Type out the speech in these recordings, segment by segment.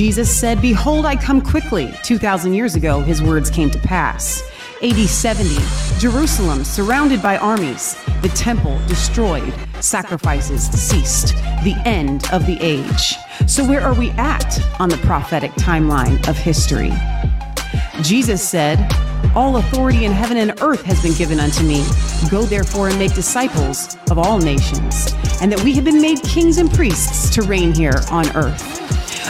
Jesus said, Behold, I come quickly. 2,000 years ago, his words came to pass. AD 70, Jerusalem surrounded by armies, the temple destroyed, sacrifices ceased, the end of the age. So, where are we at on the prophetic timeline of history? Jesus said, All authority in heaven and earth has been given unto me. Go therefore and make disciples of all nations, and that we have been made kings and priests to reign here on earth.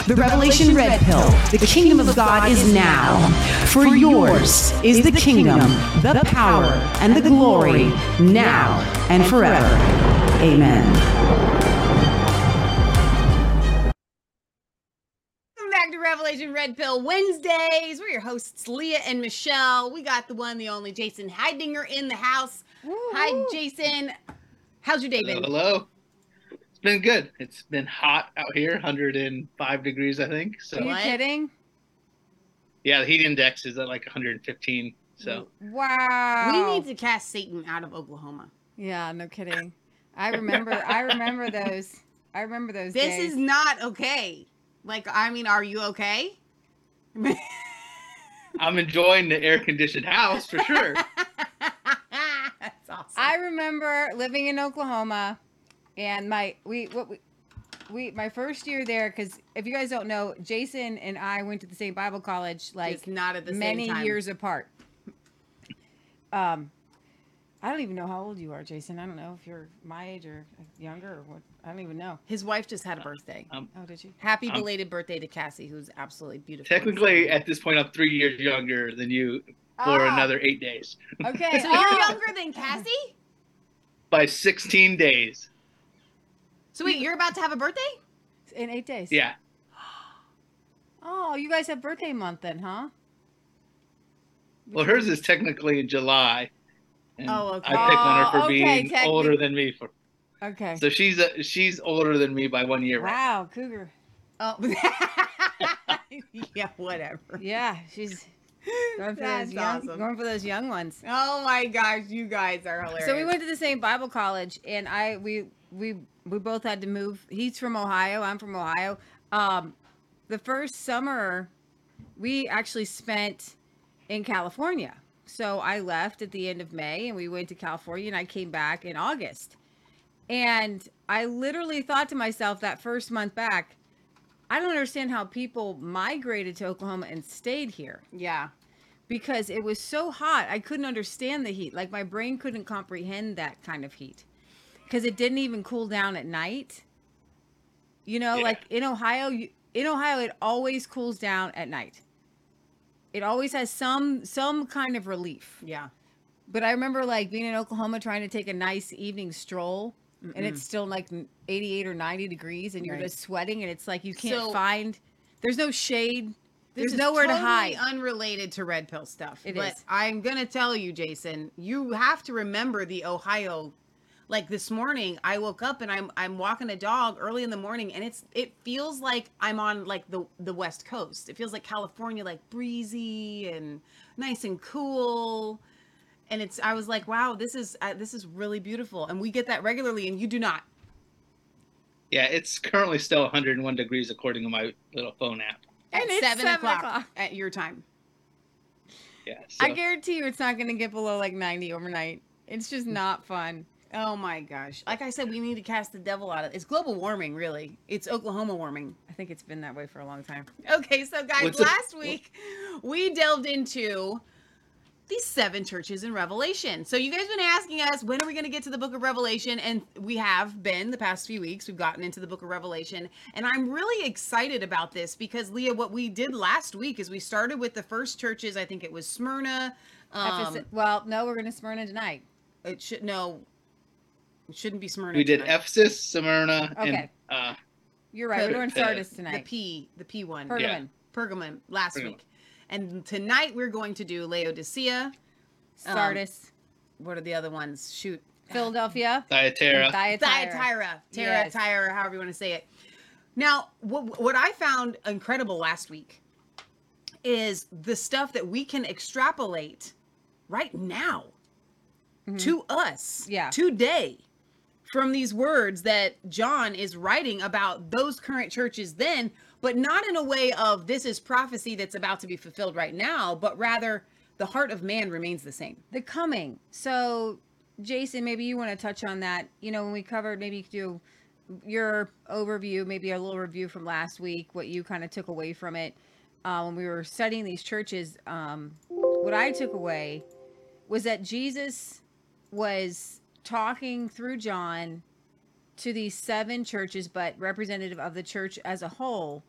The Revelation Red Pill, the kingdom of God is now. For yours is the kingdom, the power, and the glory, now and forever. Amen. Welcome back to Revelation Red Pill Wednesdays. We're your hosts, Leah and Michelle. We got the one, the only Jason Heidinger in the house. Hi, Jason. How's your day been? Hello. It's been good. It's been hot out here, 105 degrees, I think. So Are you What? kidding? yeah, the heat index is at like 115. So Wow. We need to cast Satan out of Oklahoma. Yeah, no kidding. I remember. I remember those. I remember those. This days. is not okay. Like, I mean, are you okay? I'm enjoying the air conditioned house for sure. That's awesome. I remember living in Oklahoma, and my we what we. We my first year there because if you guys don't know, Jason and I went to the same Bible college like Just not at the many same time. years apart. Um, I don't even know how old you are, Jason. I don't know if you're my age or younger or what. I don't even know. His wife just had a birthday. Um, Oh, did you? Happy I'm- belated birthday to Cassie, who's absolutely beautiful. Technically, at this point, I'm three years younger than you for Ah, another eight days. Okay. So oh. you're younger than Cassie? By 16 days. So wait, you're about to have a birthday? in eight days. Yeah. Oh, you guys have birthday month then, huh? Well, hers is technically in July. And Oh, okay. I pick on her Oh, for okay, being technic- older than me. For Okay. so she's a, she's older than me by one year. right? Wow, cougar. Oh, yeah, whatever. Yeah, she's going for That's those young, awesome. going for those young ones. Oh my gosh, you guys are hilarious. So we went to the same Bible college, and I we we we both had to move. He's from Ohio. I'm from Ohio. Um, the first summer, we actually spent in California. So I left at the end of May, and we went to California, and I came back in August. And I literally thought to myself that first month back, I don't understand how people migrated to Oklahoma and stayed here Yeah. because it was so hot. I couldn't understand the heat. Like my brain couldn't comprehend that kind of heat because it didn't even cool down at night. You know, Yeah. like in Ohio, you, in Ohio, it always cools down at night. It always has some some kind of relief. Yeah. But I remember like being in Oklahoma trying to take a nice evening stroll, and it's still like 88 or 90 degrees, and you're Right. just sweating, and it's like you can't So- find. There's no shade. This There's is nowhere to totally hide. Unrelated to red pill stuff. It but is. I'm gonna tell you, Jason, you have to remember the Ohio. Like this morning, I woke up and I'm I'm walking a dog early in the morning, and it's it feels like I'm on like the the West Coast. It feels like California, like breezy and nice and cool. And it's I was like, wow, this is uh, this is really beautiful, and we get that regularly, and you do not. Yeah, it's currently still 101 degrees according to my little phone app. At And it's seven, seven o'clock, o'clock. at your time. Yeah. So, I guarantee you it's not going to get below like 90 overnight. It's just Mm. not fun. Oh my gosh. Like I said, we need to cast the devil out of It's global warming, really. It's Oklahoma warming. I think it's been that way for a long time. Okay, so guys, What's the- last week we delved into these seven churches in Revelation. So you guys have been asking us when are we going to get to the book of Revelation and we have been the past few weeks we've gotten into the book of Revelation and I'm really excited about this because Leah what we did last week is we started with the first churches I think it was Smyrna um, Ephesus- well, no, we're going to Smyrna tonight. it should no it shouldn't be Smyrna we did tonight. Ephesus, Smyrna, and Okay. uh, You're right. We're Perg- doing uh, tonight. the. P the P one Pergamon. Yeah. Pergamon last Pergamon. week. And tonight we're going to do Laodicea. Um, Sardis. What are the other ones? Shoot. Philadelphia. Thyatira. and Thyatira. Thyatira. Tara, Yes. Tyra, however you want to say it. Now, what, what I found incredible last week is the stuff that we can extrapolate right now to us Mm-hmm. Yeah. today from these words that John is writing about those current churches then, but not in a way of this is prophecy that's about to be fulfilled right now, but rather the heart of man remains the same. the coming. So, Jason, maybe you want to touch on that. You know, when we covered, maybe you could do your overview, maybe a little review from last week, what you kind of took away from it uh, when we were studying these churches. Um, what I took away was that Jesus was talking through John to these seven churches, but representative of the church as a whole,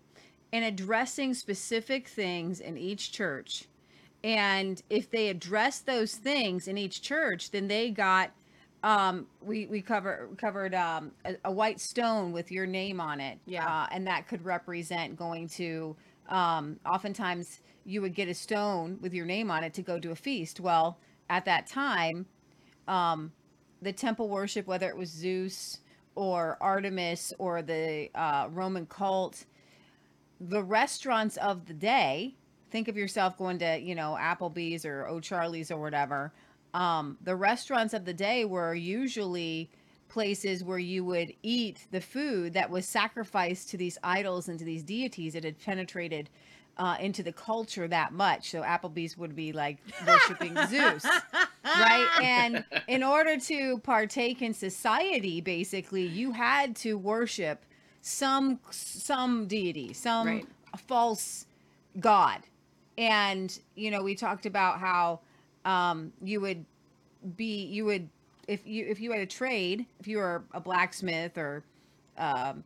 and addressing specific things in each church. And if they address those things in each church, then they got um we we cover covered um a, a white stone with your name on it Yeah. uh, and that could represent going to um oftentimes you would get a stone with your name on it to go to a feast well at that time um the temple worship whether it was zeus or artemis or the uh, roman cult the restaurants of the day think of yourself going to you know applebee's or o'charlie's or whatever um, the restaurants of the day were usually places where you would eat the food that was sacrificed to these idols and to these deities that had penetrated uh, into the culture that much. So Applebee's would be like worshiping Zeus, right? And in order to partake in society, basically, you had to worship some some deity, some Right. false god. And you know, we talked about how um, you would be you would if you if you had a trade if you were a blacksmith or um,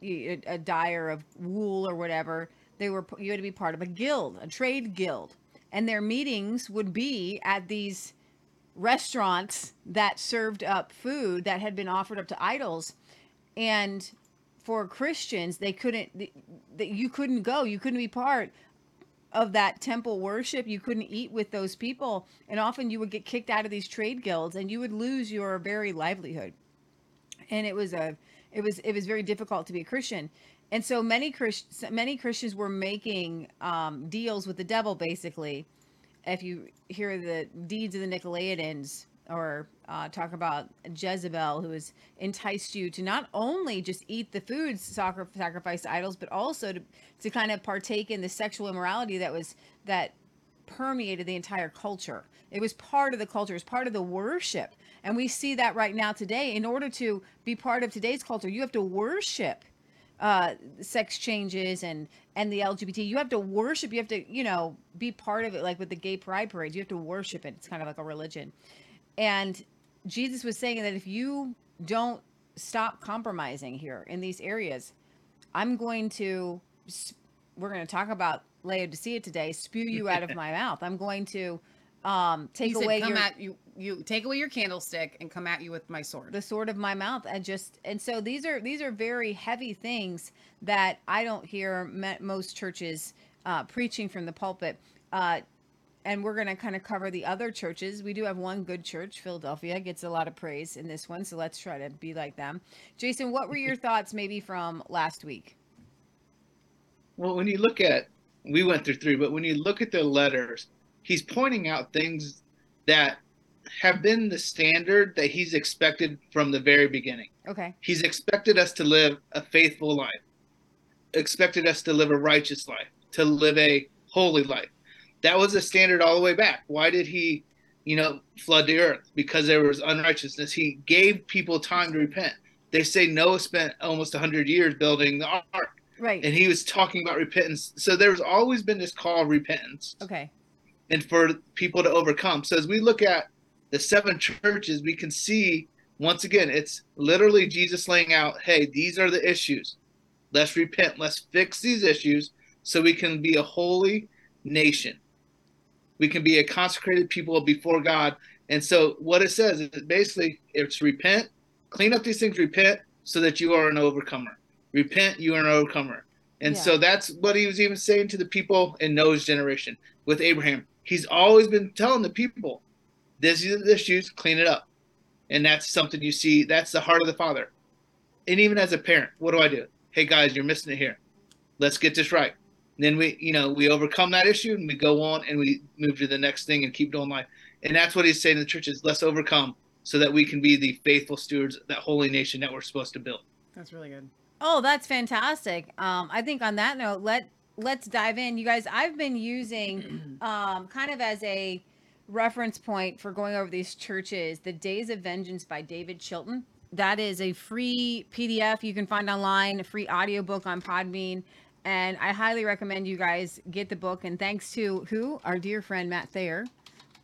you, a dyer of wool or whatever they were you had to be part of a guild a trade guild and their meetings would be at these restaurants that served up food that had been offered up to idols and for christians they couldn't that you couldn't go you couldn't be part of that temple worship you couldn't eat with those people and often you would get kicked out of these trade guilds and you would lose your very livelihood. And it was a it was it was very difficult to be a christian. And so many Christ, many christians were making um, deals with the devil basically. If you hear the deeds of the nicolaitans or uh, talk about Jezebel, who has enticed you to not only just eat the foods sacri- sacrificed to idols, but also to, to kind of partake in the sexual immorality that was that permeated the entire culture. It was part of the culture, it was part of the worship. And we see that right now today. In order to be part of today's culture, you have to worship uh, sex changes and and the LGBT. You have to worship. You have to you know be part of it. Like with the gay pride parades, you have to worship it. It's kind of like a religion. And Jesus was saying that if you don't stop compromising here in these areas, I'm going to, we're going to talk about Laodicea today. Spew you out of my mouth. I'm going to um, take said, away "Come your you, you take away your candlestick and come at you with my sword." the sword of my mouth and just and so these are these are very heavy things that i don't hear most churches uh, preaching from the pulpit uh, and we're going to kind of cover the other churches we do have one good church philadelphia gets a lot of praise in this one so let's try to be like them jason what were your thoughts maybe from last week Well, when you look at, we went through three, but when you look at the letters, he's pointing out things that have been the standard that he's expected from the very beginning. okay He's expected us to live a faithful life, expected us to live a righteous life, to live a holy life. That was a standard all the way back. Why did he, you know, flood the earth? Because there was unrighteousness. He gave people time to repent. They say Noah spent almost 100 years building the ark, right and he was talking about repentance. So there's always been this call of repentance okay and for people to overcome. So as we look at the seven churches, we can see once again, it's literally Jesus laying out, hey, these are the issues. Let's repent. Let's fix these issues so we can be a holy nation. We can be a consecrated people before God. And so what it says is basically it's repent, clean up these things, repent so that you are an overcomer. Repent, you are an overcomer. And Yeah. so that's what he was even saying to the people in Noah's generation with Abraham. He's always been telling the people, this is the issues, clean it up. And that's something you see, that's the heart of the father. And even as a parent, what do I do? Hey guys, you're missing it here. Let's get this right. And then we, you know, we overcome that issue and we go on and we move to the next thing and keep doing life. And that's what he's saying to the churches, let's overcome so that we can be the faithful stewards, that holy nation that we're supposed to build. That's really good. Oh, that's fantastic. Um, I think on that note, let let's dive in. You guys, I've been using um, kind of as a reference point for going over these churches, The Days of Vengeance by David Chilton. That is a free PDF you can find online, a free audiobook on Podbean. And I highly recommend you guys get the book. And thanks to who? Our dear friend Matt Thayer,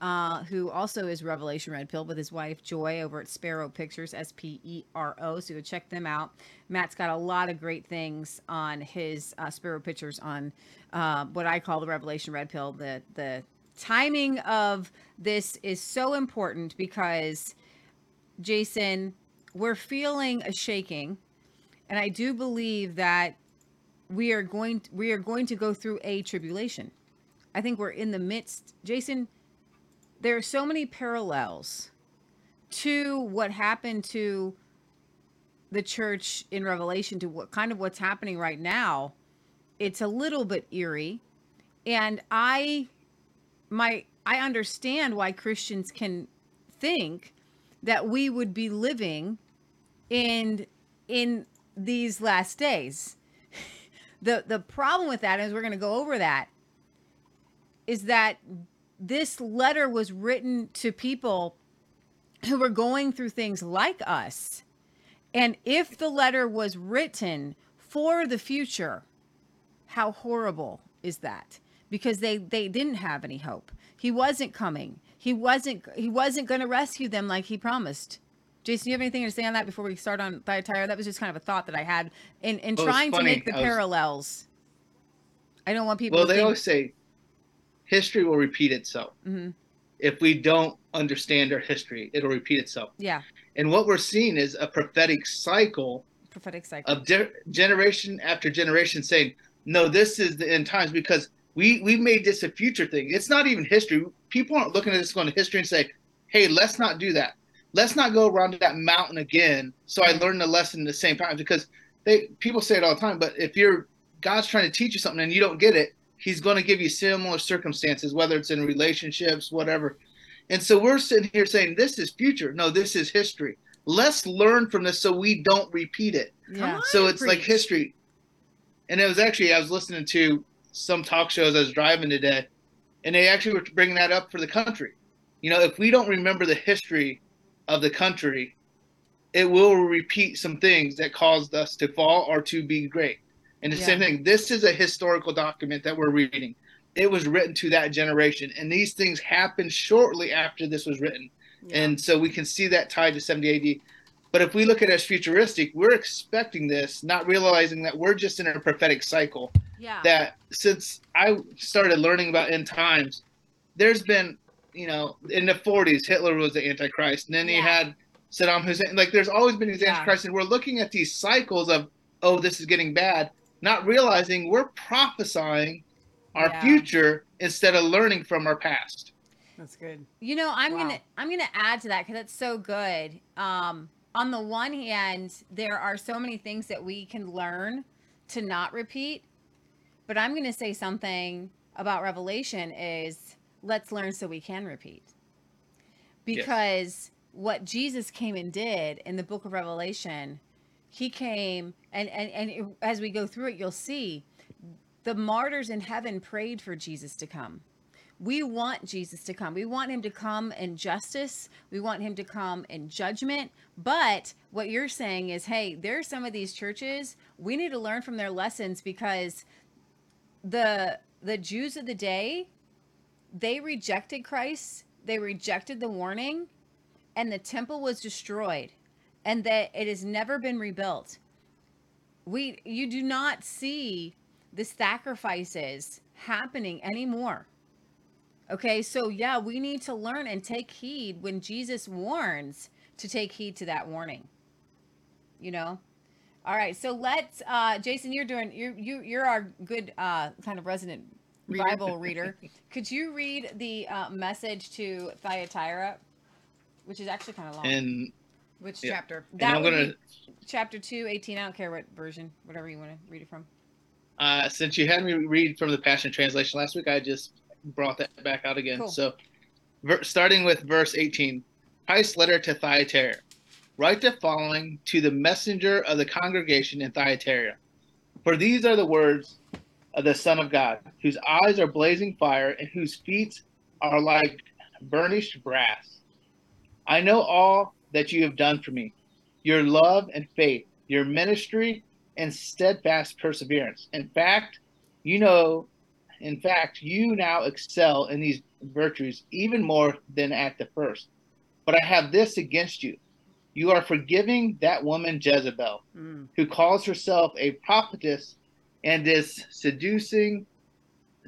uh, who also is Revelation Red Pill with his wife Joy over at Spero Pictures, S P E R O. So go check them out. Matt's got a lot of great things on his uh, Spero Pictures on uh, what I call the Revelation Red Pill. The the timing of this is so important because Jason, we're feeling a shaking, and I do believe that we are going we are going to go through a tribulation. I think we're in the midst. Jason, there are so many parallels to what happened to the church in Revelation to what kind of what's happening right now. It's a little bit eerie. And I my I understand why Christians can think that we would be living in in these last days. The the problem with that is we're going to go over that is that this letter was written to people who were going through things like us. And if the letter was written for the future, how horrible is that? Because they they didn't have any hope. He wasn't coming. He wasn't he wasn't going to rescue them like he promised. Jason, do you have anything to say on that before we start on Thyatira? That was just kind of a thought that I had in in Well, trying to make the I was- parallels. I don't want people Well, to they think, always say history will repeat itself. Mhm. If we don't understand our history, it'll repeat itself. yeah, And what we're seeing is a prophetic cycle prophetic cycle. of de- generation after generation saying, "No, this is the end times," because we we made this a future thing. It's not even history. People aren't looking at this going to history and say, "Hey, let's not do that. Let's not go around that mountain again." So I learned the lesson at the same time because they people say it all the time. But if you're God's trying to teach you something and you don't get it, He's going to give you similar circumstances, whether it's in relationships, whatever. And so we're sitting here saying, "This is future. No, this is history." Let's learn from this so we don't repeat it yeah. on. so it's like history and it was actually i was listening to some talk shows i was driving today and they actually were bringing that up for the country you know if we don't remember the history of the country it will repeat some things that caused us to fall or to be great and the same thing this is a historical document that we're reading it was written to that generation and these things happened shortly after this was written Yeah. and so we can see that tied to 70 AD. But if we look at it as futuristic, we're expecting this, not realizing that we're just in a prophetic cycle. yeah. That since I started learning about end times, there's been, you know, in the 40s, Hitler was the Antichrist, and then you Yeah. had Saddam Hussein. Like, there's always been these Yeah. Antichrists, and we're looking at these cycles of, oh, this is getting bad, not realizing we're prophesying our Yeah. future instead of learning from our past. That's good. You know, I'm Wow. gonna I'm gonna add to that because that's so good. Um, on the one hand, there are so many things that we can learn to not repeat, but I'm gonna say something about Revelation is let's learn so we can repeat. Because what Jesus came and did in the book of Revelation, he came and and and it- as we go through it, you'll see the martyrs in heaven prayed for Jesus to come we want Jesus to come. We want him to come in justice. We want him to come in judgment. But what you're saying is, hey, there are some of these churches, we need to learn from their lessons because the the Jews of the day, they rejected Christ, they rejected the warning, and the temple was destroyed, and that it has never been rebuilt. We you do not see the sacrifices happening anymore. Okay, so yeah, we need to learn and take heed when Jesus warns to take heed to that warning. You know? All right, so let's uh Jason, you're doing you you you're our good uh kind of resident Reader. Bible reader. Could you read the uh, message to Thyatira, which is actually kind of long. And, Which Yeah. chapter? and That I'm gonna Chapter 2, 18. I don't care what version, whatever you want to read it from. Uh, since you had me read from the Passion Translation last week, I just brought that back out again. Cool. So, ver- starting with verse 18, Christ's letter to Thyatira. Write the following to the messenger of the congregation in Thyatira. For these are the words of the Son of God, whose eyes are blazing fire and whose feet are like burnished brass. I know all that you have done for me, your love and faith, your ministry and steadfast perseverance. In fact, you know, in fact, you now excel in these virtues even more than at the first. But I have this against you. You are forgiving that woman Jezebel, Mm. who calls herself a prophetess and is seducing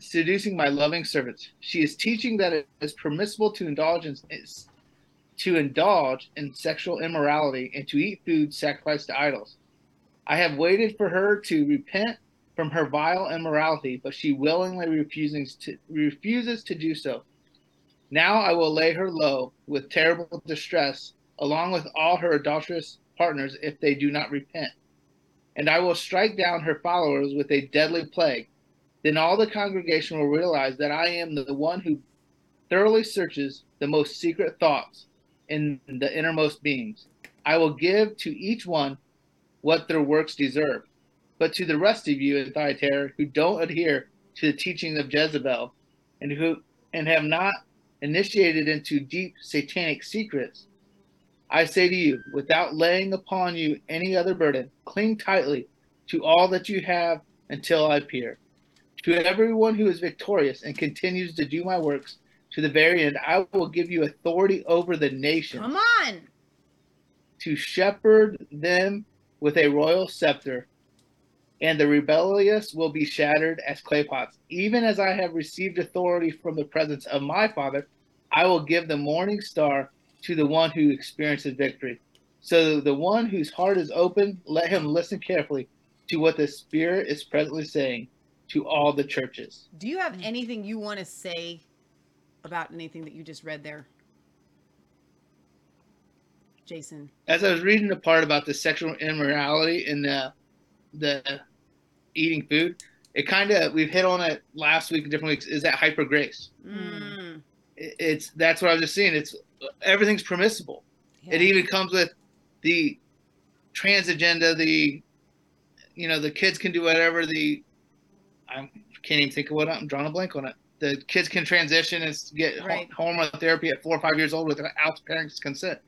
seducing my loving servants. She is teaching that it is permissible to indulge in to indulge in sexual immorality and to eat food sacrificed to idols. I have waited for her to repent from her vile immorality, but she willingly refuses to refuses to do so. Now I will lay her low with terrible distress, along with all her adulterous partners, if they do not repent. And I will strike down her followers with a deadly plague. Then all the congregation will realize that I am the one who thoroughly searches the most secret thoughts in the innermost beings. I will give to each one what their works deserve. But to the rest of you in Thyatira who don't adhere to the teaching of Jezebel and who and have not initiated into deep satanic secrets, I say to you, without laying upon you any other burden, cling tightly to all that you have until I appear. To everyone who is victorious and continues to do my works to the very end, I will give you authority over the nations Come on. to shepherd them with a royal scepter, and the rebellious will be shattered as clay pots. Even as I have received authority from the presence of my Father, I will give the morning star to the one who experiences victory. So the one whose heart is open, let him listen carefully to what the Spirit is presently saying to all the churches. Do you have anything you want to say about anything that you just read there? Jason. as I was reading the part about the sexual immorality and the the eating food, it kind of we've hit on it last week and different weeks. Is that hyper grace? Mm. It- It's that's what I was just seeing. It's everything's permissible. It even comes with the trans agenda. The you know the kids can do whatever. The I can't even think of what I'm drawing a blank on it. The kids can transition and get Right. hormone therapy at four or five years old without parents' consent.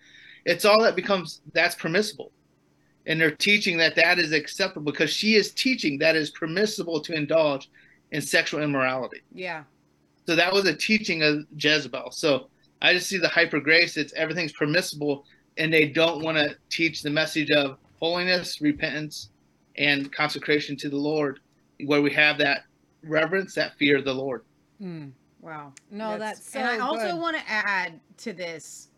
It's all that becomes that's permissible, and they're teaching that that is acceptable because she is teaching that is permissible to indulge in sexual immorality. Yeah. So that was a teaching of Jezebel. So I just see the hyper grace. It's everything's permissible, and they don't want to teach the message of holiness, repentance, and consecration to the Lord, where we have that reverence, that fear of the Lord. Mm. Wow. No, that's so and I also good. want to add to this.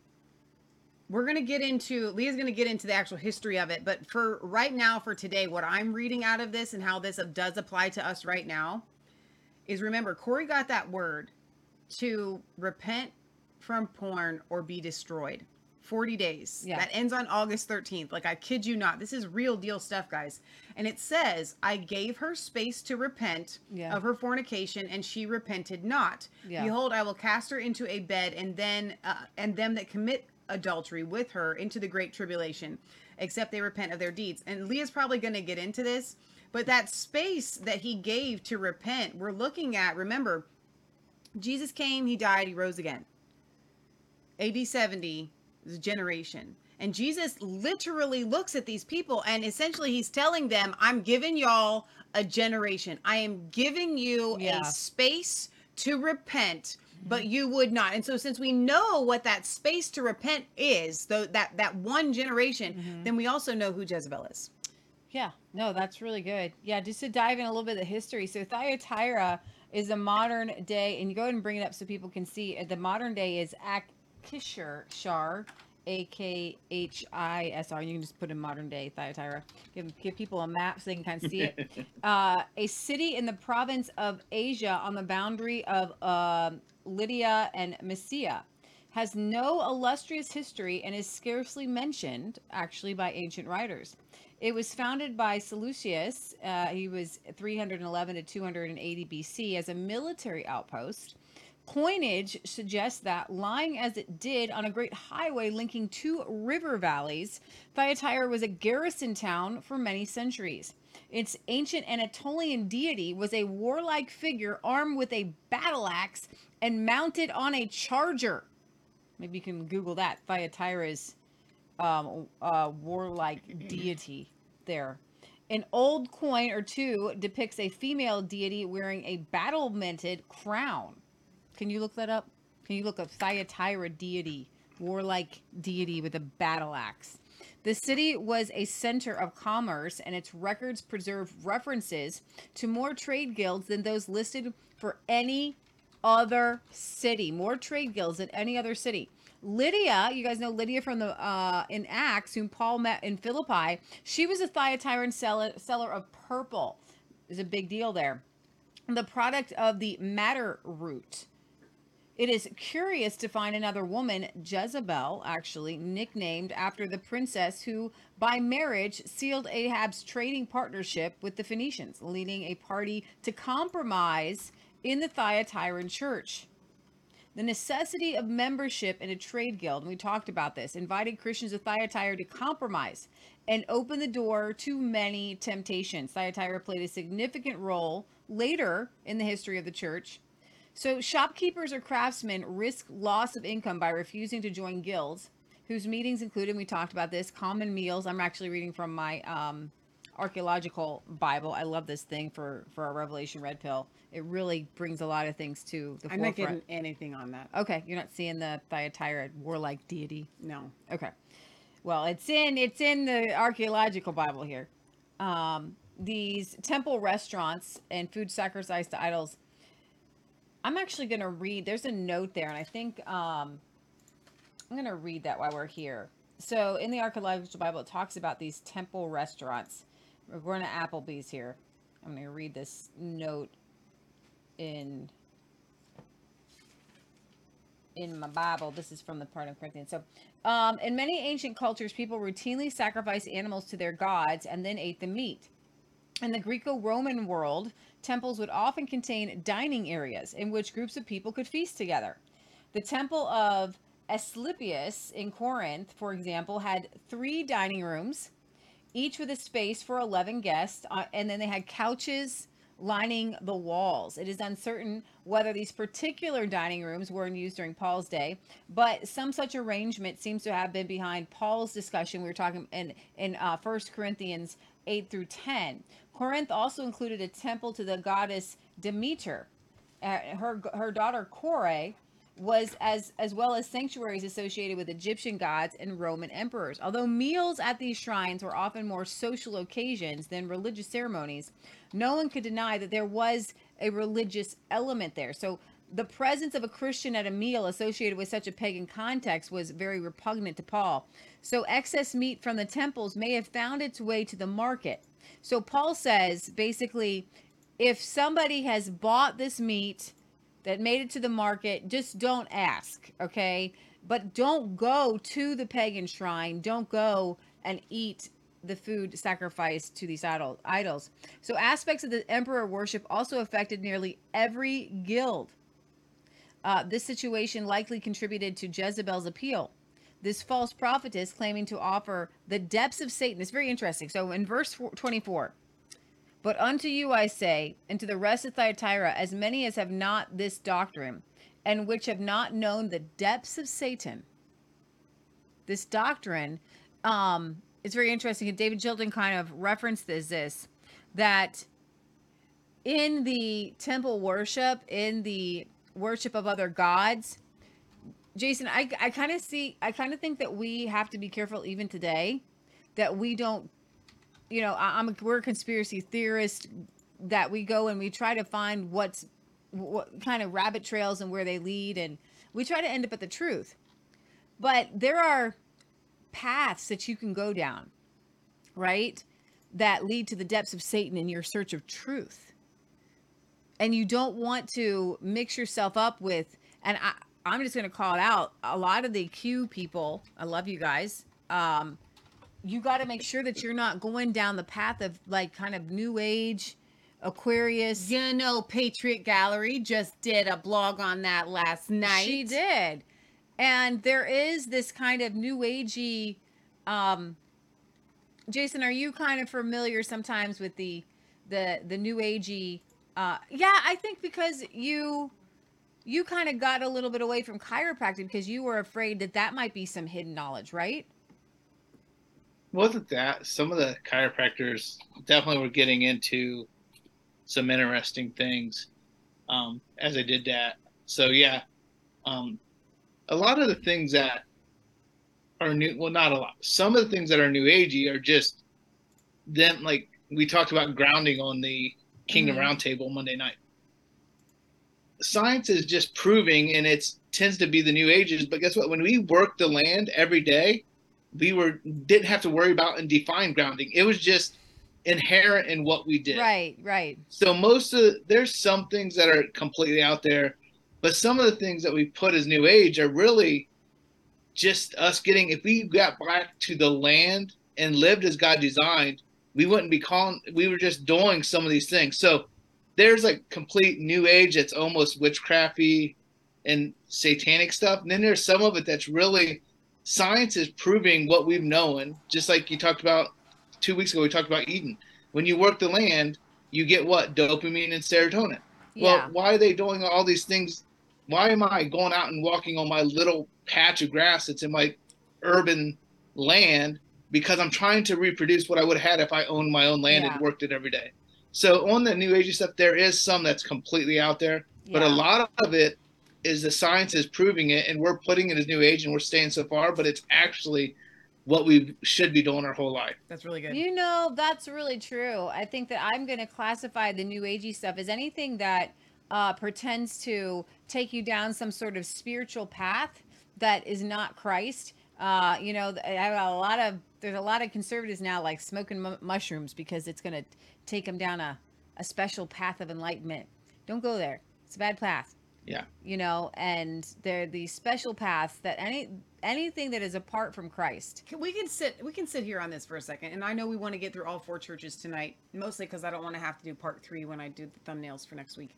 We're gonna get into Leah's gonna get into the actual history of it, but for right now, for today, what I'm reading out of this and how this does apply to us right now is remember Corey got that word to repent from porn or be destroyed. 40 days. Yeah. That ends on August 13th. Like I kid you not. This is real deal stuff, guys. And it says, I gave her space to repent Yeah. of her fornication, and she repented not. Yeah. Behold, I will cast her into a bed, and then uh, and them that commit adultery with her into the great tribulation, except they repent of their deeds. And Leah's probably going to get into this, but that space that he gave to repent, we're looking at. Remember, Jesus came, he died, he rose again. AD 70 is a generation. And Jesus literally looks at these people and essentially he's telling them, I'm giving y'all a generation. I am giving you Yeah. a space to repent, mm-hmm. but you would not. And so since we know what that space to repent is, though that that one generation, mm-hmm. then we also know who Jezebel is. Yeah, no, that's really good. Yeah, just to dive in a little bit of the history. So Thyatira is a modern day, and you go ahead and bring it up so people can see. The modern day is Akishar, Shar, A K H I S R. You can just put in modern day Thyatira. Give give people a map so they can kind of see it. uh, a city in the province of Asia on the boundary of uh, Lydia and Mysia has no illustrious history and is scarcely mentioned actually by ancient writers. It was founded by Seleucus. Uh, he was 311 to 280 BC as a military outpost, Coinage suggests that, lying as it did on a great highway linking two river valleys, Thyatira was a garrison town for many centuries. Its ancient Anatolian deity was a warlike figure armed with a battle axe and mounted on a charger. Maybe you can Google that. Thyatira's um, uh, warlike deity there. An old coin or two depicts a female deity wearing a battlemented crown. Can you look that up? Can you look up Thyatira deity, warlike deity with a battle axe? The city was a center of commerce, and its records preserve references to more trade guilds than those listed for any other city. More trade guilds than any other city. Lydia, you guys know Lydia from the uh, in Acts, whom Paul met in Philippi. She was a Thyatiran seller, seller of purple. There's a big deal there. The product of the madder root. It is curious to find another woman, Jezebel, actually, nicknamed after the princess who, by marriage, sealed Ahab's trading partnership with the Phoenicians, leading a party to compromise in the Thyatiran church. The necessity of membership in a trade guild, and we talked about this, invited Christians of Thyatira to compromise and open the door to many temptations. Thyatira played a significant role later in the history of the church so, shopkeepers or craftsmen risk loss of income by refusing to join guilds, whose meetings included, we talked about this, common meals. I'm actually reading from my um, archaeological Bible. I love this thing for for a Revelation Red Pill. It really brings a lot of things to the I'm not forefront. getting anything on that. Okay, you're not seeing the Thyatira warlike deity. No. Okay. Well, it's in it's in the archaeological Bible here. Um, these temple restaurants and food sacrificed to idols. I'm actually going to read. There's a note there, and I think um, I'm going to read that while we're here. So, in the archaeological Bible, it talks about these temple restaurants. We're going to Applebee's here. I'm going to read this note in in my Bible. This is from the part of Corinthians. So, um, in many ancient cultures, people routinely sacrificed animals to their gods and then ate the meat. In the Greco Roman world, temples would often contain dining areas in which groups of people could feast together. The temple of Asclepius in Corinth, for example, had three dining rooms, each with a space for 11 guests, uh, and then they had couches lining the walls. It is uncertain whether these particular dining rooms were in use during Paul's day, but some such arrangement seems to have been behind Paul's discussion. We were talking in in uh, 1 Corinthians 8 through 10. Corinth also included a temple to the goddess Demeter. Uh, her her daughter Kore was as as well as sanctuaries associated with Egyptian gods and Roman emperors. Although meals at these shrines were often more social occasions than religious ceremonies, no one could deny that there was a religious element there. So the presence of a Christian at a meal associated with such a pagan context was very repugnant to Paul. So excess meat from the temples may have found its way to the market. So Paul says basically if somebody has bought this meat that made it to the market, just don't ask, okay? But don't go to the pagan shrine. Don't go and eat the food sacrificed to these idol- idols. So aspects of the emperor worship also affected nearly every guild. Uh, this situation likely contributed to Jezebel's appeal. This false prophetess claiming to offer the depths of Satan. It's very interesting. So in verse 24, but unto you I say, and to the rest of Thyatira, as many as have not this doctrine, and which have not known the depths of Satan. This doctrine, um, it's very interesting. And David Chilton kind of referenced this, this that in the temple worship, in the worship of other gods, Jason, I, I kind of see, I kind of think that we have to be careful even today that we don't you know, I, am we're a conspiracy theorist that we go and we try to find what's what kind of rabbit trails and where they lead, and we try to end up at the truth. But there are paths that you can go down, right? That lead to the depths of Satan in your search of truth. And you don't want to mix yourself up with, and I, I'm just going to call it out. A lot of the Q people, I love you guys. Um, you got to make sure that you're not going down the path of like kind of new age Aquarius. You know, Patriot Gallery just did a blog on that last night. She did. And there is this kind of new agey um Jason, are you kind of familiar sometimes with the the the new agey uh yeah, I think because you you kind of got a little bit away from chiropractic because you were afraid that that might be some hidden knowledge, right? Wasn't that some of the chiropractors definitely were getting into some interesting things um, as I did that. So yeah, um, a lot of the things that are new, well, not a lot. Some of the things that are new agey are just then like we talked about grounding on the Kingdom Mhm. Roundtable Monday night. Science is just proving, and it tends to be the new ages. But guess what? When we work the land every day, we were didn't have to worry about and define grounding. It was just inherent in what we did. Right, right. So most of there's some things that are completely out there, but some of the things that we put as new age are really just us getting if we got back to the land and lived as God designed, we wouldn't be calling we were just doing some of these things. So there's like complete new age that's almost witchcrafty and satanic stuff. And then there's some of it that's really science is proving what we've known, just like you talked about two weeks ago we talked about Eden. When you work the land, you get what? Dopamine and serotonin. Yeah. Well, why are they doing all these things? Why am I going out and walking on my little patch of grass that's in my urban land? Because I'm trying to reproduce what I would have had if I owned my own land Yeah. and worked it every day. So on the new age stuff, there is some that's completely out there, but a lot of it is the science is proving it, and we're putting it as new age, and we're staying so far. But it's actually what we should be doing our whole life. That's really good. You know, that's really true. I think that I'm going to classify the new agey stuff as anything that uh, pretends to take you down some sort of spiritual path that is not Christ. Uh, you know, I have a lot of there's a lot of conservatives now like smoking mu- mushrooms because it's going to take them down a, a special path of enlightenment. Don't go there. It's a bad path Yeah. you know and they're the special paths that any anything that is apart from christ. Can- we can sit we can sit here on this for a second and i know we want to get through all four churches tonight mostly because i don't want to have to do part three when i do the thumbnails for next week.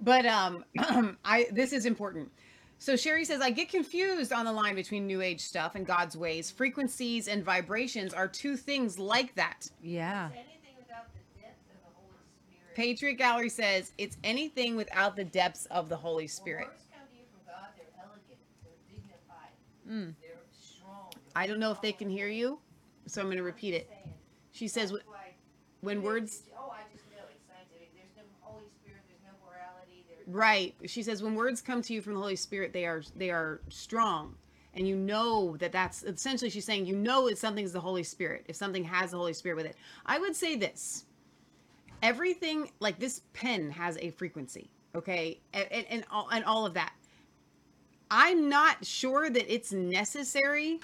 But um i this is important. So sherry says i get confused on the line between new age stuff and god's ways. Frequencies and vibrations are two things like that. Yeah patriot gallery says it's anything without the depths of the holy spirit Words come to you from God, they're elegant, they're dignified, Mm. i don't know if they can hear you so i'm going to repeat it she says when words Oh, I just know it's scientific. There's no Holy Spirit. There's no morality. There's Right. She says when words come to you from the Holy Spirit, they are they are strong, and you know that that's essentially she's saying you know if something's the Holy Spirit if something has the Holy Spirit with it. I would say this: everything like this pen has a frequency, okay, and and, and all and all of that. I'm not sure that it's necessary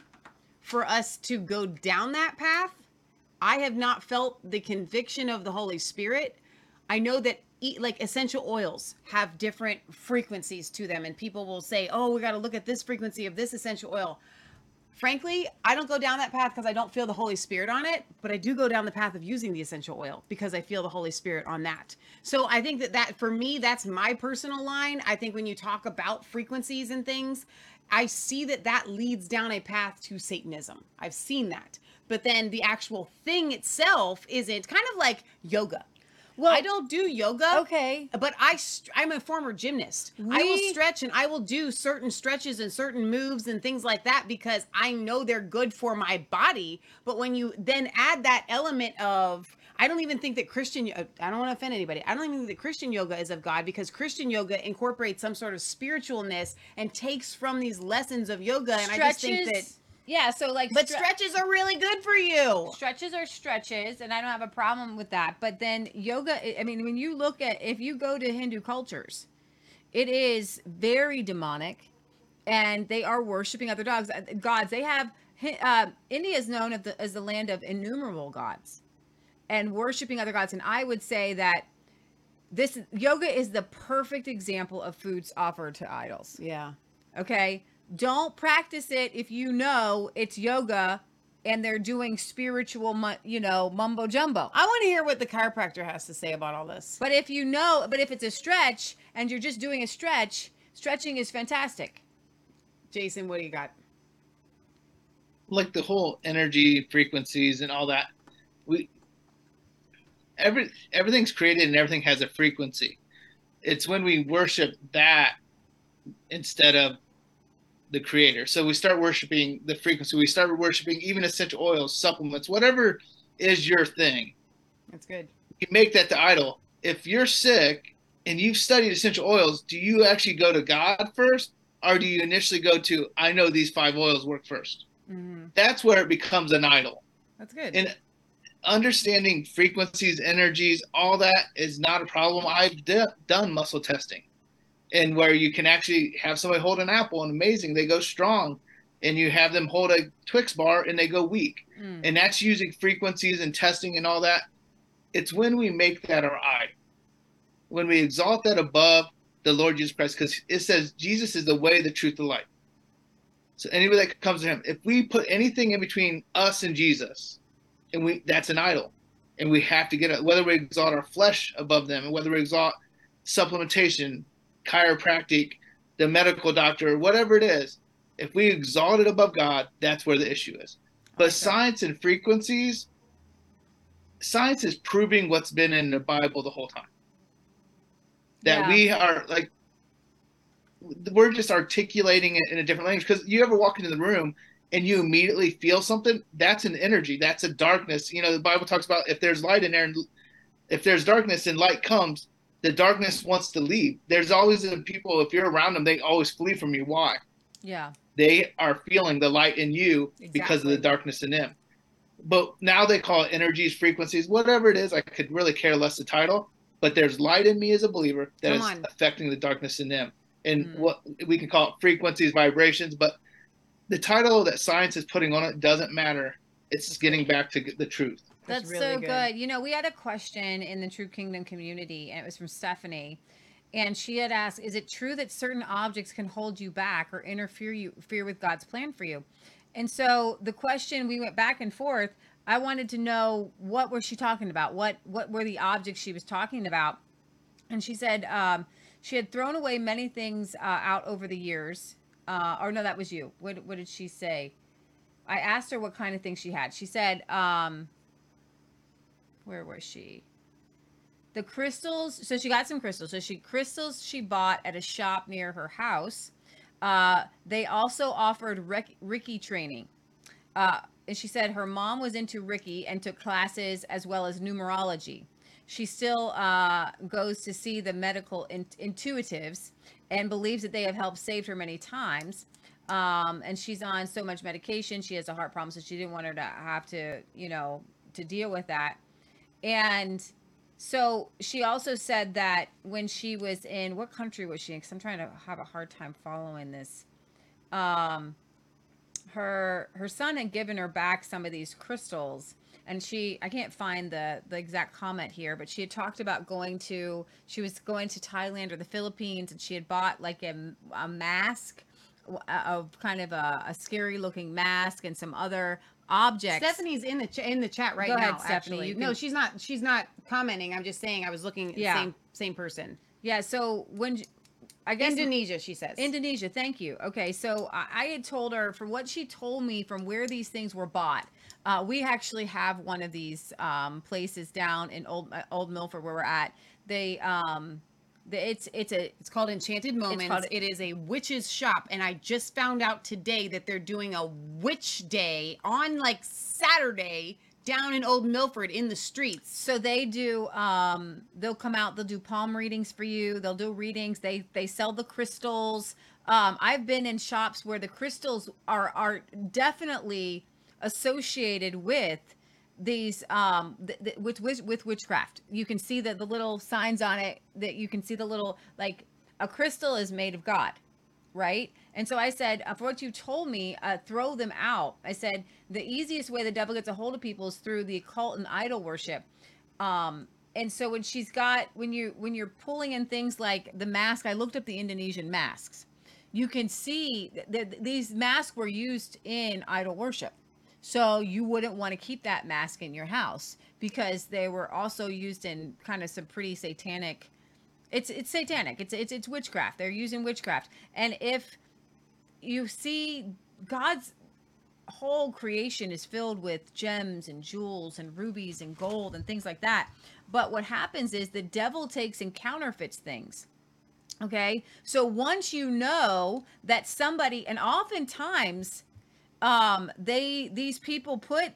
for us to go down that path. I have not felt the conviction of the Holy Spirit. I know that e- like essential oils have different frequencies to them, and people will say, "Oh, we got to look at this frequency of this essential oil." Frankly, I don't go down that path because I don't feel the Holy Spirit on it, but I do go down the path of using the essential oil because I feel the Holy Spirit on that. So I think that that for me, that's my personal line. I think when you talk about frequencies and things, I see that that leads down a path to Satanism. I've seen that. But then the actual thing itself isn't kind of like yoga. Well, I don't do yoga. okay But I, str- I'm a former gymnast. I will stretch and I will do certain stretches and certain moves and things like that because I know they're good for my body. But when you then add that element of, I don't even think that Christian, I don't want to offend anybody. I don't even think that Christian yoga is of God because Christian yoga incorporates some sort of spiritualness and takes from these lessons of yoga. And I just think that, yeah so like but stre- stretches are really good for you. stretches are stretches and i don't have a problem with that but then yoga I- mean when you look at if you go to hindu cultures it is very demonic and they are worshiping other dogs uh, gods they have uh, india is known as the, as the land of innumerable gods and worshiping other gods and i would say that this yoga is the perfect example of foods offered to idols Yeah. Okay. Don't practice it if you know it's yoga and they're doing spiritual, you know, mumbo jumbo. I want to hear what the chiropractor has to say about all this. But if you know, but if it's a stretch and you're just doing a stretch, stretching is fantastic. Jason, what do you got? like the whole energy frequencies and all that we every everything's created and everything has a frequency it's when we worship that instead of the creator. So we start worshiping the frequency. We start worshiping even essential oils supplements whatever is your thing. That's good. you make that the idol. If you're sick and you've studied essential oils do you actually go to god first or do you initially go to i know these five oils work first Mm-hmm. that's where it becomes an idol. That's good. and understanding frequencies energies all that is not a problem. I've d- done muscle testing and where you can actually have somebody hold an apple and amazing they go strong and you have them hold a twix bar and they go weak. Mm. and that's using frequencies and testing and all that. It's when we make that our eye. When we exalt that above the lord jesus christ because it says jesus is the way the truth the light so anybody that comes to him if we put anything in between us and jesus and we that's an idol. And we have to get it whether we exalt our flesh above them and whether we exalt supplementation chiropractic the medical doctor whatever it is if we exalt it above god that's where the issue is. But science and frequencies science is proving what's been in the bible the whole time. That Yeah. we are like we're just articulating it in a different language. Because you ever walk into the room and you immediately feel something? That's an energy. That's a darkness. You know the bible talks about if there's light in there and if there's darkness and light comes the darkness wants to leave there's always the people if you're around them they always flee from you why Yeah. they are feeling the light in you because of the darkness in them. But now they call it energies, frequencies, whatever it is. I could really care less the title, but there's light in me as a believer that Come is on. affecting the darkness in them. And Mm. what we can call it frequencies, vibrations, but the title that science is putting on it doesn't matter. It's getting back to the truth. That's, really so good. good. You know, we had a question in the True Kingdom community, and it was from Stephanie. And she had asked, "Is it true that certain objects can hold you back or interfere you interfere with God's plan for you?" And so the question we went back and forth. I wanted to know what was she talking about? What what were the objects she was talking about? And she said um, she had thrown away many things uh, out over the years. Uh, or no, that was you. What what did she say? I asked her what kind of things she had. She said, um, where was she? The crystals. So she got some crystals. So she crystals she bought at a shop near her house. Uh, they also offered Rick, Reiki training. Uh, and she said her mom was into Reiki and took classes as well as numerology. She still uh, goes to see the medical in- intuitives and believes that they have helped save her many times. Um, and she's on so much medication. She has a heart problem, so she didn't want her to have to, you know, to deal with that. And so she also said that when she was in what country was she in? Because I'm trying to have a hard time following this. Um, her her son had given her back some of these crystals and she i can't find the the exact comment here but she had talked about going to she was going to thailand or the philippines and she had bought like a, a mask of kind of a, a scary looking mask and some other objects Stephanie's in the ch- in the chat right Go now. ahead, Stephanie, Actually, you no, she's not. She's not commenting. I'm just saying. I was looking. Yeah. Same same person. yeah so when i guess Indonesia. She says. Indonesia, thank you. Okay, so I, had told her from what she told me from where these things were bought. Uh, we actually have one of these um, places down in Old uh, Old Milford where we're at. They um, it's it's a It's called Enchanted Moments. called- it is a witch's shop, and I just found out today that they're doing a witch day on like Saturday down in Old Milford in the streets. so they do um they'll come out they'll do palm readings for you they'll do readings they they sell the crystals um i've been in shops where the crystals are are definitely associated with these um th- th- with, with with witchcraft you can see that the little signs on it that you can see the little like a crystal is made of god right? And so I said, uh, for what you told me, uh, throw them out. I said the easiest way the devil gets a hold of people is through the occult and idol worship. Um, and so when she's got when you when you're pulling in things like the mask, I looked up the Indonesian masks. You can see that these masks were used in idol worship. So you wouldn't want to keep that mask in your house because they were also used in kind of some pretty satanic. It's it's satanic. It's it's it's witchcraft. They're using witchcraft. And if you see God's whole creation is filled with gems and jewels and rubies and gold and things like that. But what happens is the devil takes and counterfeits things. Okay. So once you know that somebody, and oftentimes, um, they, these people put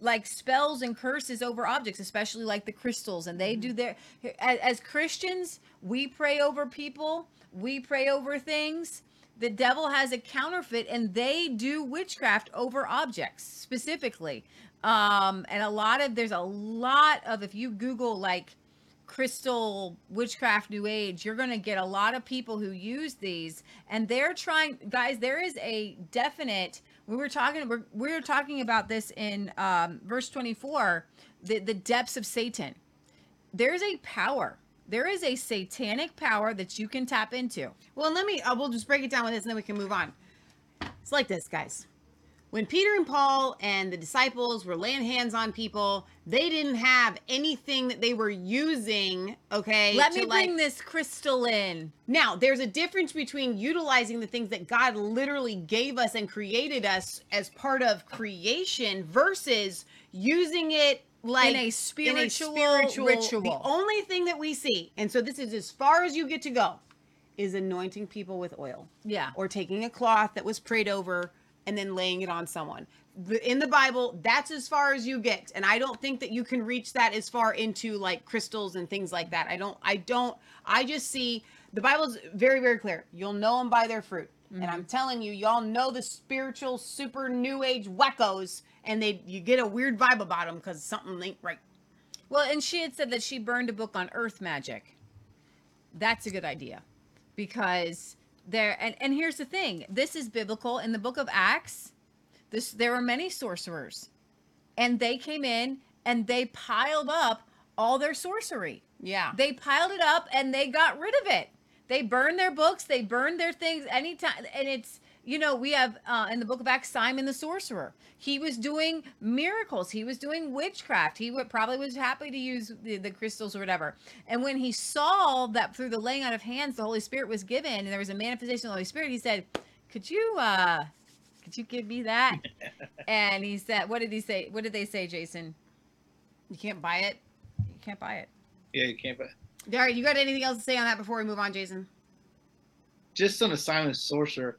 like spells and curses over objects, especially like the crystals, and they do their, as, as Christians, we pray over people, we pray over things. The devil has a counterfeit, and they do witchcraft over objects specifically. Um, and a lot of, there's a lot of, if you Google like, crystal witchcraft new age you're going to get a lot of people who use these and they're trying guys there is a definite we were talking we're, we were talking about this in um, verse 24 the, the depths of satan there's a power there is a satanic power that you can tap into Well, let me, uh, we'll just break it down with this and then we can move on. It's like this, guys. When Peter and Paul and the disciples were laying hands on people, they didn't have anything that they were using, okay? let me bring like- this crystal in Now, there's a difference between utilizing the things that God literally gave us and created us as part of creation versus using it like In a spiritual ritual. The only thing that we see, and so this is as far as you get to go, is anointing people with oil. Yeah. Or taking a cloth that was prayed over and then laying it on someone. In the Bible, that's as far as you get. And I don't think that you can reach that as far into like crystals and things like that. I don't, I don't, I just see the Bible's very, very clear. You'll know them by their fruit. And mm-hmm. I'm telling you, y'all know the spiritual, super new age wackos, and they you get a weird vibe about them because something ain't right. Well, and she had said that she burned a book on earth magic. That's a good idea because there and and here's the thing. This is biblical in the book of Acts. This there were many sorcerers. And they came in and they piled up all their sorcery. Yeah. They piled it up and they got rid of it. They burned their books, they burned their things anytime and it's you know, we have uh, in the book of Acts Simon the sorcerer. He was doing miracles. He was doing witchcraft. He would probably was happy to use the, the crystals or whatever. And when he saw that through the laying out of hands, the Holy Spirit was given, and there was a manifestation of the Holy Spirit, he said, "Could you, uh, could you give me that?" and he said, "What did he say? What did they say, Jason? You can't buy it. You can't buy it." Yeah, you can't. buy." It. All right, you got anything else to say on that before we move on, Jason? just on Simon the Sorcerer,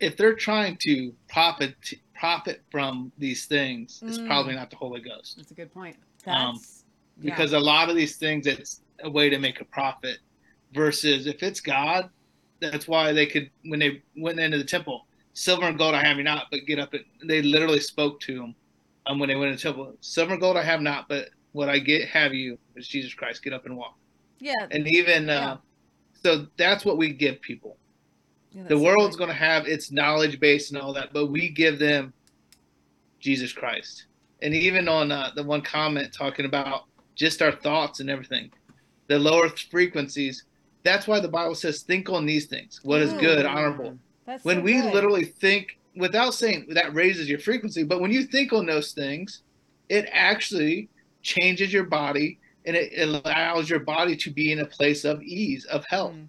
if they're trying to profit profit from these things, it's Mm. probably not the Holy Ghost. That's a good point. Um, That's because a lot of these things it's a way to make a profit versus if it's god that's why they could when they went into the temple silver and gold i have you not but get up and they literally spoke to him um, when they went into the temple silver and gold i have not but what i get have you is jesus christ get up and walk yeah. and even Yeah. uh, so that's what we give people yeah, the world's going to have its knowledge base and all that, but we give them Jesus Christ. And even on uh, the one comment talking about just our thoughts and everything, the lower frequencies, that's why the Bible says, think on these things what is good, honorable. That's When so we good. literally think, without saying that raises your frequency, but when you think on those things, it actually changes your body and it allows your body to be in a place of ease, of health Mm.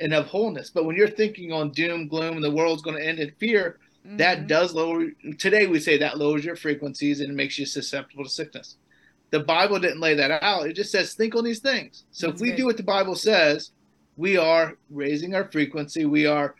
And of wholeness. But when you're thinking on doom, gloom, and the world's going to end in fear, that Mhm. does lower. Today we say that lowers your frequencies and it makes you susceptible to sickness. The Bible didn't lay that out. It just says think on these things. So That's if we good. do what the Bible says, we are raising our frequency. We are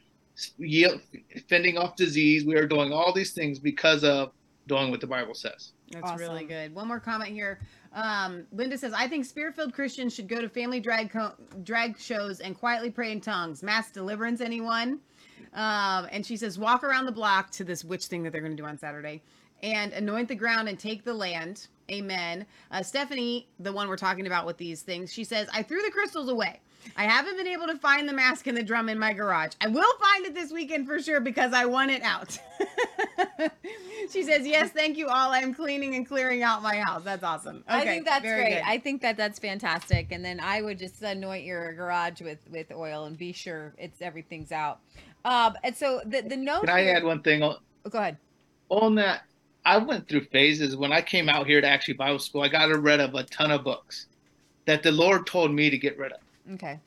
yield, fending off disease. We are doing all these things because of doing what the Bible says. That's really good. One more comment here. Um, Linda says, "I think spirit-filled Christians should go to family drag co- drag shows and quietly pray in tongues. Mass deliverance, anyone?" Um, and she says, "Walk around the block to this witch thing that they're going to do on Saturday, and anoint the ground and take the land." Amen. Uh, Stephanie, the one we're talking about with these things, she says, "I threw the crystals away. I haven't been able to find the mask and the drum in my garage. I will find it this weekend for sure because I want it out." she says, "Yes, thank you all. I'm cleaning and clearing out my house. That's awesome." I Okay, think that's very great. good. I think that that's fantastic. And then I would just anoint your garage with with oil and be sure it's everything's out. Um, and so the the note. Can I here- add one thing on, Oh, go ahead. on that? I went through phases when I came out here to actually Bible school. I got rid of a ton of books that the Lord told me to get rid of. Okay.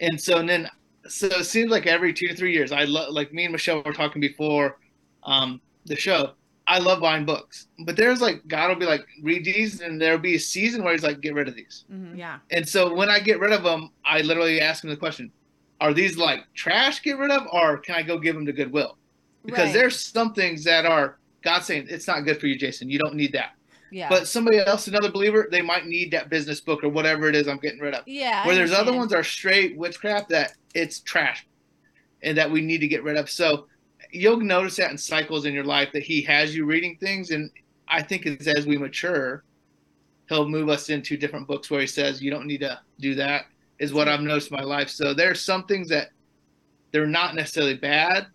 And so and then so it seems like every two to three years, I love like me and Michelle were talking before um, the show. I love buying books, but there's like God will be like read these, and there'll be a season where He's like get rid of these. Mhm. Yeah. And so when I get rid of them, I literally ask him the question: Are these like trash? Get rid of, or can I go give them to Goodwill? Because Right. there's some things that are God saying it's not good for you, Jason. You don't need that. Yeah. But somebody else, another believer, they might need that business book or whatever it is I'm getting rid of. yeah. I Where there's other ones are straight witchcraft that it's trash, and that we need to get rid of. So you'll notice that in cycles in your life that He has you reading things, and I think it's as we mature, He'll move us into different books where He says you don't need to do that. Is what I've noticed in my life. So there's some things that they're not necessarily bad,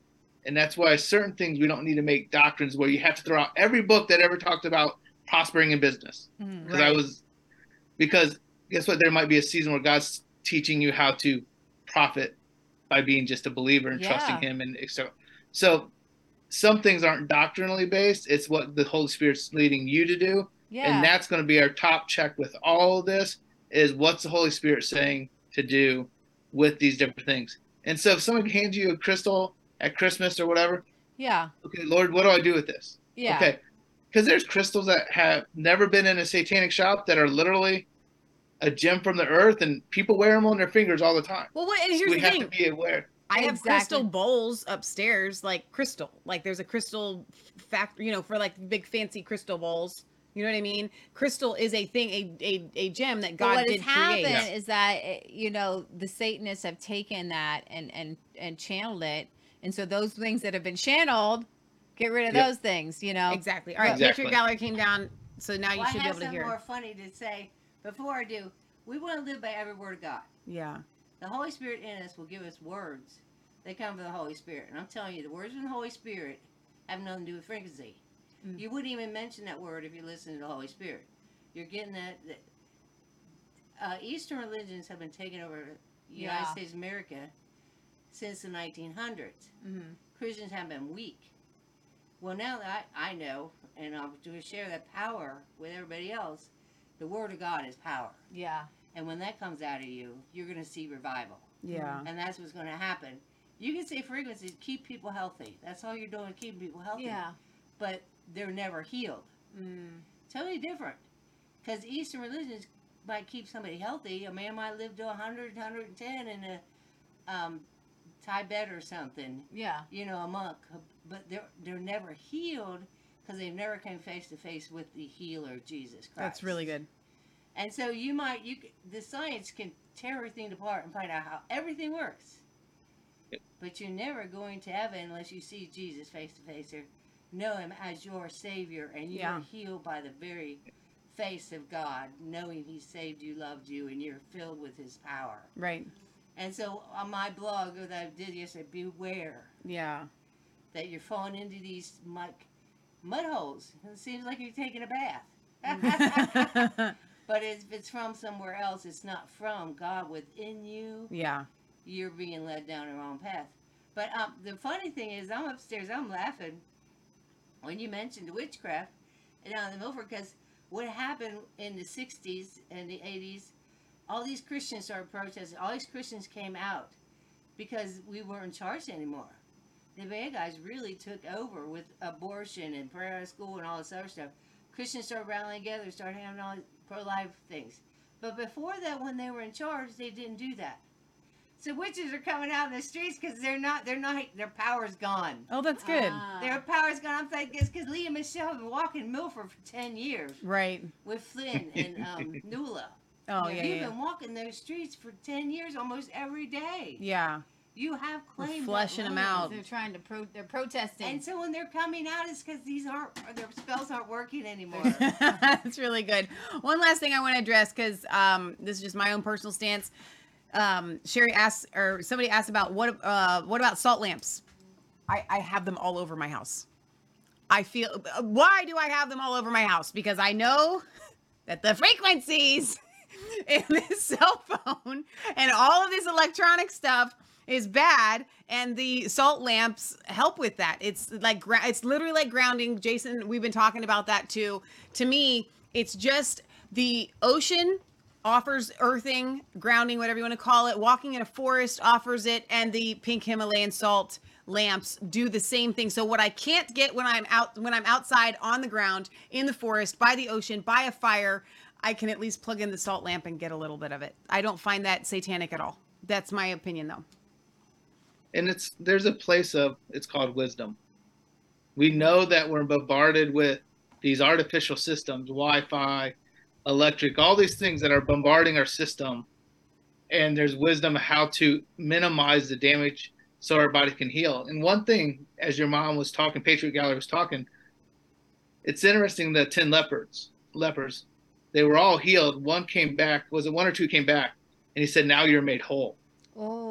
and that's why certain things we don't need to make doctrines where you have to throw out every book that ever talked about prospering in business Mhm. because I was because guess what? There might be a season where God's teaching you how to profit by being just a believer and trusting Him, and so so some things aren't doctrinally based. It's what the Holy Spirit's leading you to do, Yeah. and that's going to be our top check with all of this is what's the Holy Spirit saying to do with these different things. And so if someone hands you a crystal at Christmas or whatever, yeah. okay, Lord, what do I do with this? Yeah. Okay. Because there's crystals that have never been in a satanic shop that are literally a gem from the earth, and people wear them on their fingers all the time. Well, what, and So here's we the have thing. to be aware. I have Exactly. crystal bowls upstairs, like crystal. Like there's a crystal factory, you know, for like big fancy crystal bowls. You know what I mean? Crystal is a thing, a a, a gem that But God what did has create. happened is that eh, you know the Satanists have taken that and and and channeled it, and so those things that have been channeled, get rid of Yep. those things. You know. Exactly. All right, Exactly. Victor Gallery came down, so now you Well, I should be have able to something hear. more funny to say before I do. We want to live by every word of God. Yeah. The Holy Spirit in us will give us words. They come from the Holy Spirit. And I'm telling you, the words from the Holy Spirit have nothing to do with frequency. Mm. You wouldn't even mention that word if you listened to the Holy Spirit. You're getting that. that uh, Eastern religions have been taking over the United Yeah. States of America since the 1900s. Mhm. Christians have been weak. Well, now that I, I know, and I'm going to share that power with everybody else, the Word of God is power. Yeah. And when that comes out of you, you're going to see revival. Yeah. And that's what's going to happen. You can say frequencies keep people healthy. That's all you're doing, keeping people healthy. Yeah. But they're never healed. Mm. Totally different. Because Eastern religions might keep somebody healthy. A man might live to 100, 110 in a um, Tibet or something. Yeah. You know, a monk. But they're, they're never healed because they've never come face to face with the healer, Jesus Christ. That's really good. And so you might you the science can tear everything apart and find out how everything works. Yep. But you're never going to heaven unless you see Jesus face to face or know him as your savior and you're Yeah. healed by the very face of God, knowing he saved you, loved you, and you're filled with his power. Right. And so on my blog that I did yesterday, beware Yeah. That you're falling into these mud, mud holes. It seems like you're taking a bath. But if it's from somewhere else, it's not from God within you. yeah. You're being led down the wrong path. But um, the funny thing is, I'm upstairs. I'm laughing when you mentioned witchcraft down in the Milford because what happened in the '60s and the '80s, all these Christians started protesting. All these Christians came out because we weren't in charge anymore. The bad guys really took over with abortion and prayer out of school and all this other stuff. Christians started rallying together, started having all these pro-life things. But before that, when they were in charge, they didn't do that. So witches are coming out in the streets because they're not, they're not, their power's gone. Oh, that's good. Ah. Their power's gone. I'm thinking it's because Leah and Michelle have been walking Milford for 10 years right. with Flynn and um, Nula. Oh, yeah. You've Yeah. been walking those streets for 10 years almost every day. Yeah. You have that fleshing 'em land. out. They're trying to pro. They're protesting. And so when they're coming out, it's because these aren't, their spells aren't working anymore. That's really good. One last thing I want to address because um, this is just my own personal stance. Um, Sherry asked, or somebody asked about what uh, what about salt lamps? I, I have them all over my house. I feel. Why do I have them all over my house? Because I know that the frequencies in this cell phone and all of this electronic stuff is bad and the salt lamps help with that. It's like it's literally like grounding. Jason we've been talking about that too. To me it's just the ocean offers earthing grounding whatever you want to call it. Walking in a forest offers it and the pink himalayan salt lamps do the same thing. So what i can't get when i'm out when i'm outside on the ground in the forest by the ocean by a fire i can at least plug in the salt lamp and get a little bit of it. I don't find that satanic at all. That's my opinion though and it's there's a place of it's called wisdom. We know that we're bombarded with these artificial systems wi-fi electric all these things that are bombarding our system. And there's wisdom how to minimize the damage so our body can heal. And one thing as your mom was talking patriot gallery was talking it's interesting the 10 leopards lepers they were all healed. One came back was it one or two came back? And he said now you're made whole. Oh.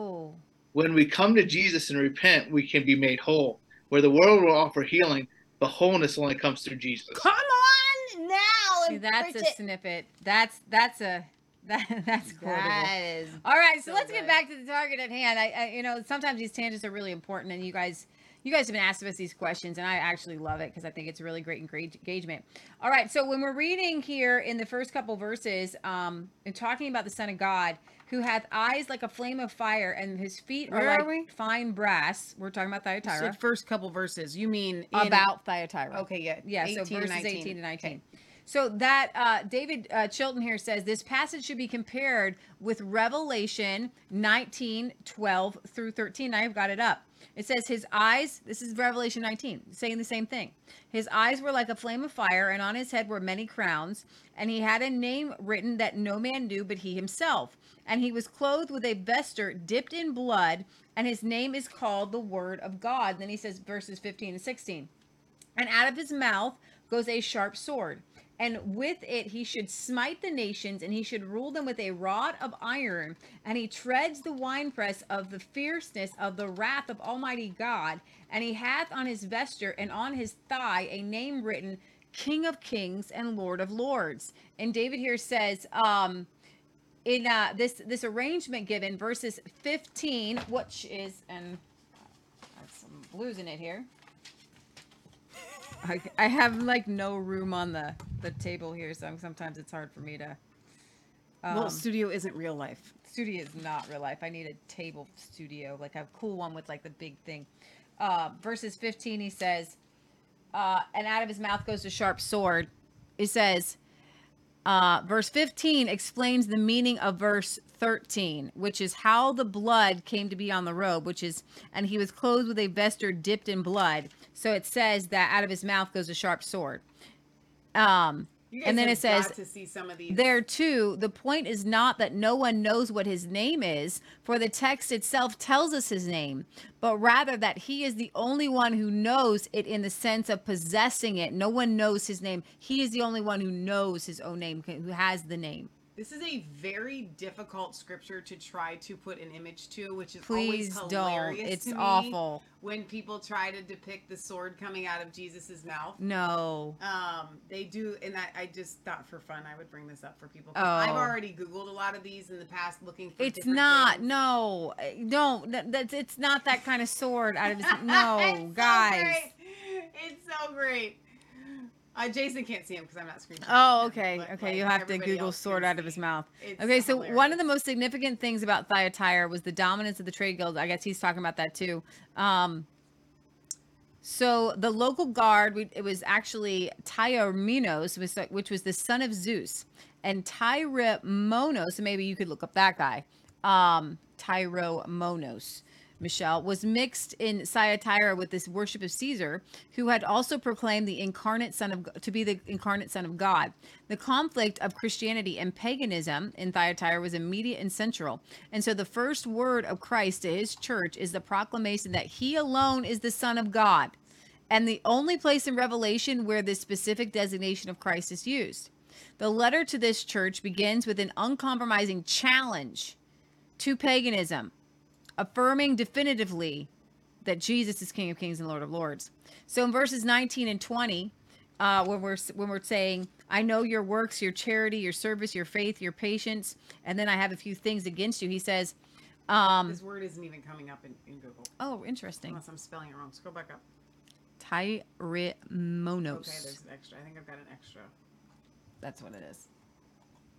When we come to Jesus and repent, we can be made whole. Where the world will offer healing, but wholeness only comes through Jesus. come on now See, that's a it. snippet. That's that's a that that's quotable. that is All right, so, so let's get back to the target at hand. I, I, you know, sometimes these tangents are really important, and you guys, you guys have been asking us these questions, and I actually love it because I think it's really great engagement. All right, so when we're reading here in the first couple verses, um, and talking about the Son of God, who hath eyes like a flame of fire, and his feet are Where like fine brass. We're talking about Thyatira. first couple verses you mean in- about Thyatira. okay yeah Yeah, 18 so verses 19. 18 to 19. Okay. So that uh, David uh, Chilton here says this passage should be compared with Revelation 19, 12 through 13. I've got it up. It says his eyes, this is Revelation 19, saying the same thing. His eyes were like a flame of fire, and on his head were many crowns, and he had a name written that no man knew but he himself. And he was clothed with a vesture dipped in blood, and his name is called the Word of God. Then he says verses 15 and 16. And out of his mouth goes a sharp sword. And with it he should smite the nations, and he should rule them with a rod of iron. And he treads the winepress of the fierceness of the wrath of Almighty God. And he hath on his vesture and on his thigh a name written, King of Kings and Lord of Lords. And David here says, um, in uh, this this arrangement given, verses 15, which is and I have some blues in it here. I, I have like no room on the the table here, so sometimes it's hard for me to. Um, well studio isn't real life studio is not real life. I need a table studio, like a cool one with like the big thing. Uh, verses 15, he says, uh, and out of his mouth goes a sharp sword. It says, uh, verse 15 explains the meaning of verse 13, which is how the blood came to be on the robe, which is, and he was clothed with a vesture dipped in blood. So it says that out of his mouth goes a sharp sword. Um, and then it says, to see some of these there too, the point is not that no one knows what his name is, for the text itself tells us his name, but rather that he is the only one who knows it in the sense of possessing it. No one knows his name. He is the only one who knows his own name, who has the name. This is a very difficult scripture to try to put an image to, which is Please always don't. It's to me awful. when people try to depict the sword coming out of Jesus's mouth. No. Um, they do, and I, I just thought for fun I would bring this up for people. 'cause I've Oh. already googled a lot of these in the past, looking for. It's not. things. No. No. That, that's it's not that kind of sword out of No, It's so guys. great. It's so great. Uh, Jason can't see him because I'm not screen. Oh, okay. him, okay, like, you have to Google sword out of his mouth. It's Okay, so one of the most significant things about Thyatira was the dominance of the trade guild. I guess he's talking about that too. Um, so the local guard, we- it was actually Tyromenos, was- which was the son of Zeus, and Tyromonos. Maybe you could look up that guy. Um, Tyromonos. Michelle was mixed in Thyatira with this worship of Caesar, who had also proclaimed the incarnate son of to be the incarnate son of God. The conflict of Christianity and paganism in Thyatira was immediate and central. And so the first word of Christ to his church is the proclamation that he alone is the son of God. And the only place in Revelation where this specific designation of Christ is used. The letter to this church begins with an uncompromising challenge to paganism affirming definitively that Jesus is King of Kings and Lord of Lords. So in verses 19 and 20, uh, when we're when we're saying, "I know your works, your charity, your service, your faith, your patience," and then I have a few things against you. He says, Um, This word isn't even coming up in, in Google oh, interesting. unless I'm spelling it wrong. Scroll back up. Tyrimonos. Okay, there's an extra. I think I've got an extra. That's what it is.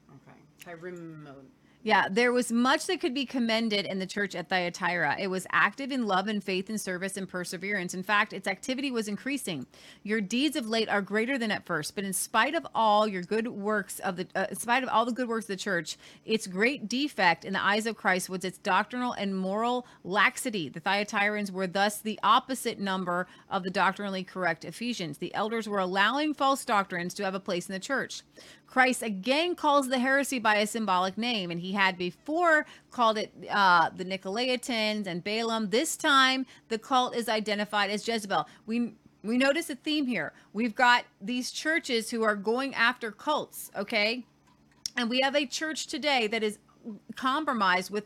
Okay. Tyrimon. Yeah, there was much that could be commended in the church at Thyatira. It was active in love and faith and service and perseverance. In fact, its activity was increasing. Your deeds of late are greater than at first, but in spite of all your good works of the, uh, in spite of all the good works of the church, its great defect in the eyes of Christ was its doctrinal and moral laxity. The Thyatirans were thus the opposite number of the doctrinally correct Ephesians. The elders were allowing false doctrines to have a place in the church. Christ again calls the heresy by a symbolic name, and he had before called it uh, the Nicolaitans and Balaam. This time, the cult is identified as Jezebel. We we notice a theme here. We've got these churches who are going after cults, okay, and we have a church today that is compromised with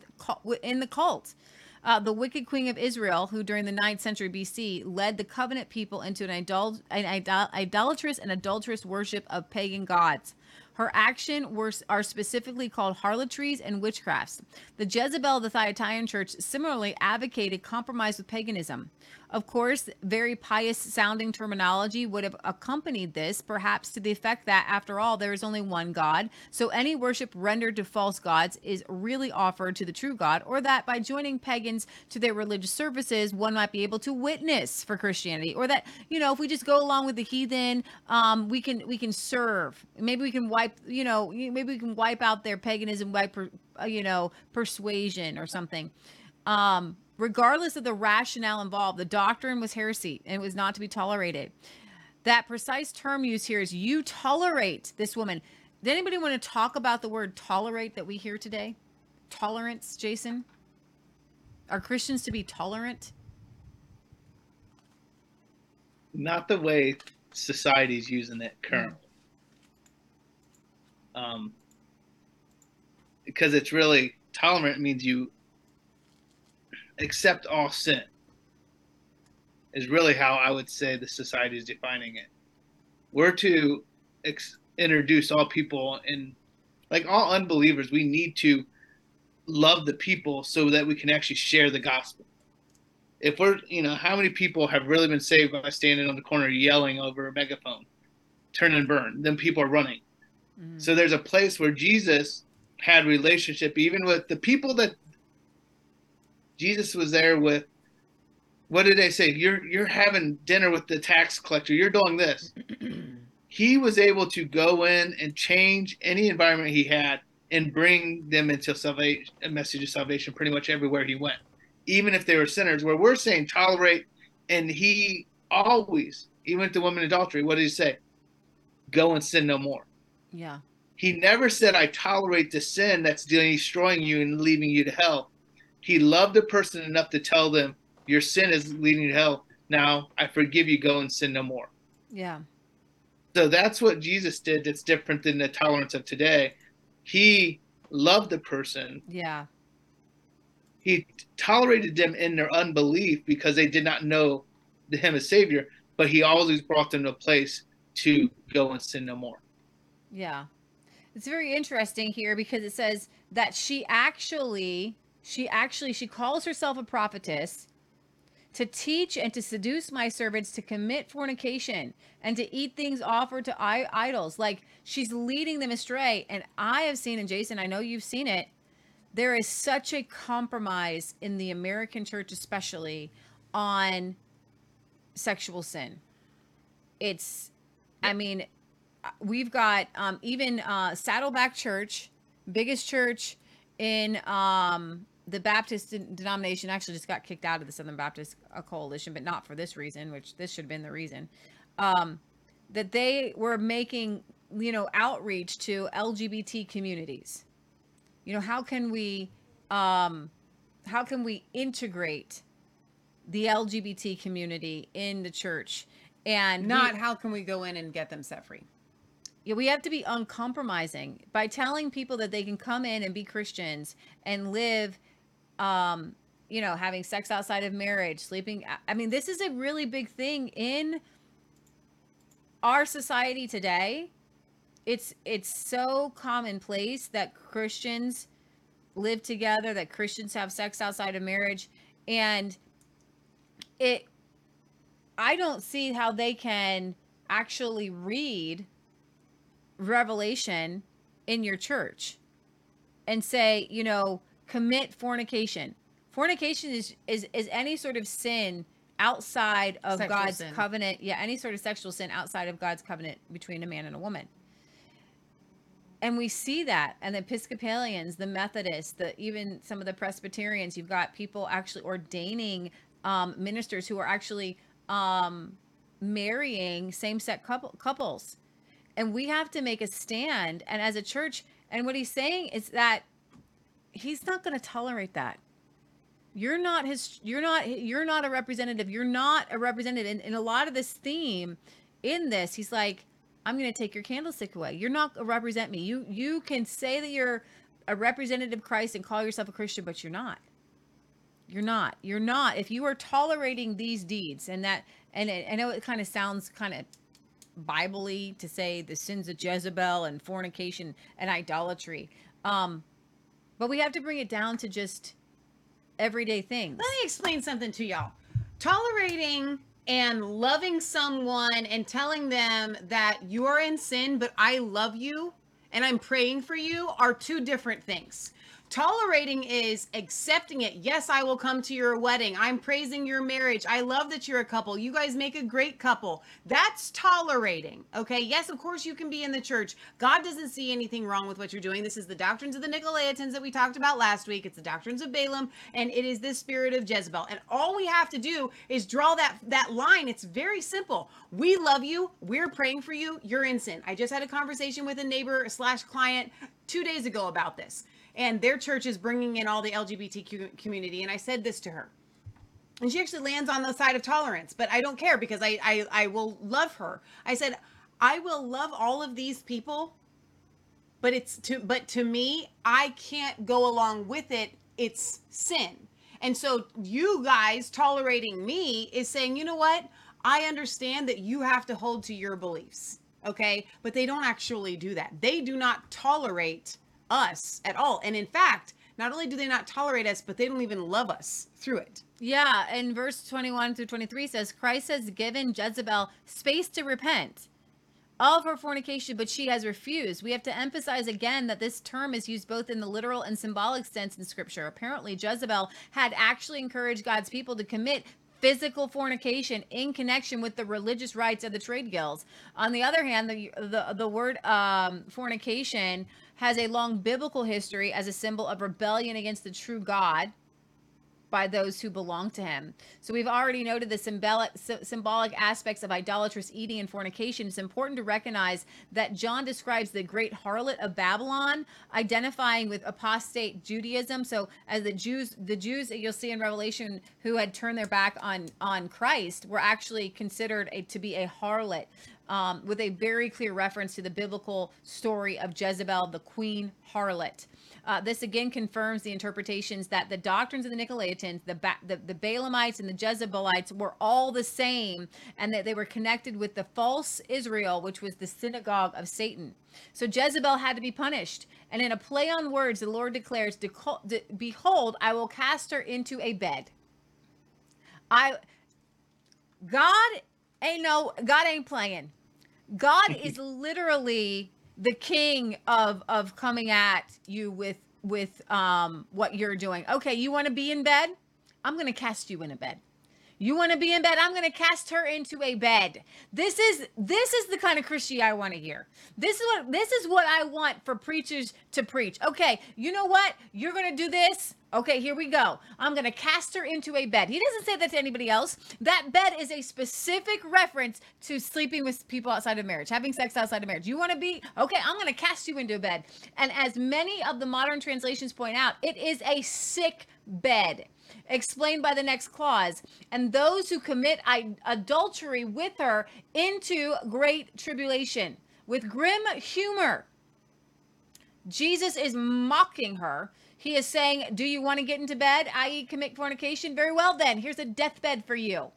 in the cult. Uh, the wicked queen of Israel, who during the 9th century BC led the covenant people into an, idol- an idol- idolatrous and adulterous worship of pagan gods. Her action were, are specifically called harlotries and witchcrafts. The Jezebel of the Thyatiran church similarly advocated compromise with paganism. Of course, very pious sounding terminology would have accompanied this, perhaps to the effect that, after all, there is only one God. So any worship rendered to false gods is really offered to the true God, or that by joining pagans to their religious services, one might be able to witness for Christianity, or that you know, if we just go along with the heathen, um, we can we can serve. Maybe we can wipe, you know, maybe we can wipe out their paganism, wipe, uh, you know, persuasion or something. Um, regardless of the rationale involved, the doctrine was heresy and it was not to be tolerated. That precise term used here is you tolerate this woman. Did anybody want to talk about the word tolerate that we hear today? Tolerance, Jason? Are Christians to be tolerant? Not the way society's using it currently. Um, because it's really tolerant means you accept all sin. Is really how I would say the society is defining it. We're to ex- introduce all people and like all unbelievers, we need to love the people so that we can actually share the gospel. If we're, you know, how many people have really been saved by standing on the corner yelling over a megaphone, turn and burn? Then people are running. Mhm. So there's a place where Jesus had relationship even with the people that Jesus was there with. What did they say? You're you're having dinner with the tax collector. You're doing this. he was able to go in and change any environment he had and bring them into salvation, a message of salvation pretty much everywhere he went, even if they were sinners. Where we're saying tolerate, and he always, even with the woman adultery, what did he say? Go and sin no more. Yeah. He never said, I tolerate the sin that's destroying you and leaving you to hell. He loved the person enough to tell them, Your sin is leading you to hell. Now I forgive you, go and sin no more. Yeah. So that's what Jesus did that's different than the tolerance of today. He loved the person, Yeah. he tolerated them in their unbelief because they did not know him as Savior, but he always brought them to a place to go and sin no more. Yeah. It's very interesting here because it says that she actually she actually she calls herself a prophetess to teach and to seduce my servants to commit fornication and to eat things offered to I- idols. Like she's leading them astray. And I have seen and Jason I know you've seen it there is such a compromise in the American church especially on sexual sin. It's I mean we've got um, even uh, Saddleback Church, biggest church in um, the Baptist denomination, actually just got kicked out of the Southern Baptist uh, Coalition, but not for this reason, which this should have been the reason. Um, that they were making, you know, outreach to LGBT communities. You know, how can we, um, how can we integrate the LGBT community in the church? And Not we- how can we go in and get them set free? We have to be uncompromising by telling people that they can come in and be Christians and live, um, you know, having sex outside of marriage, sleeping. I mean, this is a really big thing in our society today. It's it's so commonplace that Christians live together, that Christians have sex outside of marriage, and it I don't see how they can actually read Revelation in your church and say, you know, commit fornication. Fornication is is is any sort of sin outside of Sexual God's sin. covenant. Yeah, any sort of sexual sin outside of God's covenant between a man and a woman. And we see that, and the Episcopalians, the Methodists, the even some of the Presbyterians, you've got people actually ordaining um, ministers who are actually um, marrying same-sex couple, couples, and we have to make a stand. And as a church, and what he's saying is that he's not going to tolerate that. You're not his you're not you're not a representative you're not a representative and, and a lot of this theme in this he's like i'm going to take your candlestick away. You're not a represent me. You you can say that you're a representative of christ and call yourself a christian but you're not. You're not. You're not. If you are tolerating these deeds and that and i know it kind of sounds kind of bible-y to say the sins of jezebel and fornication and idolatry um but we have to bring it down to just everyday things. Let me explain something to y'all. Tolerating and loving someone and telling them that you are in sin, but I love you and I'm praying for you are two different things. Tolerating is accepting it. Yes, I will come to your wedding. I'm praising your marriage. I love that you're a couple. You guys make a great couple. That's tolerating. Okay. Yes, of course, you can be in the church. God doesn't see anything wrong with what you're doing. This is the doctrines of the Nicolaitans that we talked about last week. It's the doctrines of Balaam, and it is this spirit of Jezebel. And all we have to do is draw that that line. It's very simple. We love you. We're praying for you. You're in sin. I just had a conversation with a neighbor slash client two days ago about this and their church is bringing in all the LGBTQ community. And I said this to her, and she actually lands on the side of tolerance, but I don't care because I I, I will love her. I said I will love all of these people, but it's to but to me I can't go along with it. It's sin. And so you guys tolerating me is saying, you know what? I understand that you have to hold to your beliefs. Okay. But they don't actually do that. They do not tolerate us at all. And in fact, not only do they not tolerate us, but they don't even love us through it. Yeah, and verse 21 through 23 says Christ has given Jezebel space to repent of her fornication, but she has refused. We have to emphasize again that this term is used both in the literal and symbolic sense in scripture. Apparently, Jezebel had actually encouraged God's people to commit physical fornication in connection with the religious rites of the trade guilds. On the other hand, the the, the word um, fornication has a long biblical history as a symbol of rebellion against the true God by those who belong to him. So we've already noted the symbolic symbolic aspects of idolatrous eating and fornication. It's important to recognize that John describes the great harlot of Babylon identifying with apostate Judaism. So as the Jews the Jews that you'll see in Revelation who had turned their back on on Christ were actually considered a, to be a harlot. Um, with a very clear reference to the biblical story of Jezebel, the queen harlot. Uh, this again confirms the interpretations that the doctrines of the Nicolaitans, the, ba- the the Balaamites, and the Jezebelites were all the same, and that they were connected with the false Israel, which was the synagogue of Satan. So Jezebel had to be punished. And in a play on words, the Lord declares, "Deco- de- "Behold, I will cast her into a bed." I God ain't no God ain't playing. God is literally the king of of coming at you with with um what you're doing. Okay, you want to be in bed? I'm going to cast you in a bed. You want to be in bed? I'm going to cast her into a bed. This is this is the kind of Christianity I want to hear. This is what this is what I want for preachers to preach. Okay, you know what? You're going to do this. Okay, here we go. I'm going to cast her into a bed. He doesn't say that to anybody else. That bed is a specific reference to sleeping with people outside of marriage, having sex outside of marriage. You want to be okay? I'm going to cast you into a bed. And as many of the modern translations point out, it is a sick bed explained by the next clause and those who commit adultery with her into great tribulation with grim humor jesus is mocking her he is saying do you want to get into bed i.e commit fornication very well then here's a deathbed for you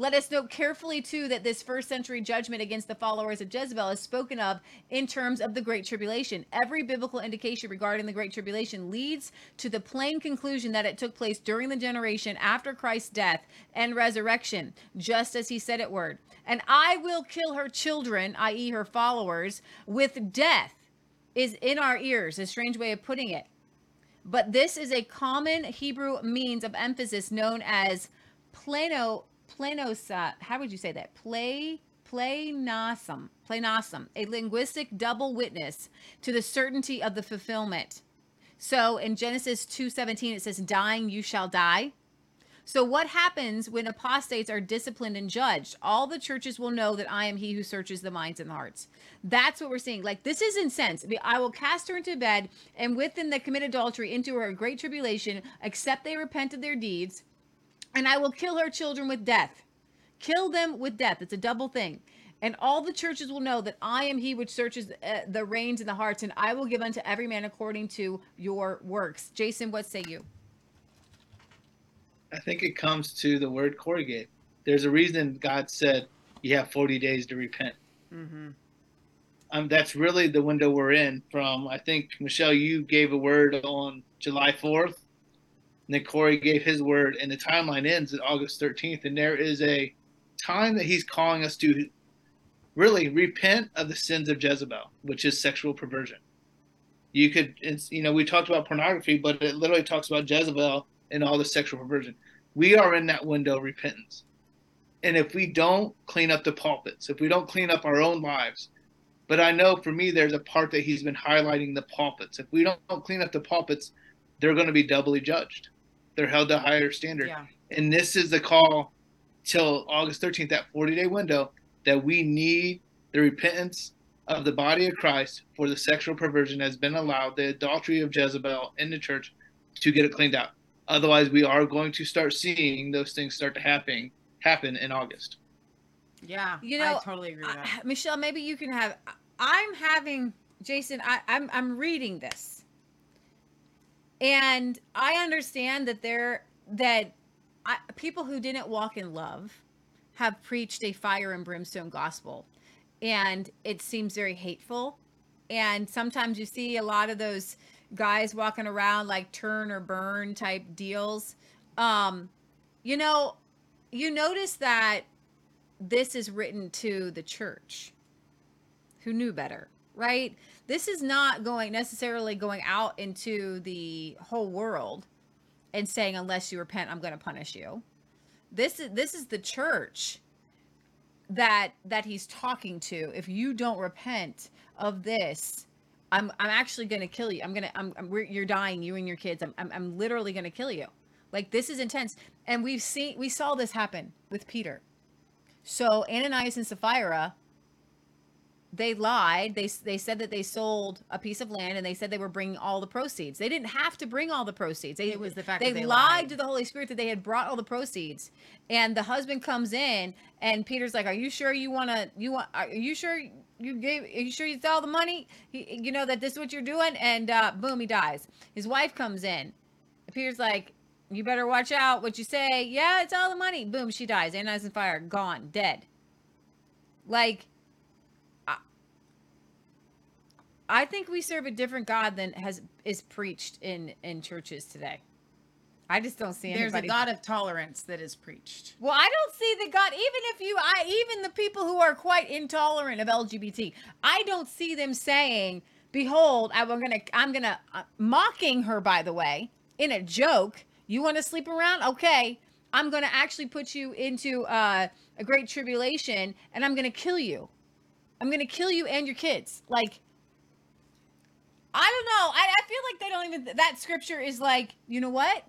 Let us note carefully, too, that this first century judgment against the followers of Jezebel is spoken of in terms of the Great Tribulation. Every biblical indication regarding the Great Tribulation leads to the plain conclusion that it took place during the generation after Christ's death and resurrection, just as he said it would. And I will kill her children, i.e., her followers, with death, is in our ears, a strange way of putting it. But this is a common Hebrew means of emphasis known as plano planosa. How would you say that? Play planosum. Planosum, a linguistic double witness to the certainty of the fulfillment. So in Genesis 2:17 it says dying you shall die. So what happens when apostates are disciplined and judged? All the churches will know that I am he who searches the minds and the hearts. That's what we're seeing. Like this is incense. I will cast her into bed and with them that commit adultery into her great tribulation, except they repent of their deeds, and I will kill her children with death. Kill them with death. It's a double thing. And all the churches will know that I am he which searches uh, the reins and the hearts, and I will give unto every man according to your works. Jason, what say you? I think it comes to the word corrugate. There's a reason God said you have 40 days to repent. Mm-hmm. Um, that's really the window we're in. From I think Michelle, you gave a word on July 4th, and then Corey gave his word, and the timeline ends at August 13th. And there is a time that He's calling us to really repent of the sins of Jezebel, which is sexual perversion. You could, it's you know, we talked about pornography, but it literally talks about Jezebel and all the sexual perversion. We are in that window of repentance. And if we don't clean up the pulpits, if we don't clean up our own lives, but I know for me, there's a part that he's been highlighting the pulpits. If we don't clean up the pulpits, they're going to be doubly judged. They're held to higher standard. Yeah. And this is the call till August 13th, that 40 day window, that we need the repentance of the body of Christ for the sexual perversion has been allowed, the adultery of Jezebel in the church, to get it cleaned out. Otherwise, we are going to start seeing those things start to happen happen in August. Yeah. You know, I totally agree with that. I- Michelle, maybe you can have. I'm having Jason. I, I'm I'm reading this, and I understand that there that I, people who didn't walk in love have preached a fire and brimstone gospel, and it seems very hateful. And sometimes you see a lot of those guys walking around like turn or burn type deals. Um, you know, you notice that this is written to the church who knew better, right? This is not going necessarily going out into the whole world and saying unless you repent I'm going to punish you. This is this is the church that that he's talking to. If you don't repent of this, I'm I'm actually going to kill you. I'm to I'm, I'm we're, you're dying you and your kids. I'm I'm, I'm literally going to kill you. Like this is intense. And we've seen we saw this happen with Peter. So Ananias and Sapphira, they lied. They they said that they sold a piece of land, and they said they were bringing all the proceeds. They didn't have to bring all the proceeds. They, It was the fact they, that they lied, lied. to the Holy Spirit that they had brought all the proceeds. And the husband comes in, and Peter's like, "Are you sure you want to? You want? Are you sure you gave? Are you sure you saw the money? He, you know that this is what you're doing?" And uh, boom, he dies. His wife comes in. Appears like, "You better watch out what you say." Yeah, it's all the money. Boom, she dies. Ananias and Sapphira, gone, dead. Like, I, I think we serve a different God than has is preached in in churches today. I just don't see anybody. There's a. God of tolerance that is preached. Well, I don't see the God. Even if you, I even the people who are quite intolerant of LGBT, I don't see them saying, "Behold, I'm gonna, I'm gonna," uh, mocking her. By the way, in a joke. You want to sleep around? Okay, I'm gonna actually put you into uh, a great tribulation, and I'm gonna kill you. I'm gonna kill you and your kids. Like, I don't know. I, I feel like they don't even. That scripture is like, you know what?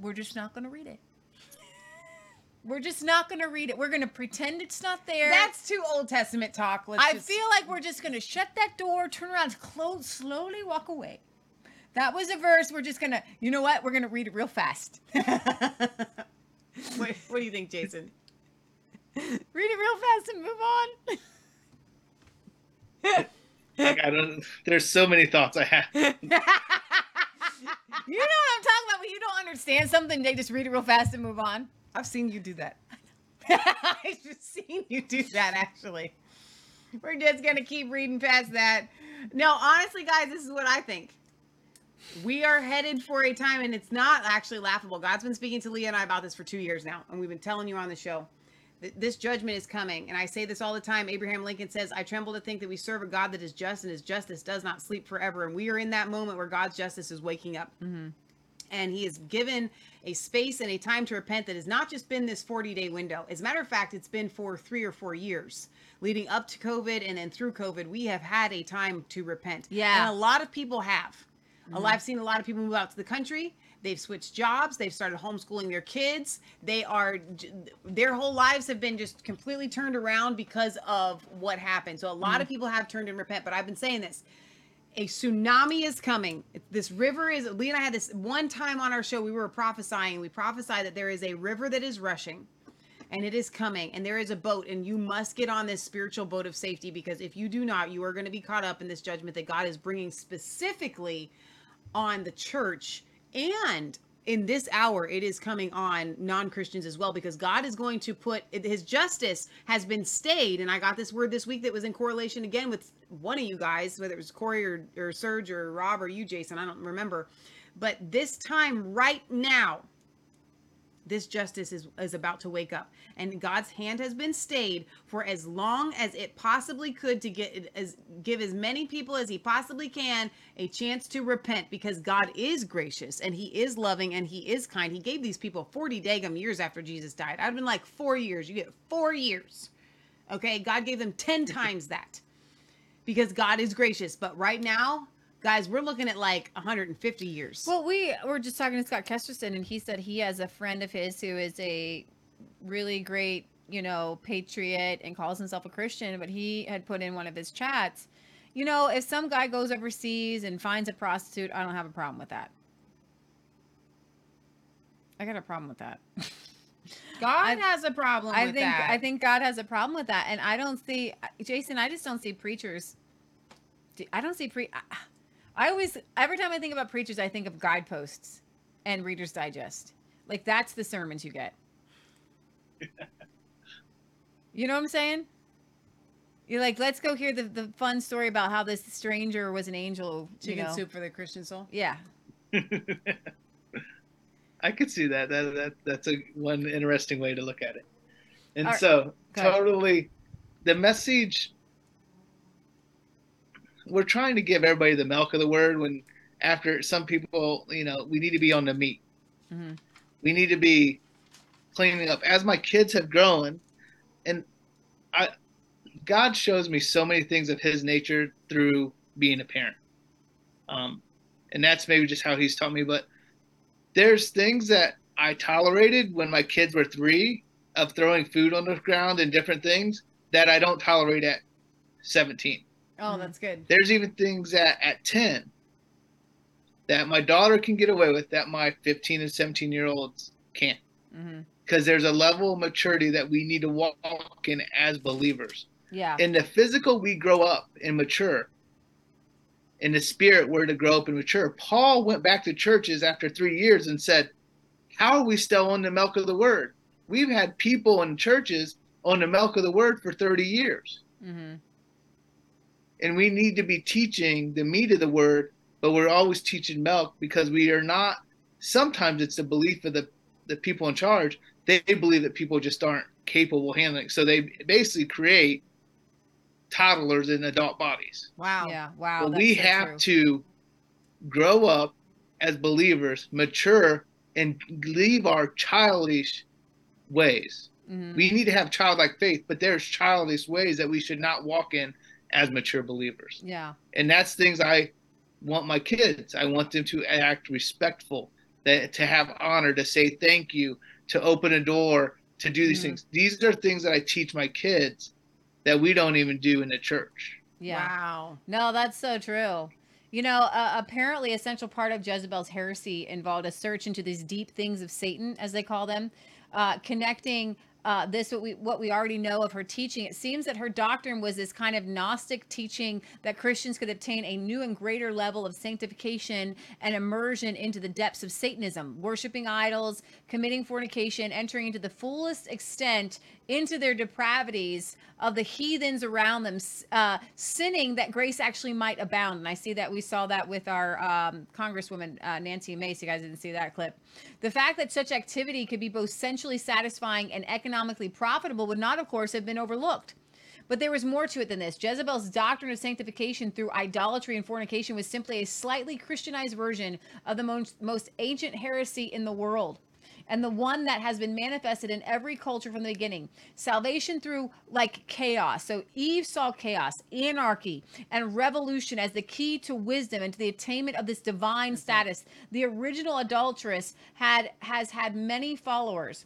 We're just not gonna read it. We're just not going to read it. We're going to pretend it's not there. That's too Old Testament talk. Let's I just- feel like we're just going to shut that door, turn around, close, slowly walk away. That was a verse. We're just going to, you know what? We're going to read it real fast. what, what do you think, Jason? Read it real fast and move on. Like, I don't. There's so many thoughts I have. You know what I'm talking about when you don't understand something, they just read it real fast and move on. I've seen you do that. I just seen you do that actually. We're just gonna keep reading past that. No, honestly, guys, this is what I think. We are headed for a time, and it's not actually laughable. God's been speaking to Leah and I about this for two years now, and we've been telling you on the show. This judgment is coming, and I say this all the time. Abraham Lincoln says, I tremble to think that we serve a God that is just, and his justice does not sleep forever. And we are in that moment where God's justice is waking up mm-hmm. and he has given a space and a time to repent that has not just been this 40 day window. As a matter of fact, it's been for three or four years leading up to COVID and then through COVID. We have had a time to repent. Yeah. And a lot of people have. Mm-hmm. Lot, I've seen a lot of people move out to the country. They've switched jobs. They've started homeschooling their kids. They are, their whole lives have been just completely turned around because of what happened. So a lot of mm-hmm. people have turned and repent. But I've been saying this a tsunami is coming. This river is. Lee and I had this one time on our show. We were prophesying. We prophesied that there is a river that is rushing, and it is coming. And there is a boat, and you must get on this spiritual boat of safety because if you do not, you are going to be caught up in this judgment that God is bringing specifically on the church and in this hour it is coming on non-christians as well because god is going to put his justice has been stayed. And i got this word this week that was in correlation again with one of you guys whether it was corey or, or serge or rob or you jason i don't remember. But this time right now this justice is, is about to wake up. And god's hand has been stayed for as long as it possibly could to get as give as many people as he possibly can a chance to repent because god is gracious and he is loving and he is kind. He gave these people 40 dagum years after jesus died. I've been like four years. You get four years. Okay? God gave them 10 times that because god is gracious. But right now guys we're looking at like 150 years Well, we were just talking to Scott Kesterson, and he said he has a friend of his who is a really great, you know, patriot and calls himself a Christian. But he had put in one of his chats, you know, if some guy goes overseas and finds a prostitute, I don't have a problem with that. I got a problem with that. god I- has a problem I with think that I think God has a problem with that, and I don't see Jason. I just don't see preachers. I don't see pre. I- I always every time I think about preachers, I think of guideposts and Reader's Digest. Like that's the sermons you get. you know what I'm saying? You're like, let's go hear the, the fun story about how this stranger was an angel. you chicken know? soup for the christian soul Yeah. I could see that. That that that's a one interesting way to look at it. And All right. so totally the message we're trying to give everybody the milk of the word when after some people, you know, we need to be on the meat. Mhm. We need to be cleaning up. As my kids have grown and I God shows me so many things of his nature through being a parent. Um and that's maybe just how he's taught me, but there's things that I tolerated when my kids were three of throwing food on the ground and different things that I don't tolerate at 17. Oh Mhm. that's good There's even things that at 10 that my daughter can get away with that my 15 and 17 year olds can't. hmm Because there's a level of maturity that we need to walk in as believers. Yeah. In the physical, we grow up and mature. In the spirit, we're to grow up and mature. Paul went back to churches after three years and said, How are we still on the milk of the word? We've had people in churches on the milk of the word for 30 years. hmm And we need to be teaching the meat of the word, but we're always teaching milk because we are not. Sometimes it's the belief of the, the people in charge. They believe that people just aren't capable of handling it. So they basically create toddlers in adult bodies. wow Yeah. Wow. But we so have true. to grow up as believers, mature, and leave our childish ways. Mhm. We need to have childlike faith, but there's childish ways that we should not walk in as mature believers. Yeah. And that's things I want my kids. I want them to act respectful, that to have honor, to say thank you, to open a door, to do these Mhm. things. These are things that I teach my kids that we don't even do in the church. Yeah. wow No, that's so true. You know, uh, apparently, a central part of Jezebel's heresy involved a search into these deep things of Satan, as they call them, uh, connecting uh, this what we what we already know of her teaching. It seems that her doctrine was this kind of Gnostic teaching that Christians could obtain a new and greater level of sanctification and immersion into the depths of Satanism, worshiping idols, committing fornication, entering into the fullest extent into their depravities of the heathens around them, uh, sinning that grace actually might abound. And I see that we saw that with our um, Congresswoman uh, Nancy Mace. You guys didn't see that clip. The fact that such activity could be both sensually satisfying and economically profitable would not, of course, have been overlooked. But there was more to it than this. Jezebel's doctrine of sanctification through idolatry and fornication was simply a slightly Christianized version of the most, most ancient heresy in the world and the one that has been manifested in every culture from the beginning. Salvation through like chaos. So Eve saw chaos, anarchy, and revolution as the key to wisdom and to the attainment of this divine mm-hmm. status. The original adulteress had has had many followers.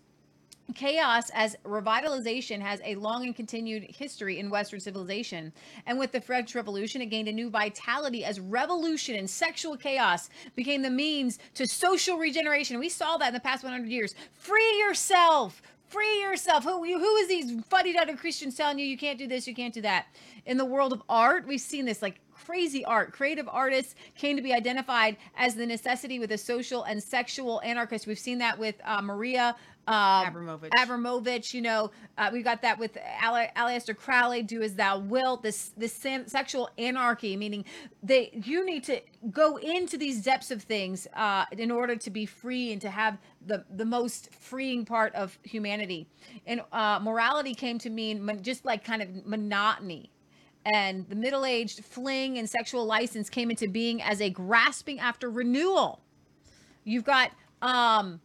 Chaos as revitalization has a long and continued history in Western civilization. And with the French Revolution, it gained a new vitality as revolution and sexual chaos became the means to social regeneration. We saw that in the past 100 years. Free yourself. Free yourself. Who, who is these fuddy-duddy Christians telling you you can't do this, you can't do that? In the world of art, we've seen this like crazy art. Creative artists came to be identified as the necessity with a social and sexual anarchist. We've seen that with uh, Maria uh, Abramovich. Abramovich, you know, uh, we got that with Ale- Aleister Crowley, "Do as Thou Wilt." This this san- sexual anarchy, meaning they you need to go into these depths of things uh, in order to be free and to have the the most freeing part of humanity. And uh, morality came to mean mon- just like kind of monotony. And the middle aged fling and sexual license came into being as a grasping after renewal. You've got um,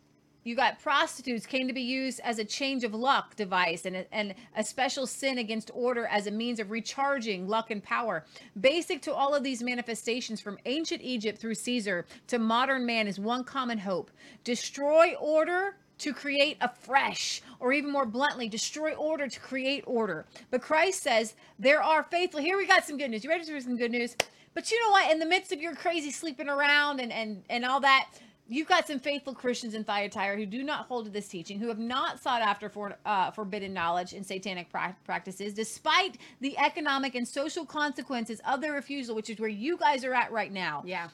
you got prostitutes came to be used as a change of luck device and a, and a special sin against order as a means of recharging luck and power. Basic to all of these manifestations from ancient Egypt through Caesar to modern man is one common hope destroy order to create a fresh, or even more bluntly, destroy order to create order. But Christ says there are faithful. Here we got some good news. You ready for some good news? But you know what? In the midst of your crazy sleeping around and and and all that, you've got some faithful Christians in Thyatira who do not hold to this teaching, who have not sought after for, uh, forbidden knowledge and satanic pra- practices, despite the economic and social consequences of their refusal, which is where you guys are at right now. Yeah.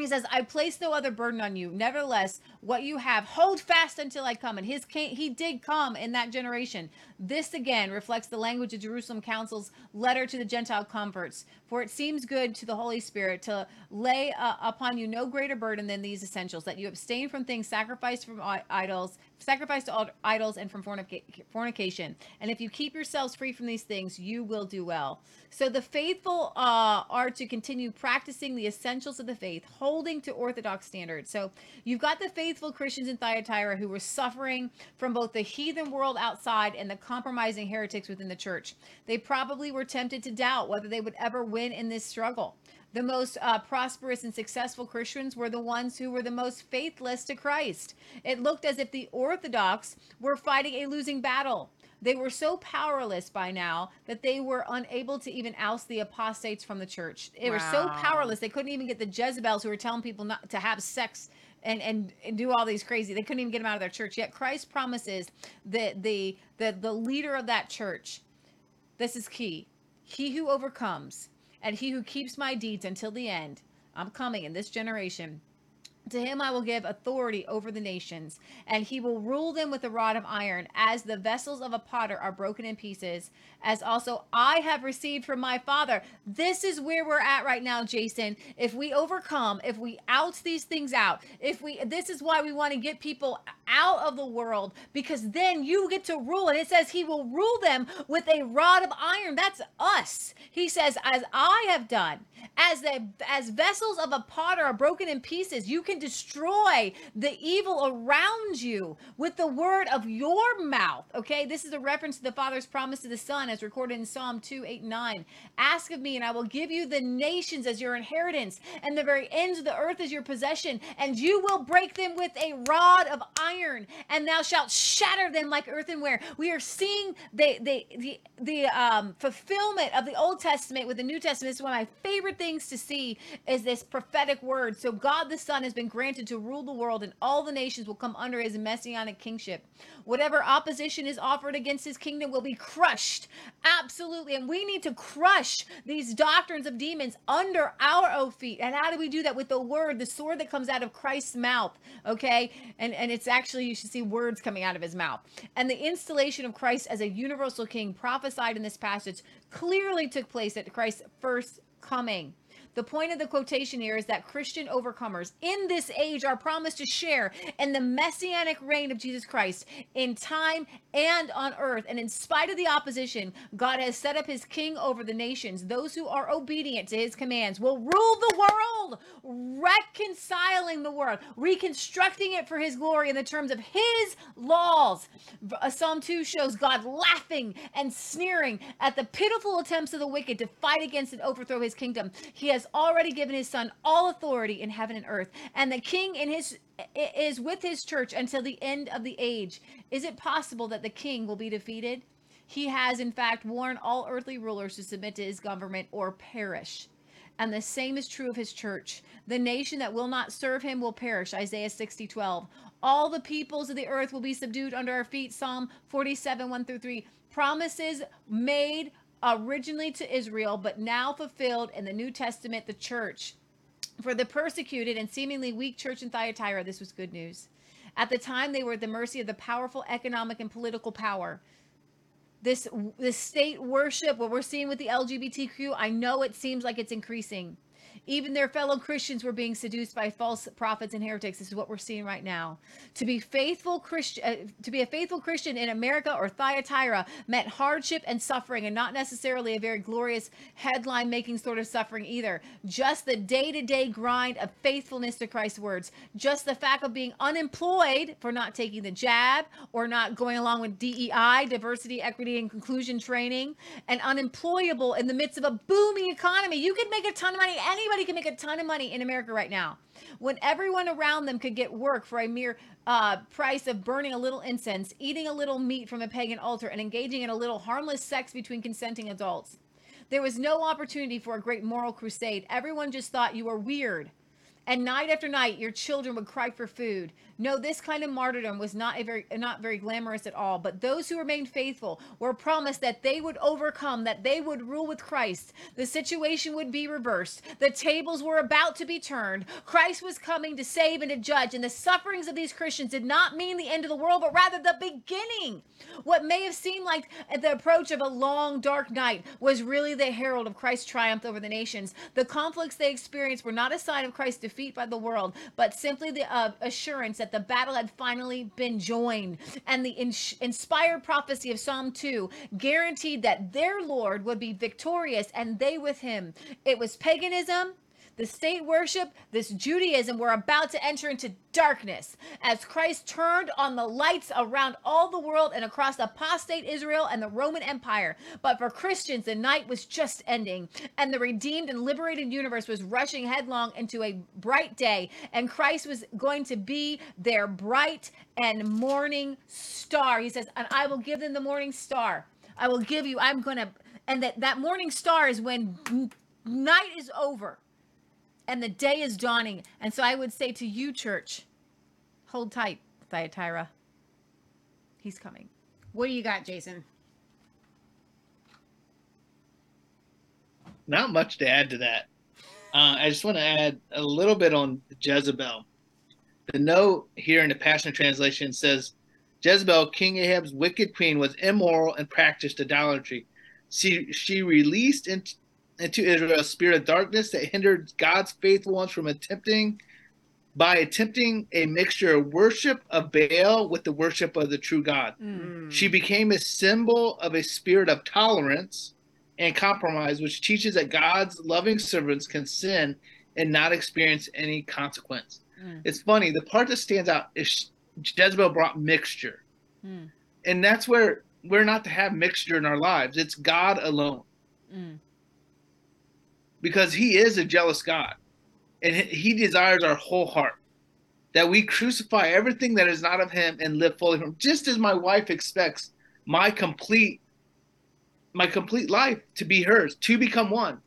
He says, I place no other burden on you. Nevertheless, what you have, hold fast until I come. And his came, he did come in that generation. This again reflects the language of Jerusalem Council's letter to the Gentile converts. For it seems good to the Holy Spirit to lay uh, upon you no greater burden than these essentials that you abstain from things sacrificed from idols, sacrificed to idols, and from fornica- fornication. And if you keep yourselves free from these things, you will do well. So the faithful uh, are to continue practicing the essentials of the faith, holding to orthodox standards. So you've got the faithful Christians in Thyatira who were suffering from both the heathen world outside and the compromising heretics within the church. They probably were tempted to doubt whether they would ever win in this struggle. The most uh, prosperous and successful Christians were the ones who were the most faithless to Christ. It looked as if the Orthodox were fighting a losing battle. They were so powerless by now that they were unable to even oust the apostates from the church. They were so powerless they couldn't even get the Jezebels who were telling people not to have sex and, and and do all these crazy. They couldn't even get them out of their church. Yet Christ promises that the the the leader of that church, this is key. He who overcomes and he who keeps my deeds until the end, I'm coming in this generation. To him I will give authority over the nations, and he will rule them with a rod of iron, as the vessels of a potter are broken in pieces, as also I have received from my Father. This is where we're at right now, Jason. If we overcome, if we out these things out, if we, this is why we want to get people out of the world, because then you get to rule. And it says he will rule them with a rod of iron. That's us. He says, as I have done, as the as vessels of a potter are broken in pieces, you can destroy the evil around you with the word of your mouth. Okay, this is a reference to the Father's promise to the Son, as recorded in Psalm 2, 8, 9. Ask of me, and I will give you the nations as your inheritance, and the very ends of the earth as your possession, and you will break them with a rod of iron, and thou shalt shatter them like earthenware. We are seeing the the the, the um fulfillment of the Old Testament with the New Testament. This is one of my favorite things things to see is this prophetic word. So God the Son has been granted to rule the world, and all the nations will come under his messianic kingship. Whatever opposition is offered against his kingdom will be crushed. Absolutely. And we need to crush these doctrines of demons under our own feet. And how do we do that? With the word, the sword that comes out of Christ's mouth. Okay. And and it's actually you should see words coming out of his mouth. And the installation of Christ as a universal king prophesied in this passage clearly took place at Christ's first coming. The point of the quotation here is that Christian overcomers in this age are promised to share in the messianic reign of Jesus Christ in time and on earth. And in spite of the opposition, God has set up his king over the nations. Those who are obedient to his commands will rule the world, reconciling the world, reconstructing it for his glory in the terms of his laws. Psalm 2 shows God laughing and sneering at the pitiful attempts of the wicked to fight against and overthrow his kingdom. He has already given his son all authority in heaven and earth, and the king in his is with his church until the end of the age. Is it possible that the king will be defeated? He has, in fact, warned all earthly rulers to submit to his government or perish. And the same is true of his church. The nation that will not serve him will perish. Isaiah 60, 12. All the peoples of the earth will be subdued under our feet. Psalm 47, 1 through 3. Promises made originally to Israel, but now fulfilled in the New Testament, the church. For the persecuted and seemingly weak church in Thyatira, this was good news. At the time, they were at the mercy of the powerful economic and political power. This, this state worship, what we're seeing with the LGBTQ, I know it seems like it's increasing. Even their fellow Christians were being seduced by false prophets and heretics. This is what we're seeing right now. To be faithful Christian, uh, to be a faithful Christian in America or Thyatira meant hardship and suffering, and not necessarily a very glorious headline-making sort of suffering either. Just the day-to-day grind of faithfulness to Christ's words. Just the fact of being unemployed for not taking the jab or not going along with DEI, diversity, equity, and inclusion training, and unemployable in the midst of a booming economy. You could make a ton of money. Anybody can make a ton of money in America right now. When everyone around them could get work for a mere uh, price of burning a little incense, eating a little meat from a pagan altar, and engaging in a little harmless sex between consenting adults. There was no opportunity for a great moral crusade. Everyone just thought you were weird. And night after night, your children would cry for food. No, this kind of martyrdom was not a very not very glamorous at all. But those who remained faithful were promised that they would overcome, that they would rule with Christ. The situation would be reversed. The tables were about to be turned. Christ was coming to save and to judge, and the sufferings of these Christians did not mean the end of the world, but rather the beginning. What may have seemed like the approach of a long, dark night was really the herald of Christ's triumph over the nations. The conflicts they experienced were not a sign of Christ's defeat by the world, but simply the uh, assurance that the battle had finally been joined. And the in- inspired prophecy of Psalm 2 guaranteed that their Lord would be victorious and they with him. It was paganism the state worship, this Judaism, were about to enter into darkness as Christ turned on the lights around all the world and across apostate Israel and the Roman Empire. But for Christians, the night was just ending, and the redeemed and liberated universe was rushing headlong into a bright day, and Christ was going to be their bright and morning star. He says, And I will give them the morning star. I will give you, I'm going to, and that, that morning star is when night is over and the day is dawning. And so I would say to you, church, hold tight, Thyatira. He's coming. What do you got, Jason? Not much to add to that. Uh, I just want to add a little bit on Jezebel. The note here in the Passion Translation says Jezebel, King Ahab's wicked queen, was immoral and practiced idolatry. She, she released into, into Israel a spirit of darkness that hindered God's faithful ones from attempting by attempting a mixture of worship of Baal with the worship of the true God. Mm. She became a symbol of a spirit of tolerance and compromise, which teaches that God's loving servants can sin and not experience any consequence. Mm. It's funny, the part that stands out is Jezebel brought mixture. Mm. And that's where we're not to have mixture in our lives. It's God alone. Because he is a jealous God and he desires our whole heart that we crucify everything that is not of him and live fully from just as my wife expects my complete my complete life to be hers to become one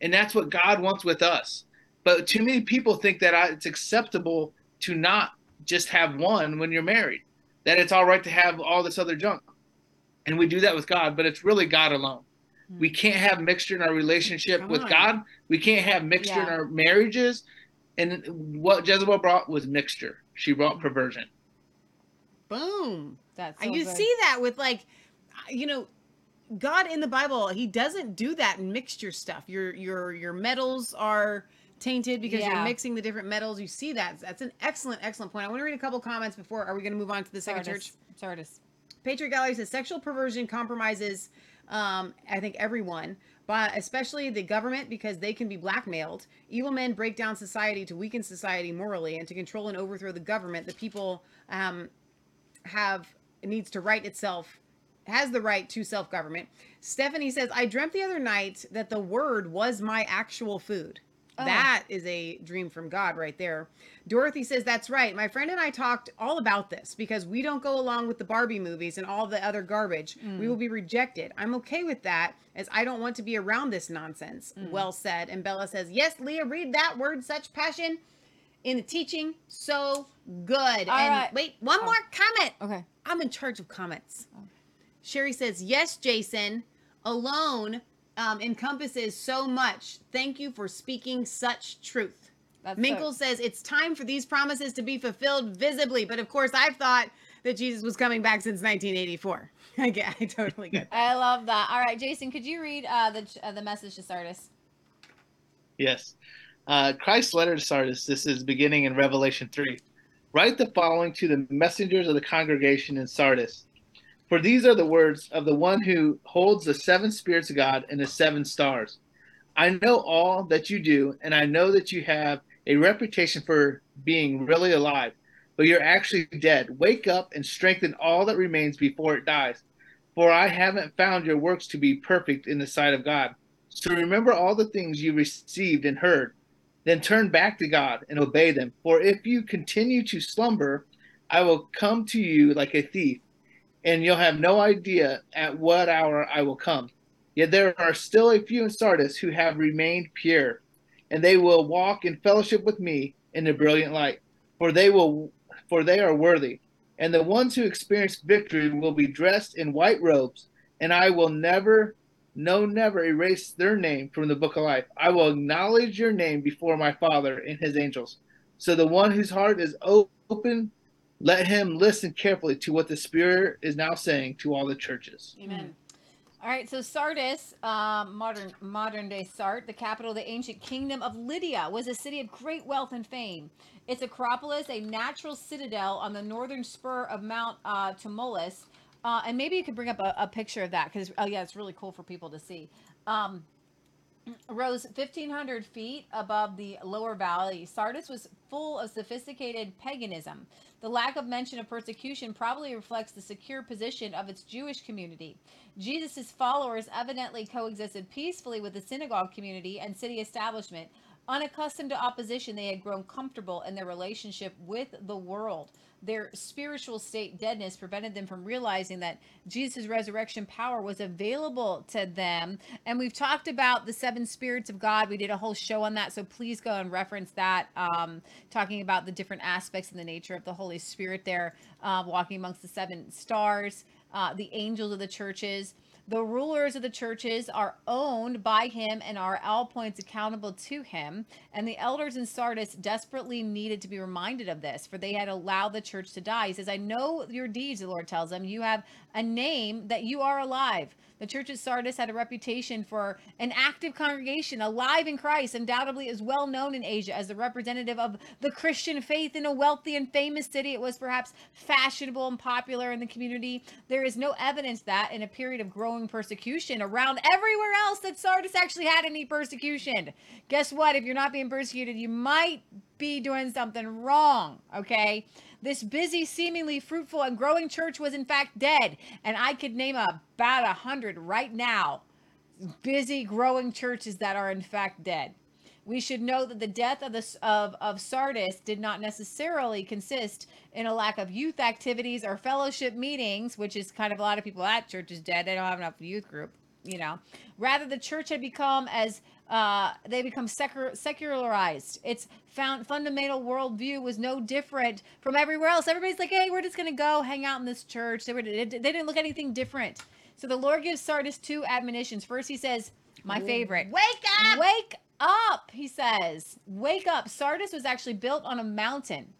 And that's what God wants with us. But too many people think that it's acceptable to not just have one when you're married, that it's all right to have all this other junk. And we do that with God, but it's really God alone. We mm-hmm. can't have mixture in our relationship Come with on. God. We can't have mixture in our marriages. And what Jezebel brought was mixture. She brought mm-hmm. perversion. Boom. That's so you good. see that with like, you know, God in the Bible, He doesn't do that in mixture stuff. Your your your metals are tainted because Yeah. you're mixing the different metals. You see that. That's an excellent, excellent point. I want to read a couple comments before. Are we going to move on to the second church? Sardis. Sardis. Patriot Gallery says sexual perversion compromises, um, I think everyone, but especially the government because they can be blackmailed. Evil men break down society to weaken society morally and to control and overthrow the government. The people um, have needs to right itself has the right to self government. Stephanie says, I dreamt the other night that the word was my actual food. Oh. That is a dream from God right there. Dorothy says, That's right. My friend and I talked all about this because we don't go along with the Barbie movies and all the other garbage. We mm. will be rejected. I'm okay with that as I don't want to be around this nonsense. Mm. Well said. And Bella says, Yes, Leah, read that word, such passion in the teaching. So good. and right. wait, one Oh. more comment. Okay. I'm in charge of comments. Oh. Sherry says, Yes, Jason, alone um, encompasses so much. Thank you for speaking such truth. That's Minkle so- says, It's time for these promises to be fulfilled visibly. But of course, I've thought that Jesus was coming back since 1984. I get, I totally get that. I love that. All right, Jason, could you read uh, the uh, the message to Sardis? Yes. Uh, Christ's letter to Sardis, this is beginning in Revelation 3. Write the following to the messengers of the congregation in Sardis. For these are the words of the one who holds the seven spirits of God and the seven stars. I know all that you do, and I know that you have a reputation for being really alive, but you're actually dead. Wake up and strengthen all that remains before it dies. For I haven't found your works to be perfect in the sight of God. So remember all the things you received and heard, then turn back to God and obey them. For if you continue to slumber, I will come to you like a thief, and you'll have no idea at what hour I will come. Yet there are still a few in Sardis who have remained pure, and they will walk in fellowship with me in the brilliant light. For they will for they are worthy. And the ones who experience victory will be dressed in white robes, and I will never no, never erase their name from the book of life. I will acknowledge your name before my Father and his angels. So the one whose heart is open, let him listen carefully to what the Spirit is now saying to all the churches. Amen. All right, so Sardis, um, modern modern day Sart, the capital of the ancient kingdom of Lydia, was a city of great wealth and fame. Its Acropolis, a natural citadel on the northern spur of Mount uh, Tmolus, uh, and maybe you could bring up a, a picture of that because oh yeah, it's really cool for people to see. Um, rose 1500 feet above the lower valley. Sardis was full of sophisticated paganism. The lack of mention of persecution probably reflects the secure position of its Jewish community. Jesus' followers evidently coexisted peacefully with the synagogue community and city establishment. Unaccustomed to opposition, they had grown comfortable in their relationship with the world. Their spiritual state deadness prevented them from realizing that Jesus' resurrection power was available to them. And we've talked about the seven spirits of God. We did a whole show on that. So please go and reference that, um, talking about the different aspects and the nature of the Holy Spirit there, uh, walking amongst the seven stars, uh, the angels of the churches. The rulers of the churches are owned by him and are at all points accountable to him. And the elders in Sardis desperately needed to be reminded of this, for they had allowed the church to die. He says, I know your deeds, the Lord tells them. You have a name that you are alive. The church at Sardis had a reputation for an active congregation, alive in Christ, undoubtedly is well known in Asia as the representative of the Christian faith in a wealthy and famous city. It was perhaps fashionable and popular in the community. There is no evidence that in a period of growing persecution around everywhere else that Sardis actually had any persecution. Guess what? If you're not being persecuted, you might be doing something wrong, okay? This busy, seemingly fruitful, and growing church was in fact dead. And I could name about a hundred right now busy, growing churches that are in fact dead. We should know that the death of the of, of Sardis did not necessarily consist in a lack of youth activities or fellowship meetings, which is kind of a lot of people at church is dead. They don't have enough youth group. you know. Rather, the church had become as uh, they become secular, secularized. Its found fundamental worldview was no different from everywhere else. Everybody's like, hey, we're just gonna go hang out in this church. They were they didn't look anything different. So the Lord gives Sardis two admonitions. First, he says, my favorite. Wake up! Wake up, he says. Wake up. Sardis was actually built on a mountain.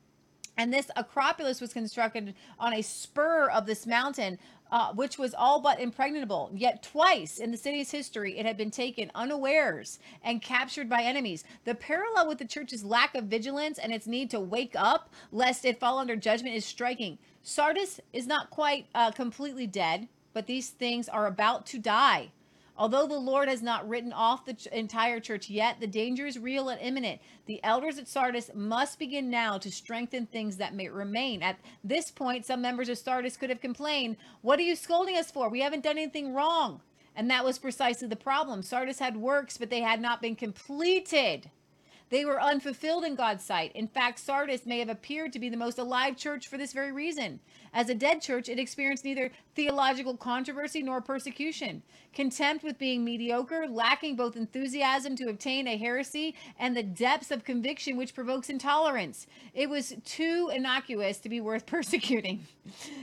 And this Acropolis was constructed on a spur of this mountain, uh, which was all but impregnable. Yet twice in the city's history, it had been taken unawares and captured by enemies. The parallel with the church's lack of vigilance and its need to wake up lest it fall under judgment is striking. Sardis is not quite uh, completely dead, but these things are about to die. Although the Lord has not written off the ch- entire church yet, the danger is real and imminent. The elders at Sardis must begin now to strengthen things that may remain. At this point, some members of Sardis could have complained, What are you scolding us for? We haven't done anything wrong. And that was precisely the problem. Sardis had works, but they had not been completed. They were unfulfilled in God's sight. In fact, Sardis may have appeared to be the most alive church for this very reason. As a dead church, it experienced neither theological controversy nor persecution. Contempt with being mediocre, lacking both enthusiasm to obtain a heresy and the depths of conviction which provokes intolerance. It was too innocuous to be worth persecuting.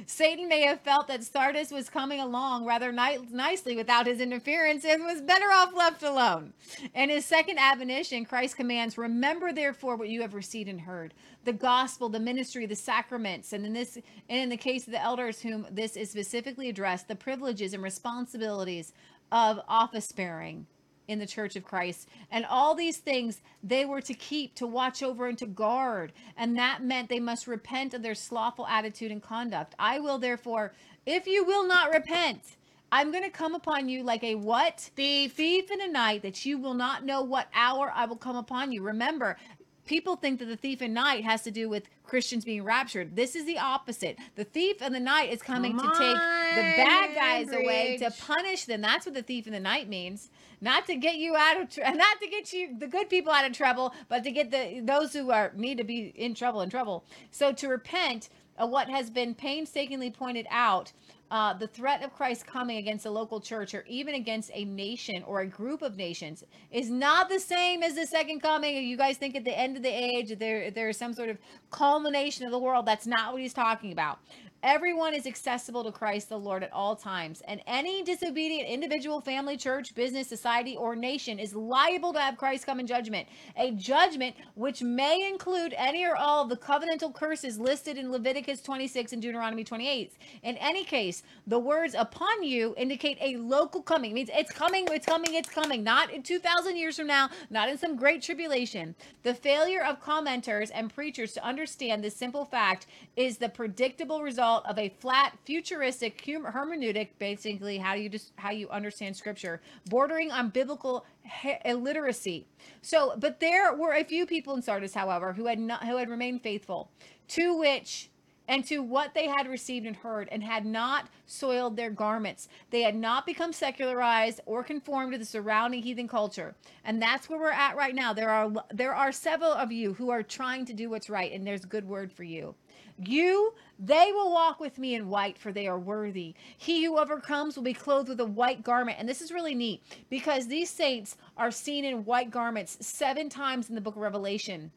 Satan may have felt that Sardis was coming along rather ni- nicely without his interference and was better off left alone. In his second admonition, Christ commands, Remember therefore what you have received and heard the gospel, the ministry, the sacraments, and in this and in the case of the elders whom this is specifically addressed, the privileges and responsibilities of office bearing in the church of Christ. And all these things they were to keep, to watch over, and to guard. And that meant they must repent of their slothful attitude and conduct. I will therefore, if you will not repent, I'm going to come upon you like a what? Thief. Thief in the night that you will not know what hour I will come upon you. Remember, people think that the thief in night has to do with Christians being raptured. This is the opposite. The thief in the night is coming to take the bad guys away to punish them. That's what the thief in the night means. Not to get you out of tr- not to get you the good people out of trouble, but to get the those who are need to be in trouble in trouble. So to repent of what has been painstakingly pointed out uh, the threat of Christ coming against a local church or even against a nation or a group of nations is not the same as the second coming. You guys think at the end of the age there there is some sort of culmination of the world. That's not what he's talking about. Everyone is accessible to Christ the Lord at all times, and any disobedient individual, family, church, business, society, or nation is liable to have Christ come in judgment. A judgment which may include any or all of the covenantal curses listed in Leviticus 26 and Deuteronomy 28. In any case, the words upon you indicate a local coming. It means it's coming, it's coming, it's coming. Not in 2,000 years from now, not in some great tribulation. The failure of commenters and preachers to understand this simple fact is the predictable result of a flat futuristic hermeneutic basically how you just how you understand scripture bordering on biblical he- illiteracy so but there were a few people in sardis however who had not who had remained faithful to which and to what they had received and heard, and had not soiled their garments. They had not become secularized or conformed to the surrounding heathen culture. And that's where we're at right now. There are there are several of you who are trying to do what's right, and there's good word for you. You, they will walk with me in white, for they are worthy. He who overcomes will be clothed with a white garment. And this is really neat because these saints are seen in white garments seven times in the book of Revelation.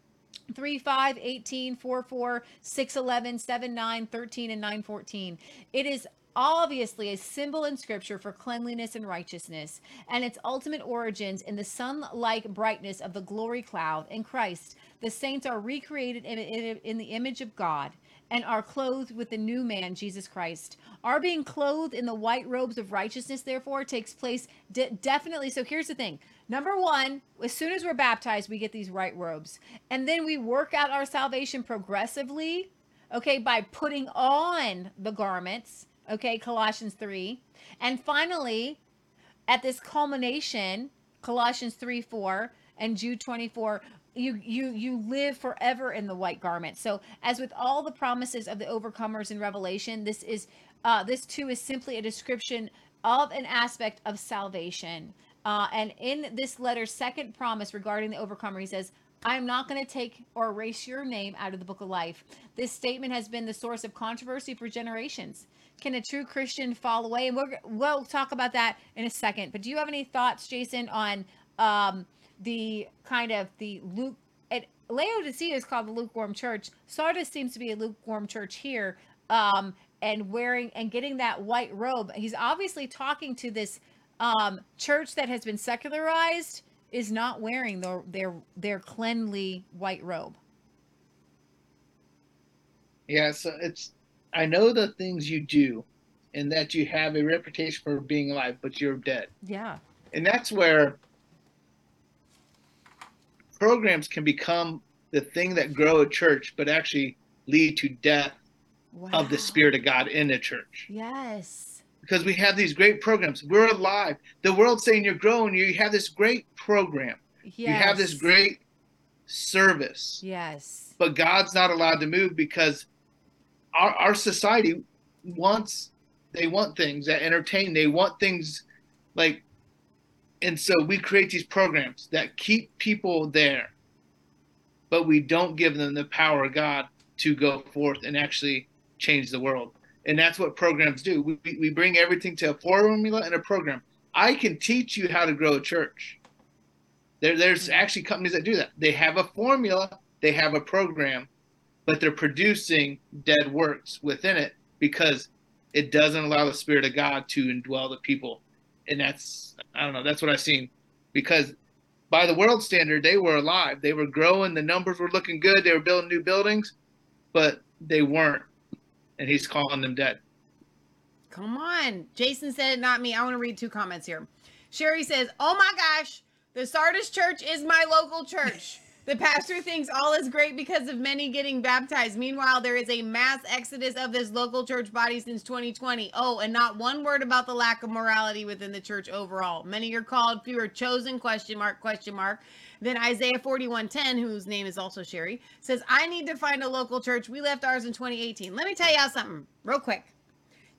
3 5 18 4 4 6 11 7 9 13 and 9 14 it is obviously a symbol in scripture for cleanliness and righteousness and its ultimate origins in the sun-like brightness of the glory cloud in christ the saints are recreated in, in, in the image of god and are clothed with the new man, Jesus Christ. Our being clothed in the white robes of righteousness, therefore, takes place de- definitely. So here's the thing number one, as soon as we're baptized, we get these white robes. And then we work out our salvation progressively, okay, by putting on the garments, okay, Colossians 3. And finally, at this culmination, Colossians 3 4 and Jude 24, you you you live forever in the white garment. So as with all the promises of the overcomers in Revelation, this is uh, this too is simply a description of an aspect of salvation. Uh, and in this letter's second promise regarding the overcomer, he says, I am not going to take or erase your name out of the book of life. This statement has been the source of controversy for generations. Can a true Christian fall away? And we're, we'll talk about that in a second. But do you have any thoughts, Jason, on um, the kind of the luke? It, Laodicea is called the lukewarm church. Sardis seems to be a lukewarm church here. Um, and wearing and getting that white robe. He's obviously talking to this um, church that has been secularized is not wearing their their their cleanly white robe. Yeah, so it's I know the things you do and that you have a reputation for being alive, but you're dead. Yeah. And that's where programs can become the thing that grow a church, but actually lead to death Wow. of the Spirit of God in the church. Yes. Because we have these great programs. We're alive. The world's saying you're growing. You have this great program. Yes. You have this great service. Yes. But God's not allowed to move because our, our society wants they want things that entertain. They want things like and so we create these programs that keep people there. But we don't give them the power of God to go forth and actually change the world. And that's what programs do. We, we bring everything to a formula and a program. I can teach you how to grow a church. There, there's mm-hmm. actually companies that do that. They have a formula, they have a program, but they're producing dead works within it because it doesn't allow the Spirit of God to indwell the people. And that's, I don't know, that's what I've seen. Because by the world standard, they were alive. They were growing. The numbers were looking good. They were building new buildings, but they weren't and he's calling them dead. Come on. Jason said it, not me. I want to read two comments here. Sherry says, Oh my gosh, the Sardis church is my local church. The pastor thinks all is great because of many getting baptized. Meanwhile, there is a mass exodus of this local church body since 2020. Oh, and not one word about the lack of morality within the church overall. Many are called, few are chosen, question mark, question mark. Then Isaiah 41:10, whose name is also Sherry, says, I need to find a local church. We left ours in 2018. Let me tell y'all something real quick.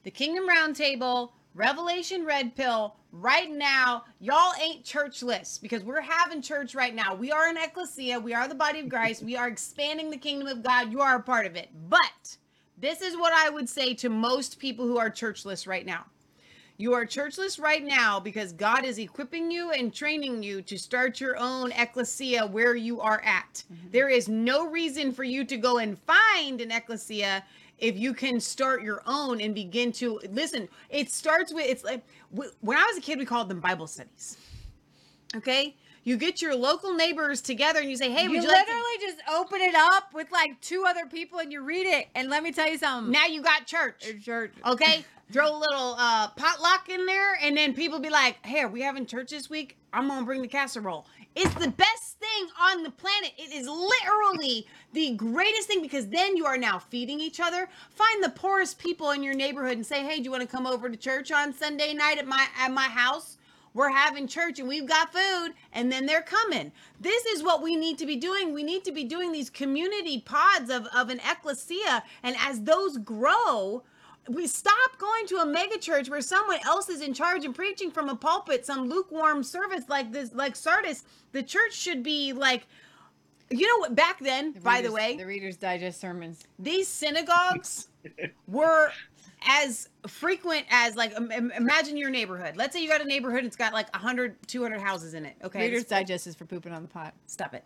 The Kingdom Roundtable, Revelation Red Pill, right now, y'all ain't churchless because we're having church right now. We are an ecclesia. We are the body of Christ. We are expanding the kingdom of God. You are a part of it. But this is what I would say to most people who are churchless right now. You are churchless right now because God is equipping you and training you to start your own ecclesia where you are at. Mm-hmm. There is no reason for you to go and find an ecclesia if you can start your own and begin to listen. It starts with it's like when I was a kid, we called them Bible studies. Okay. You get your local neighbors together and you say, "Hey, you would you like to-" literally just open it up with like two other people and you read it. And let me tell you something. Now you got church. Church. Okay, throw a little uh, potluck in there, and then people be like, "Hey, are we having church this week? I'm gonna bring the casserole." It's the best thing on the planet. It is literally the greatest thing because then you are now feeding each other. Find the poorest people in your neighborhood and say, "Hey, do you want to come over to church on Sunday night at my at my house?" We're having church and we've got food, and then they're coming. This is what we need to be doing. We need to be doing these community pods of, of an ecclesia. And as those grow, we stop going to a mega church where someone else is in charge and preaching from a pulpit, some lukewarm service like this, like Sardis. The church should be like, you know what? Back then, by the way, the Reader's Digest sermons. these synagogues were as frequent as like im- im- imagine your neighborhood let's say you got a neighborhood it's got like 100 200 houses in it okay Reader's Digest is for pooping on the pot. stop it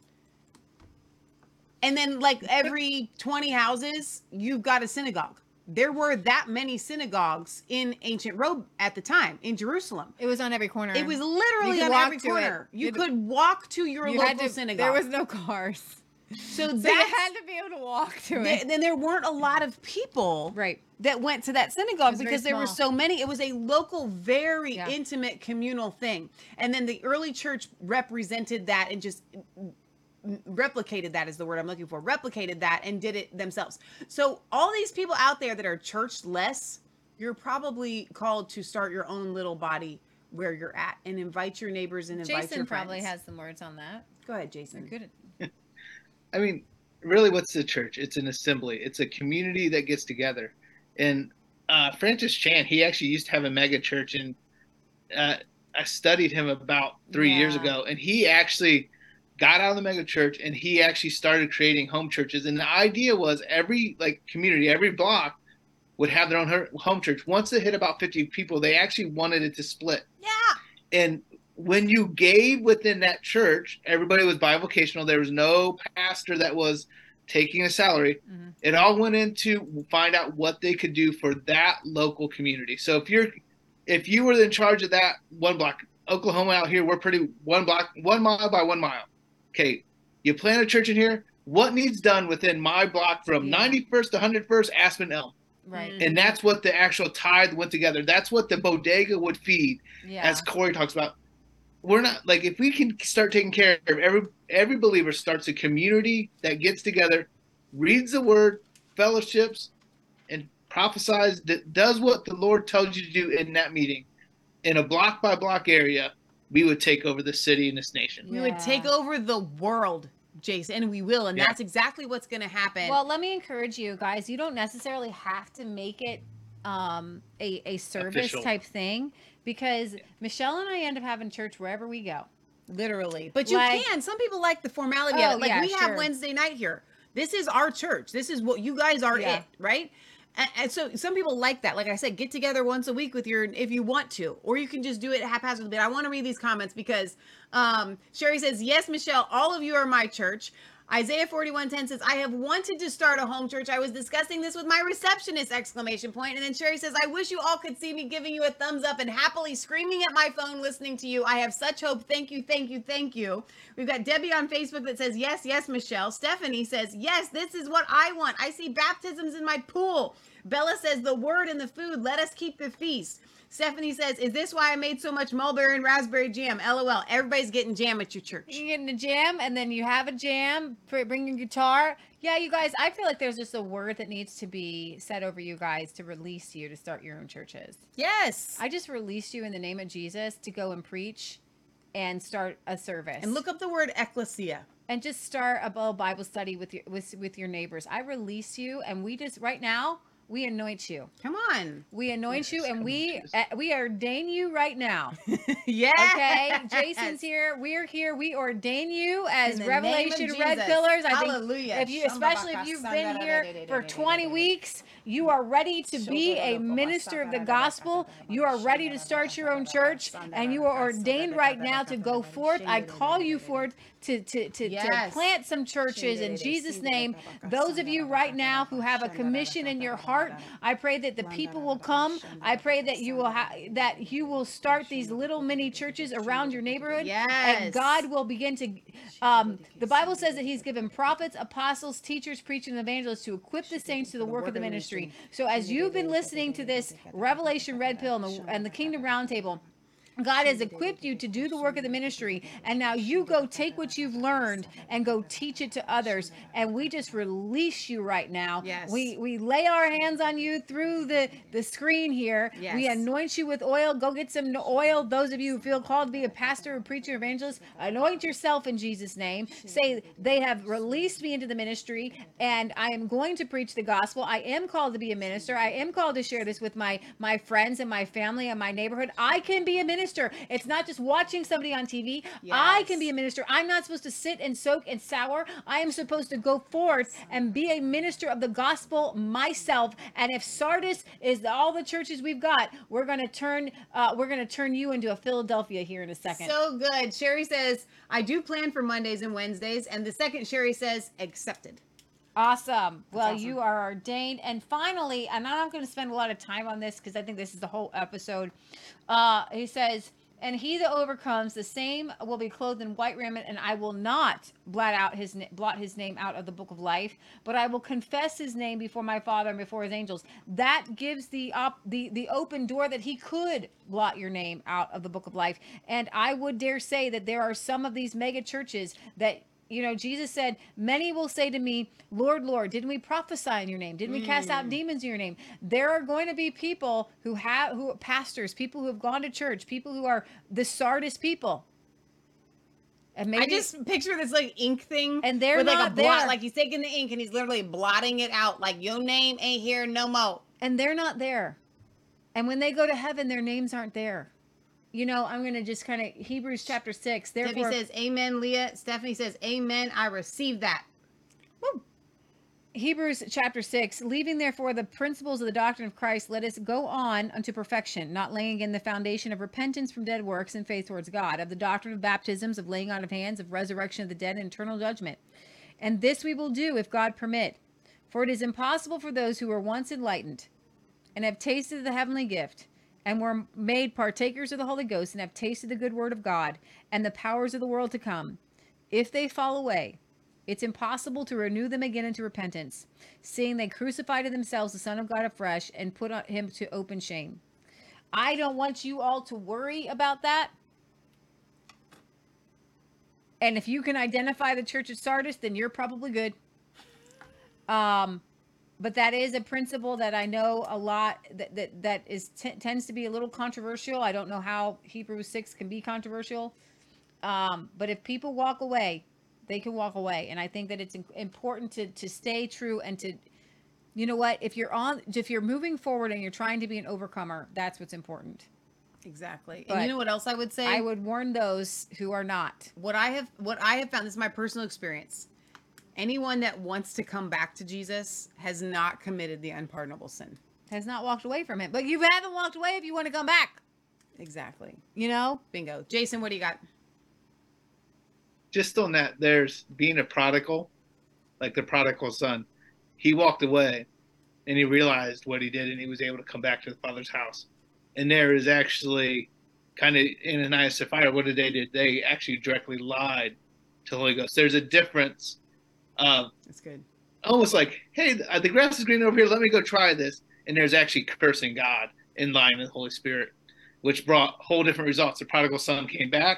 and then like every 20 houses you've got a synagogue there were that many synagogues in ancient rome at the time in jerusalem It was on every corner. it was literally on every to it. corner you could walk to your You local to, synagogue There was no cars. so So you had to be able to walk to it. then there weren't a lot of people Right. that went to that synagogue because there were so many. It was a local, very Yeah. intimate communal thing. And then the early church represented that and just replicated that is the word I'm looking for. Replicated that and did it themselves. So all these people out there that are churchless, you're probably called to start your own little body where you're at and invite your neighbors and invite Jason your probably has some words on that. Go ahead, You're Jason. good at I mean, really, what's the church? It's an assembly. It's a community that gets together. And uh, Francis Chan, he actually used to have a mega church, and uh, I studied him about three years ago, and he actually got out of the mega church and he actually started creating home churches. And the idea was every like community, every block would have their own home church. Once it hit about 50 people, they actually wanted it to split. Yeah. And when you gave within that church, everybody was bivocational. There was no pastor that was taking a salary. Mhm. It all went into find out what they could do for that local community. So if you're if you were in charge of that one block, Oklahoma out here, we're pretty one block, one mile by one mile. Okay, you plant a church in here. What needs done within my block from Yeah. 91st to 101st, Aspen Elm? Right. Mm. And that's what the actual tithe went together. That's what the bodega would feed Yeah. as Corey talks about, we're not like if we can start taking care of every every believer starts a community that gets together, reads the word, fellowships, and prophesies that does what the Lord tells you to do in that meeting, in a block by block area, we would take over the city and this nation. We would take over the world, Jason, and we will. And Yeah. that's exactly what's going to happen. Well, let me encourage you guys. You don't necessarily have to make it um, a a service Official. type thing because Michelle and I end up having church wherever we go. Literally. But you Like- can. Some people like the formality Oh, of it. Like yeah, we have. Wednesday night here. This is our church. This is what you guys are Yeah. it, right? And, and so some people like that. Like I said, get together once a week with your if you want to, or you can just do it haphazardly. But I want to read these comments because um, Sherry says, "Yes, Michelle, all of you are my church." Isaiah 41:10 says, "I have wanted to start a home church. I was discussing this with my receptionist!" Exclamation point. And then Sherry says, "I wish you all could see me giving you a thumbs up and happily screaming at my phone, listening to you. I have such hope. Thank you, thank you, thank you." We've got Debbie on Facebook that says, "Yes, yes, Michelle." Stephanie says, "Yes, this is what I want. I see baptisms in my pool." Bella says, "The word and the food. Let us keep the feast." Stephanie says, "Is this why I made so much mulberry and raspberry jam?" LOL. Everybody's getting jam at your church. You get in a jam, and then you have a jam. Bring your guitar. Yeah, you guys. I feel like there's just a word that needs to be said over you guys to release you to start your own churches. Yes. I just released you in the name of Jesus to go and preach and start a service and look up the word ecclesia. and just start a Bible Bible study with your with with your neighbors. I release you, and we just right now we anoint you. Come on. We anoint you, and we uh, we ordain you right now. yeah. Okay, Jason's here. We're here. We ordain you as In the name of Revelation Red. Pillars. I Hallelujah. think if you, especially if you've been here for 20 weeks, you are ready to be a minister of the gospel. You are ready to start your own church, and you are ordained right now to go forth. I call you forth to to to, Yes. to plant some churches in Jesus' name. Those of you right now who have a commission in your heart, I pray that the people will come. I pray that you will ha- that you will start these little mini churches around your neighborhood. Yes. And God will begin to. Um, the Bible says that He's given prophets, apostles, teachers, preachers, and evangelists to equip the saints to the work of the ministry. So as you've been listening to this Revelation Red Pill and the, and the Kingdom Roundtable. God has equipped you to do the work of the ministry, and now you go take what you've learned and go teach it to others. And we just release you right now. Yes. We we lay our hands on you through the the screen here. We anoint you with oil. Go get some oil. Those of you who feel called to be a pastor, a preacher, evangelist, anoint yourself in Jesus' name. Say they have released me into the ministry, and I am going to preach the gospel. I am called to be a minister. I am called to share this with my my friends and my family and my neighborhood. I can be a minister. It's not just watching somebody on TV. I can be a minister. I'm not supposed to sit and soak and sour. I am supposed to go forth and be a minister of the gospel myself. And if Sardis is all the churches we've got, we're gonna turn uh, we're gonna turn you into a Philadelphia here in a second. So good. Sherry says, I do plan for Mondays and Wednesdays. And the second Sherry says, accepted. Awesome. Well, awesome. you are ordained. And finally, and I'm not going to spend a lot of time on this because I think this is the whole episode. Uh, he says, and he that overcomes, the same will be clothed in white raiment, and I will not blot out his blot his name out of the book of life, but I will confess his name before my Father and before his angels. That gives the op- the the open door that he could blot your name out of the book of life. And I would dare say that there are some of these mega churches that you know, Jesus said, Many will say to me, Lord, Lord, didn't we prophesy in your name? Didn't we cast out mm. demons in your name? There are going to be people who have, who pastors, people who have gone to church, people who are the Sardis people. And maybe I just picture this like ink thing. And they're with like a not blot, there. like he's taking the ink and he's literally blotting it out. Like your name ain't here no more. and they're not there. And when they go to heaven, their names aren't there. You know, I'm going to just kind of Hebrews chapter 6. Debbie Therefore, says, Amen, Leah. Stephanie says, Amen. I received that. Woo. Hebrews chapter 6, leaving therefore the principles of the doctrine of Christ, let us go on unto perfection, not laying again the foundation of repentance from dead works and faith towards God, of the doctrine of baptisms, of laying on of hands, of resurrection of the dead, and eternal judgment. And this we will do if God permit. For it is impossible for those who were once enlightened and have tasted the heavenly gift and were made partakers of the Holy Ghost and have tasted the good word of God and the powers of the world to come, if they fall away, it's impossible to renew them again into repentance, seeing they crucified to themselves the Son of God afresh and put him to open shame. I don't want you all to worry about that. And if you can identify the church of Sardis, then you're probably good. Um, but that is a principle that I know a lot that that, that is t- tends to be a little controversial. I don't know how Hebrews six can be controversial. Um, but if people walk away, they can walk away, and I think that it's important to to stay true and to, you know what, if you're on, if you're moving forward and you're trying to be an overcomer, that's what's important. Exactly. But and you know what else I would say? I would warn those who are not. what I have what I have found this is my personal experience. Anyone that wants to come back to Jesus has not committed the unpardonable sin. Has not walked away from it, but you haven't walked away if you want to come back. Exactly. You know, Bingo. Jason, what do you got? just on that, there's being a prodigal, like the prodigal son. He walked away and he realized what he did and he was able to come back to the father's house. And there is actually kind of in Ananias and Sapphira, what did they do? They actually directly lied to the Holy Ghost. There's a difference of That's good. almost like, hey, the grass is green over here. Let me go try this. And there's actually cursing God in line with the Holy Spirit, which brought whole different results. The prodigal son came back,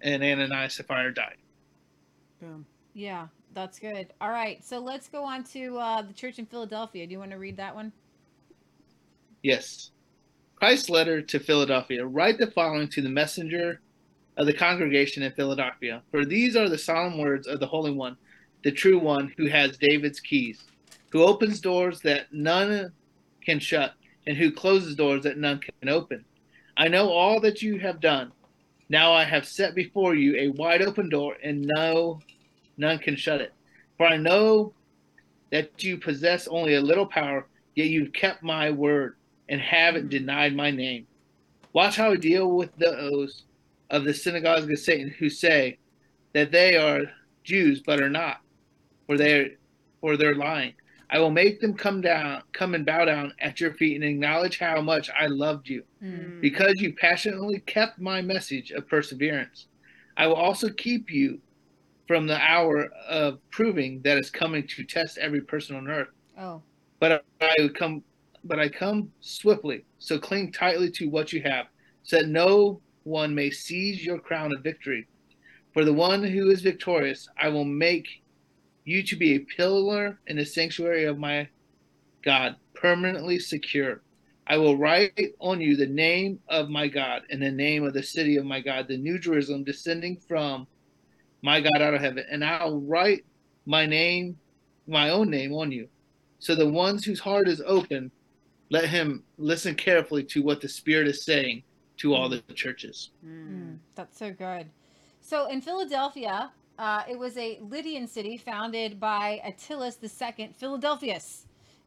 and Ananias and Sapphira died. Boom. yeah, that's good. All right, so let's go on to uh, the church in Philadelphia. Do you want to read that one? Yes. Christ's letter to Philadelphia. Write the following to the messenger of the congregation in Philadelphia. For these are the solemn words of the Holy One, the true one who has David's keys, who opens doors that none can shut, and who closes doors that none can open. I know all that you have done. Now I have set before you a wide open door, and no none can shut it. For I know that you possess only a little power, yet you've kept my word and haven't hmm. denied my name. Watch how I deal with those of the synagogue of Satan who say that they are Jews but are not, for they are, for they're lying. I will make them come down, come and bow down at your feet and acknowledge how much I loved you, Mm. because you passionately kept my message of perseverance. I will also keep you from the hour of proving that is coming to test every person on earth Oh, but I come but I come swiftly. So cling tightly to what you have, so that no one may seize your crown of victory. For the one who is victorious, I will make you to be a pillar in the sanctuary of my God, permanently secure. I will write on you the name of my God and the name of the city of my God, the New Jerusalem, descending from my God out of heaven, and I'll write my name, my own name on you. So the ones whose heart is open, let him listen carefully to what the Spirit is saying to all the churches. Mm, that's so good. So in Philadelphia, uh, it was a Lydian city founded by Attalus II, Philadelphus,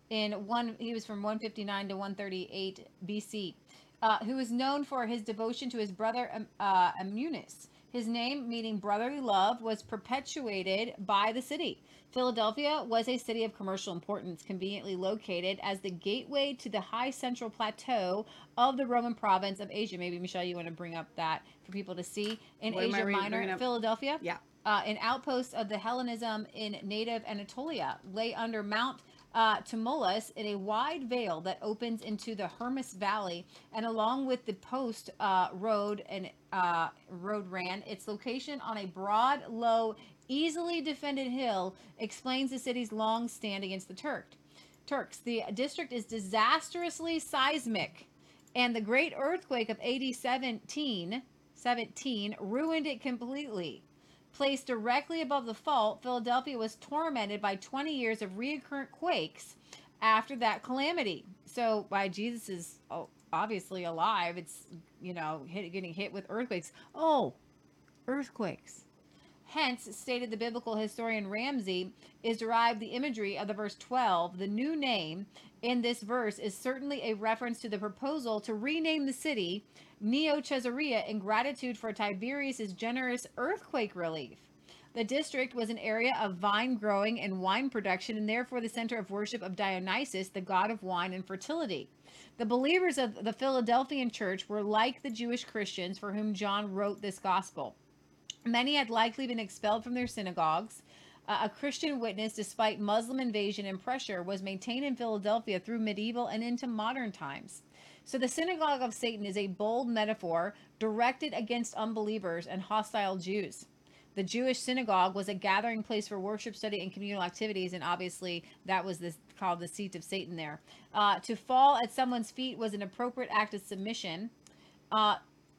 in one. He was from 159 to 138 BC, uh, who was known for his devotion to his brother um, uh, Ammunius. His name, meaning brotherly love, was perpetuated by the city. Philadelphia was a city of commercial importance, conveniently located as the gateway to the high central plateau of the Roman province of Asia. Maybe, Michelle, you want to bring up that for people to see. In What Asia Minor? Philadelphia, Yeah. uh, an outpost of the Hellenism in native Anatolia, lay under Mount uh, Tmolus in a wide vale that opens into the Hermus Valley, and along with the post uh, road and uh, road ran, its location on a broad, low, easily defended hill explains the city's long stand against the Turk. Turks. The district is disastrously seismic, and the great earthquake of AD 17, 17 ruined it completely. Placed directly above the fault, Philadelphia was tormented by 20 years of recurrent quakes after that calamity. So, why Jesus is oh, obviously alive, it's you know, hit, getting hit with earthquakes. Oh, earthquakes. Hence, stated the biblical historian Ramsay, is derived the imagery of the verse 12. The new name in this verse is certainly a reference to the proposal to rename the city Neo Caesarea in gratitude for Tiberius's generous earthquake relief. The district was an area of vine growing and wine production, and therefore the center of worship of Dionysus, the god of wine and fertility. The believers of the Philadelphian church were like the Jewish Christians for whom John wrote this gospel. Many had likely been expelled from their synagogues. A Christian witness, despite Muslim invasion and pressure, was maintained in Philadelphia through medieval and into modern times. So, the synagogue of Satan is a bold metaphor directed against unbelievers and hostile Jews. The Jewish synagogue was a gathering place for worship, study, and communal activities, and obviously that was this, called the seat of Satan there. Uh, to fall at someone's feet was an appropriate act of submission. Uh,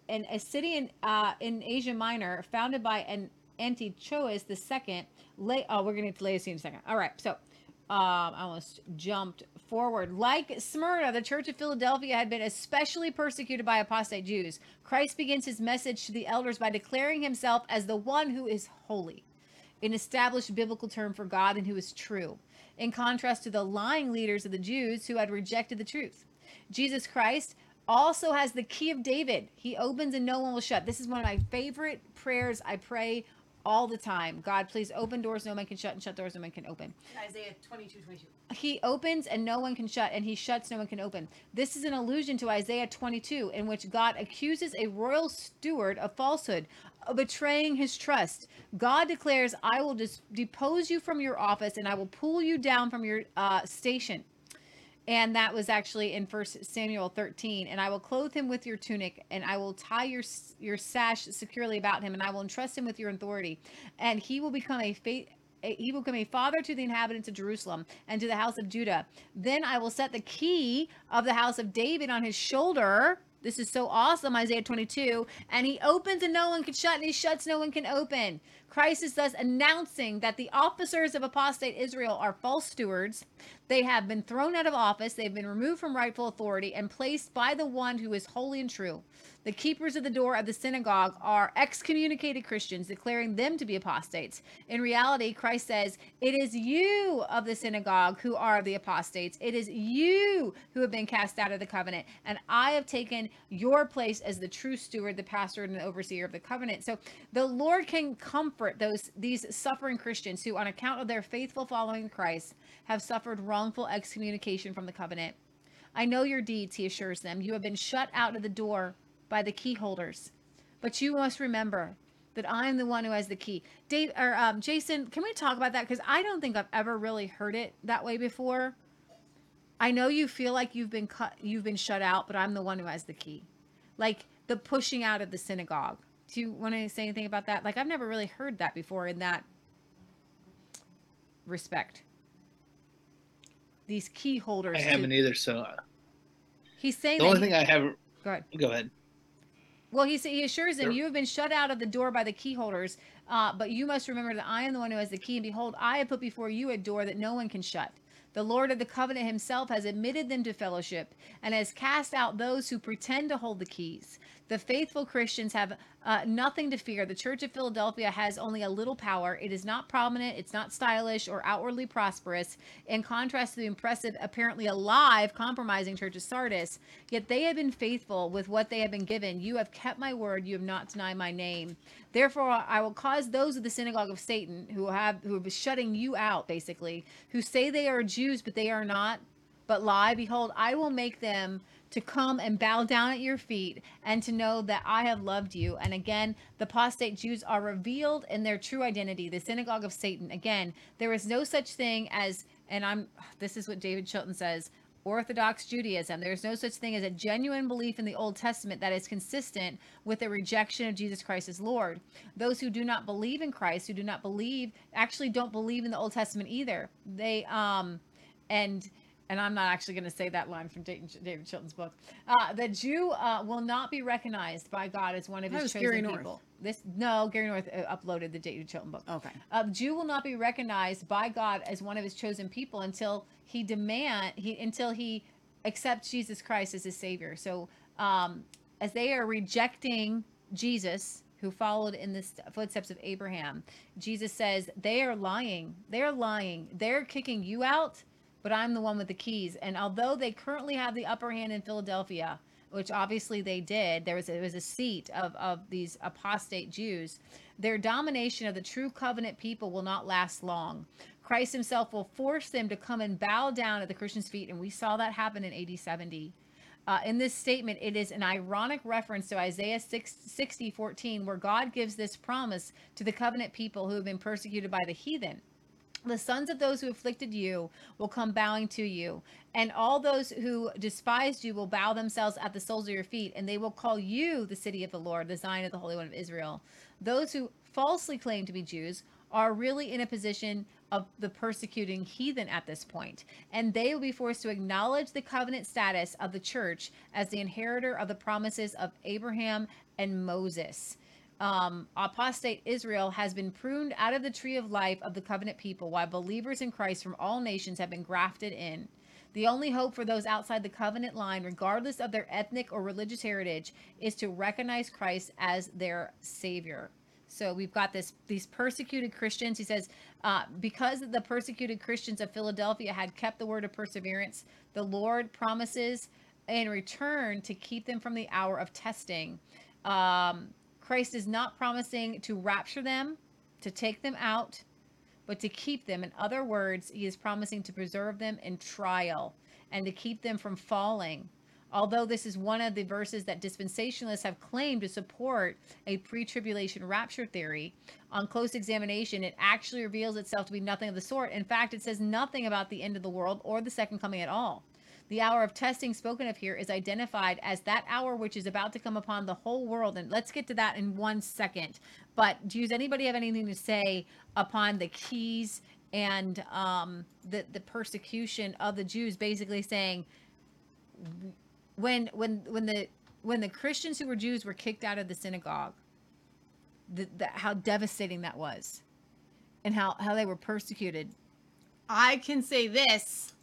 and a city in uh, in Asia Minor, founded by an Antiochus second. Lay, oh, we're going to get to Laodicea in a second. All right, so um, I almost jumped forward. Like Smyrna, the Church of Philadelphia had been especially persecuted by apostate Jews. Christ begins his message to the elders by declaring himself as the one who is holy, an established biblical term for God and who is true, in contrast to the lying leaders of the Jews who had rejected the truth. Jesus Christ also has the key of David. He opens and no one will shut. This is one of my favorite prayers I pray all the time. God, please open doors no man can shut and shut doors no man can open. Isaiah 22, 22. He opens and no one can shut, and he shuts, no one can open. This is an allusion to Isaiah 22, in which God accuses a royal steward of falsehood, of betraying his trust. God declares, I will dis- depose you from your office and I will pull you down from your uh, station and that was actually in first samuel 13 and i will clothe him with your tunic and i will tie your your sash securely about him and i will entrust him with your authority and he will become a faith he will become a father to the inhabitants of Jerusalem and to the house of Judah. Then I will set the key of the house of David on his shoulder. This is so awesome, Isaiah 22. And he opens and no one can shut, and he shuts, no one can open. Christ is thus announcing that the officers of apostate Israel are false stewards. They have been thrown out of office, they've been removed from rightful authority, and placed by the one who is holy and true. The keepers of the door of the synagogue are excommunicated Christians, declaring them to be apostates. In reality, Christ says, It is you of the synagogue who are the apostates. It is you who have been cast out of the covenant. And I have taken your place as the true steward, the pastor, and the overseer of the covenant. So the Lord can comfort those these suffering Christians who, on account of their faithful following Christ, have suffered wrongful excommunication from the covenant. I know your deeds, he assures them. You have been shut out of the door by the key holders. But you must remember that I'm the one who has the key. Dave or um, Jason, can we talk about that? Because I don't think I've ever really heard it that way before. I know you feel like you've been cut, you've been shut out, but I'm the one who has the key. Like the pushing out of the synagogue. Do you want to say anything about that? Like I've never really heard that before in that respect. These key holders. I haven't either. So uh, He's saying the that only he- thing I have. Go ahead. Go ahead. Well, he, he assures them, You have been shut out of the door by the key holders, uh, but you must remember that I am the one who has the key. And behold, I have put before you a door that no one can shut. The Lord of the covenant himself has admitted them to fellowship and has cast out those who pretend to hold the keys. The faithful Christians have uh, nothing to fear. The Church of Philadelphia has only a little power. It is not prominent, it's not stylish or outwardly prosperous, in contrast to the impressive, apparently alive, compromising Church of Sardis. Yet they have been faithful with what they have been given. You have kept my word, you have not denied my name. Therefore, I will cause those of the synagogue of Satan who have who are shutting you out, basically, who say they are Jews, but they are not, but lie. Behold, I will make them to come and bow down at your feet and to know that I have loved you. And again, the apostate Jews are revealed in their true identity, the synagogue of Satan. Again, there is no such thing as, and I'm, this is what David Chilton says. Orthodox Judaism. There's no such thing as a genuine belief in the Old Testament that is consistent with a rejection of Jesus Christ as Lord. Those who do not believe in Christ, who do not believe, actually don't believe in the Old Testament either. They um and and I'm not actually going to say that line from David, Chilton's book. Uh, the Jew uh, will not be recognized by God as one of That His chosen Gary North. people. This no, Gary North uh, uploaded the David Chilton book. Okay. A Jew will not be recognized by God as one of His chosen people until he demand he until he accepts Jesus Christ as his Savior. So um, as they are rejecting Jesus, who followed in the footsteps of Abraham, Jesus says, They are lying. They're lying. They're kicking you out, but I'm the one with the keys. And although they currently have the upper hand in Philadelphia, which obviously they did, there was there was a seat of, of these apostate Jews, their domination of the true covenant people will not last long. Christ himself will force them to come and bow down at the Christians' feet. And we saw that happen in AD 70. Uh, in this statement, it is an ironic reference to Isaiah 6, 60, 14, where God gives this promise to the covenant people who have been persecuted by the heathen. The sons of those who afflicted you will come bowing to you, and all those who despised you will bow themselves at the soles of your feet, and they will call you the city of the Lord, the Zion of the Holy One of Israel. Those who falsely claim to be Jews are really in a position of the persecuting heathen at this point, and they will be forced to acknowledge the covenant status of the church as the inheritor of the promises of Abraham and Moses. Um, apostate Israel has been pruned out of the tree of life of the covenant people, while believers in Christ from all nations have been grafted in. The only hope for those outside the covenant line, regardless of their ethnic or religious heritage, is to recognize Christ as their Savior. So we've got this these persecuted Christians. He says, uh, because the persecuted Christians of Philadelphia had kept the word of perseverance, the Lord promises in return to keep them from the hour of testing. Um, Christ is not promising to rapture them, to take them out, but to keep them. In other words, he is promising to preserve them in trial and to keep them from falling. Although this is one of the verses that dispensationalists have claimed to support a pre tribulation rapture theory, on close examination, it actually reveals itself to be nothing of the sort. In fact, it says nothing about the end of the world or the second coming at all. The hour of testing spoken of here is identified as that hour which is about to come upon the whole world. And let's get to that in one second. But does anybody have anything to say upon the keys and um, the, the persecution of the Jews, basically saying, when when when the when the Christians who were Jews were kicked out of the synagogue, the, the, how devastating that was, and how how they were persecuted. I can say this.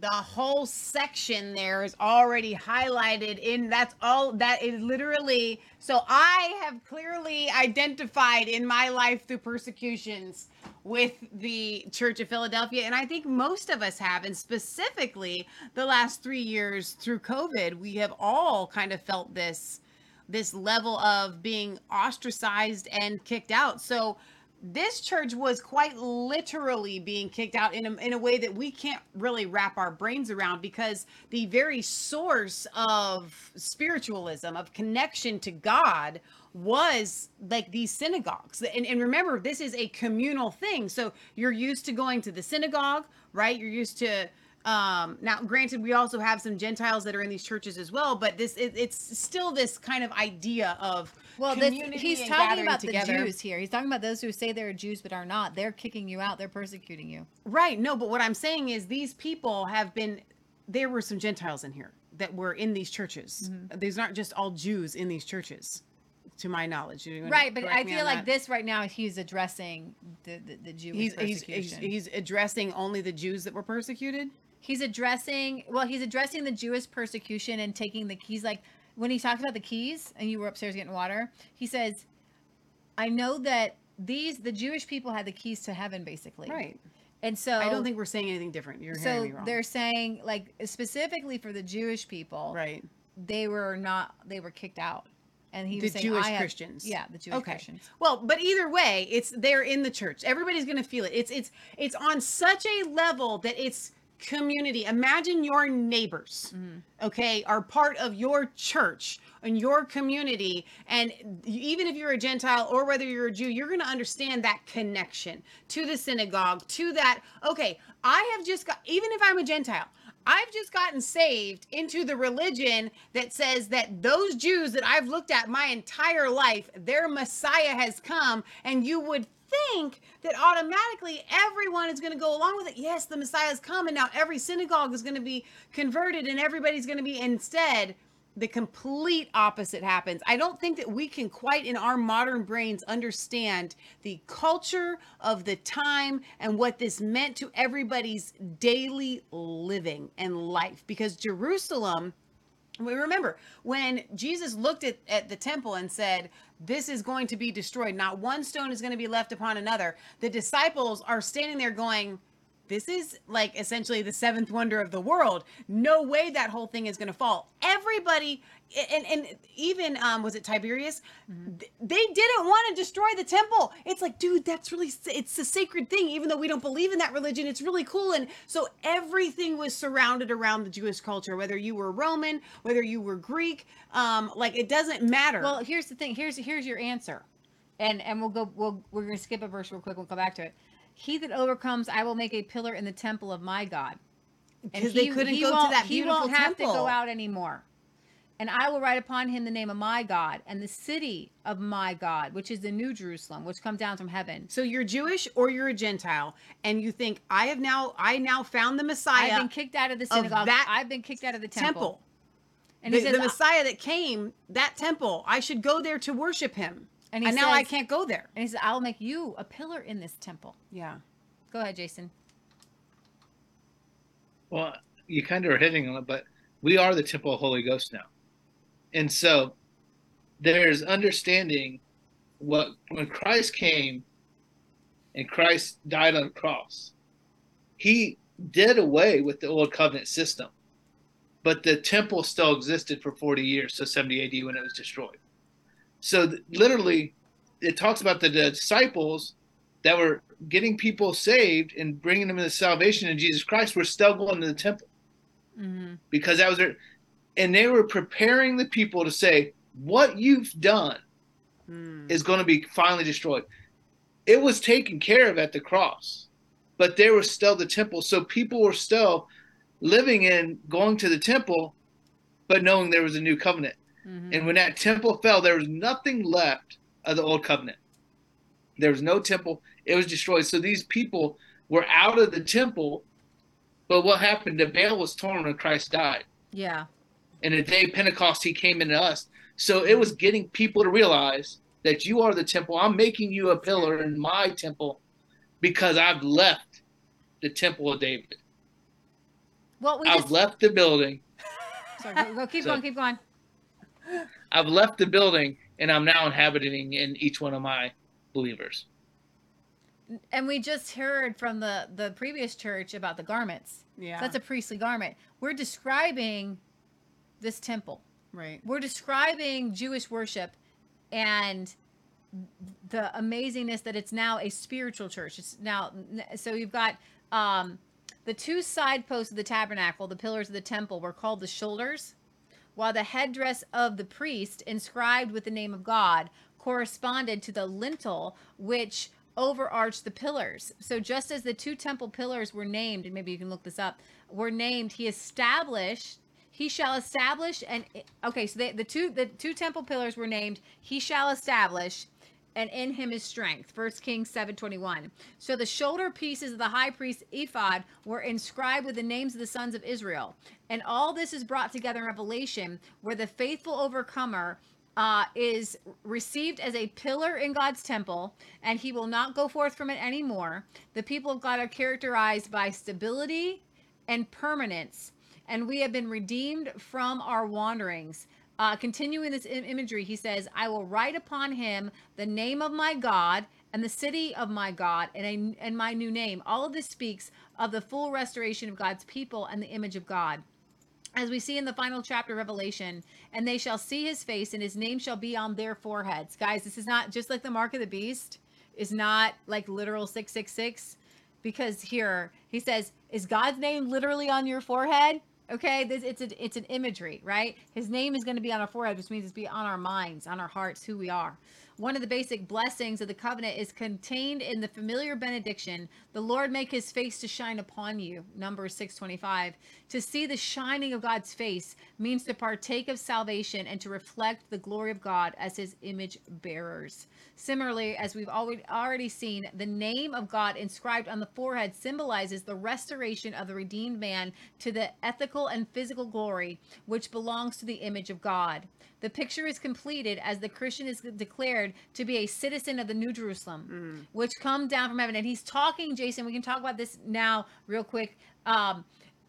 The whole section there is already highlighted in that's all that is literally so I have clearly identified in my life through persecutions with the Church of Philadelphia and I think most of us have and specifically the last 3 years through COVID we have all kind of felt this this level of being ostracized and kicked out. So this church was quite literally being kicked out in a, in a way that we can't really wrap our brains around because the very source of spiritualism of connection to god was like these synagogues. And, and remember this is a communal thing. So you're used to going to the synagogue right? You're used to um now granted we also have some gentiles that are in these churches as well but this it, it's still this kind of idea of Well, he's talking about together. the Jews here. He's talking about those who say they're Jews but are not. They're kicking you out. They're persecuting you. Right. No, but what I'm saying is these people have been there were some Gentiles in here that were in these churches. Mm-hmm. These aren't just all Jews in these churches, to my knowledge. Right, but I feel like that? this right now. He's addressing the the, the Jewish He's, he's persecution. he's he's addressing only the Jews that were persecuted. he's addressing well he's addressing the jewish persecution and taking the keys like when he talks about the keys and you were upstairs getting water he says i know that these the jewish people had the keys to heaven basically Right. and so I don't think we're saying anything different. You're hearing so me wrong. they're saying like specifically for the jewish people right. they were not they were kicked out and he The was saying Jewish I have- Christians. yeah the jewish Okay. christians Well, but either way, it's they're in the church. Everybody's going to feel it. It's it's it's on such a level that it's community. Imagine your neighbors, mm-hmm. okay, are part of your church and your community and even if you're a gentile or whether you're a Jew, you're going to understand that connection to the synagogue, to that okay, I have just got even if I'm a gentile, I've just gotten saved into the religion that says that those Jews that I've looked at my entire life, their Messiah has come, and you would think that automatically everyone is going to go along with it. Yes, the Messiah is coming. now every synagogue is going to be converted, and everybody's going to be instead. The complete opposite happens. I don't think that we can quite in our modern brains understand the culture of the time and what this meant to everybody's daily living and life because Jerusalem We remember when Jesus looked at, at the temple and said, This is going to be destroyed. Not one stone is going to be left upon another. The disciples are standing there going, This is like essentially the seventh wonder of the world. No way that whole thing is going to fall. Everybody, and, and even, um, was it Tiberius? Th- They didn't want to destroy the temple. It's like, dude, that's really, it's a sacred thing. Even though we don't believe in that religion, it's really cool. And so everything was surrounded around the Jewish culture, whether you were Roman, whether you were Greek, um, like it doesn't matter. Well, here's the thing. Here's here's your answer, and and we'll go. We'll we're gonna skip a verse real quick. We'll come back to it. He that overcomes, I will make a pillar in the temple of my God. And because they he- couldn't go to that He won't have temple. to go out anymore. And I will write upon him the name of my God and the city of my God, which is the New Jerusalem, which come down from heaven. So you're Jewish or you're a Gentile, and you think I have now, I now found the Messiah, I've been kicked out of the synagogue. that I've been kicked out of the temple. temple. And the, he says, the Messiah that came, that temple, I should go there to worship him. And And, he now I can't go there. and he says, I will make you a pillar in this temple. Yeah. Go ahead, Jason. Well, you kind of are hitting on it, but we are the temple of the Holy Ghost now. And so there's understanding what when Christ came and Christ died on the cross, he did away with the old covenant system. But the temple still existed for 40 years, so 70 AD when it was destroyed. So th- literally, it talks about the disciples that were getting people saved and bringing them into salvation in Jesus Christ were still going to the temple Mm-hmm. because that was their, and they were preparing the people to say, "What you've done Hmm. is going to be finally destroyed." It was taken care of at the cross, but there was still the temple, so people were still living in going to the temple, but knowing there was a new covenant. Mm-hmm. And when that temple fell, there was nothing left of the old covenant. There was no temple, it was destroyed. So these people were out of the temple. But what happened? The veil was torn when Christ died. Yeah. And the day of Pentecost, he came into us. So it was getting people to realize that you are the temple. I'm making you a pillar in my temple because I've left the temple of David. Well, we I've just. left the building. Sorry, go, go, keep So- going, keep going. I've left the building and I'm now inhabiting in each one of my believers. And we just heard from the the previous church about the garments. Yeah. That's a priestly garment. We're describing this temple. right. We're describing Jewish worship and the amazingness that it's now a spiritual church. It's now so you've got um the two side posts of the tabernacle, the pillars of the temple were called the shoulders, while the headdress of the priest inscribed with the name of God corresponded to the lintel which overarched the pillars. So just as the two temple pillars were named, and maybe you can look this up, were named, he established he shall establish and okay so they, the two the two temple pillars were named he shall establish and in him is strength first kings 721 so the shoulder pieces of the high priest ephod were inscribed with the names of the sons of israel and all this is brought together in revelation where the faithful overcomer uh, is received as a pillar in God's temple, and he will not go forth from it anymore. The people of God are characterized by stability and permanence, and we have been redeemed from our wanderings. Uh, continuing this im- imagery, he says, I will write upon him the name of my God and the city of my God and, a, and my new name. All of this speaks of the full restoration of God's people and the image of God. As we see in the final chapter of revelation and they shall see his face and his name shall be on their foreheads. Guys this is not just like the mark of the beast is not like literal 666 because here he says is god's name literally on your forehead okay this it's a, it's an imagery right? His name is going to be on our forehead which means it's be on our minds on our hearts who we are. One of the basic blessings of the covenant is contained in the familiar benediction the lord make his face to shine upon you numbers 625 to see the shining of god's face means to partake of salvation and to reflect the glory of god as his image bearers. Similarly as we've already already seen the name of god inscribed on the forehead symbolizes the restoration of the redeemed man to the ethical and physical glory which belongs to the image of god. The picture is completed as the Christian is declared to be a citizen of the New Jerusalem, mm. which come down from heaven. And he's talking, Jason, we can talk about this now real quick. Um,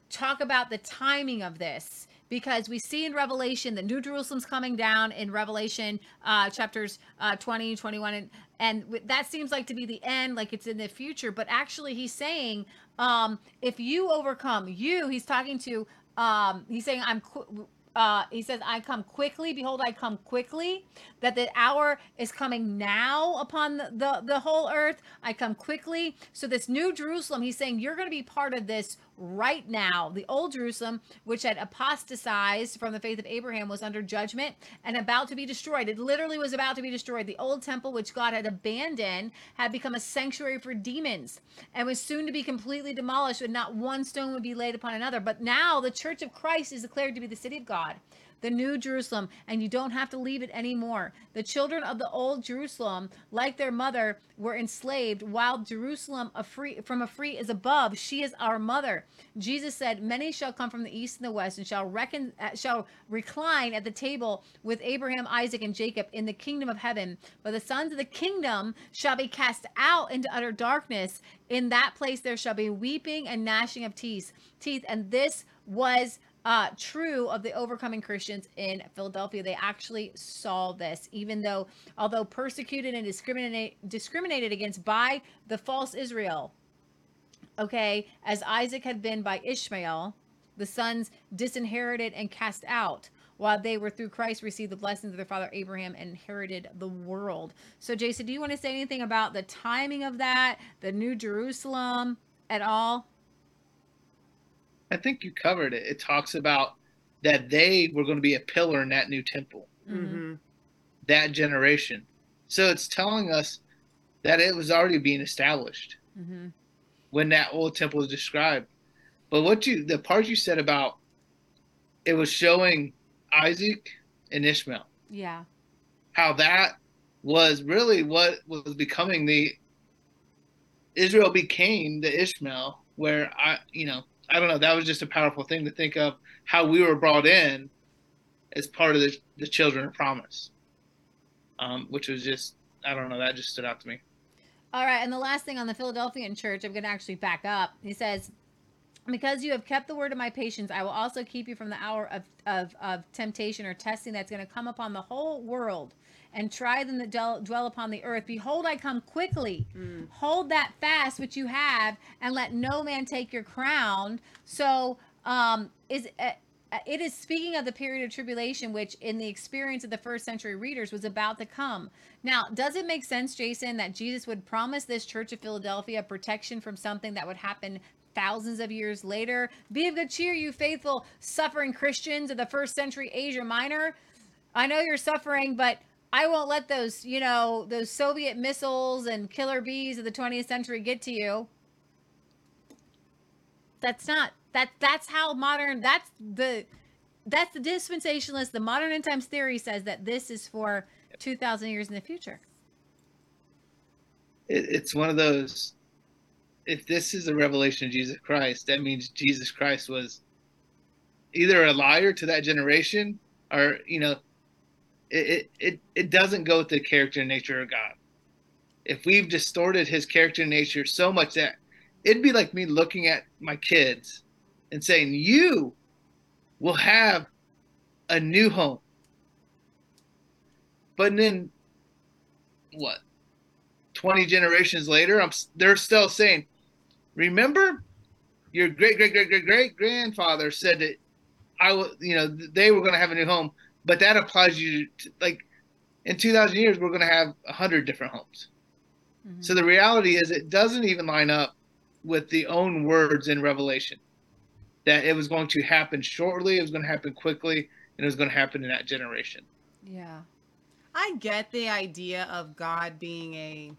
talk about the timing of this because we see in Revelation the New Jerusalem's coming down in Revelation uh, chapters uh, 20, 21, and, and that seems like to be the end, like it's in the future. But actually, he's saying, um, if you overcome, you, he's talking to, um, he's saying, I'm. Qu- uh, he says, I come quickly. Behold, I come quickly. That the hour is coming now upon the, the, the whole earth. I come quickly. So, this new Jerusalem, he's saying, you're going to be part of this right now. The old Jerusalem, which had apostatized from the faith of Abraham, was under judgment and about to be destroyed. It literally was about to be destroyed. The old temple, which God had abandoned, had become a sanctuary for demons and was soon to be completely demolished, and not one stone would be laid upon another. But now the church of Christ is declared to be the city of God the new Jerusalem, and you don't have to leave it anymore. The children of the old Jerusalem, like their mother, were enslaved, while Jerusalem a free, from a free is above. She is our mother. Jesus said, Many shall come from the east and the west, and shall reckon uh, shall recline at the table with Abraham, Isaac, and Jacob in the kingdom of heaven. But the sons of the kingdom shall be cast out into utter darkness. In that place there shall be weeping and gnashing of teeth. Teeth, and this was uh, true of the overcoming Christians in Philadelphia. They actually saw this, even though, although persecuted and discriminate, discriminated against by the false Israel, okay, as Isaac had been by Ishmael, the sons disinherited and cast out. While they were through Christ received the blessings of their father Abraham and inherited the world. So, Jason, do you want to say anything about the timing of that, the New Jerusalem at all? I think you covered it. It talks about that they were going to be a pillar in that new temple, Mm-hmm. that generation. So it's telling us that it was already being established Mm-hmm. when that old temple was described. But what you, the part you said about it was showing Isaac and Ishmael, Yeah. how that was really what was becoming the Israel became the Ishmael, where I, you know, I don't know, that was just a powerful thing to think of how we were brought in as part of the, the children of promise, um, which was just, I don't know, that just stood out to me. All right, and the last thing on the Philadelphian church, I'm going to actually back up. He says, because you have kept the word of my patience, I will also keep you from the hour of, of, of temptation or testing that's going to come upon the whole world and try them that dwell, dwell upon the earth. Behold, I come quickly. Hold that fast which you have, and let no man take your crown. So, um, is uh, uh, it is speaking of the period of tribulation, which in the experience of the first century readers was about to come. Now, does it make sense, Jason, that Jesus would promise this church of Philadelphia protection from something that would happen thousands of years later? Be of good cheer, you faithful, suffering Christians of the first century Asia Minor. I know you're suffering, but I won't let those, you know, those Soviet missiles and killer bees of the 20th century get to you. That's not that that's how modern that's the that's the dispensationalist the modern end times theory says that this is for 2000 years in the future It, it's one of those, if this is a revelation of Jesus Christ, that means Jesus Christ was either a liar to that generation or, you know, it, it, it, doesn't go with the character and nature of God. If we've distorted his character and nature so much that it'd be like me looking at my kids and saying, You will have a new home. But then, what? 20 generations later, I'm they're still saying, "Remember, your great great great great great grandfather said that I will, you know, they were going to have a new home, but that applies you to like in 2000 years we're going to have 100 different homes." So the reality is it doesn't even line up with the own words in Revelation that it was going to happen shortly, it was going to happen quickly, and it was going to happen in that generation. yeah I get the idea of God being a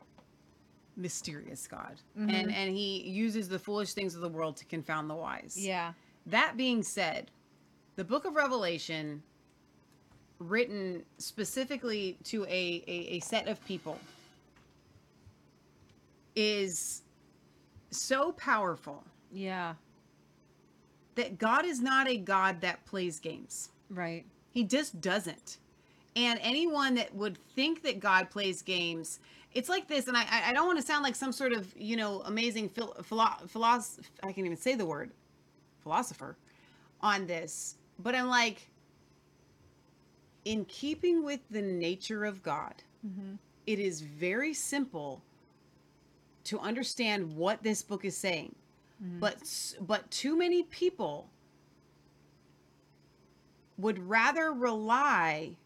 mysterious God, Mhm. and and He uses the foolish things of the world to confound the wise. yeah That being said, the Book of Revelation, written specifically to a a, a set of people, is so powerful yeah that God is not a God that plays games. right He just doesn't. And anyone that would think that God plays games, it's like this. And I, I- don't want to sound like some sort of, you know, amazing phil, philo, philosoph I can't even say the word, philosopher on this. but I'm like, in keeping with the nature of God, Mhm. it is very simple to understand what this book is saying. Mhm. But but too many people would rather rely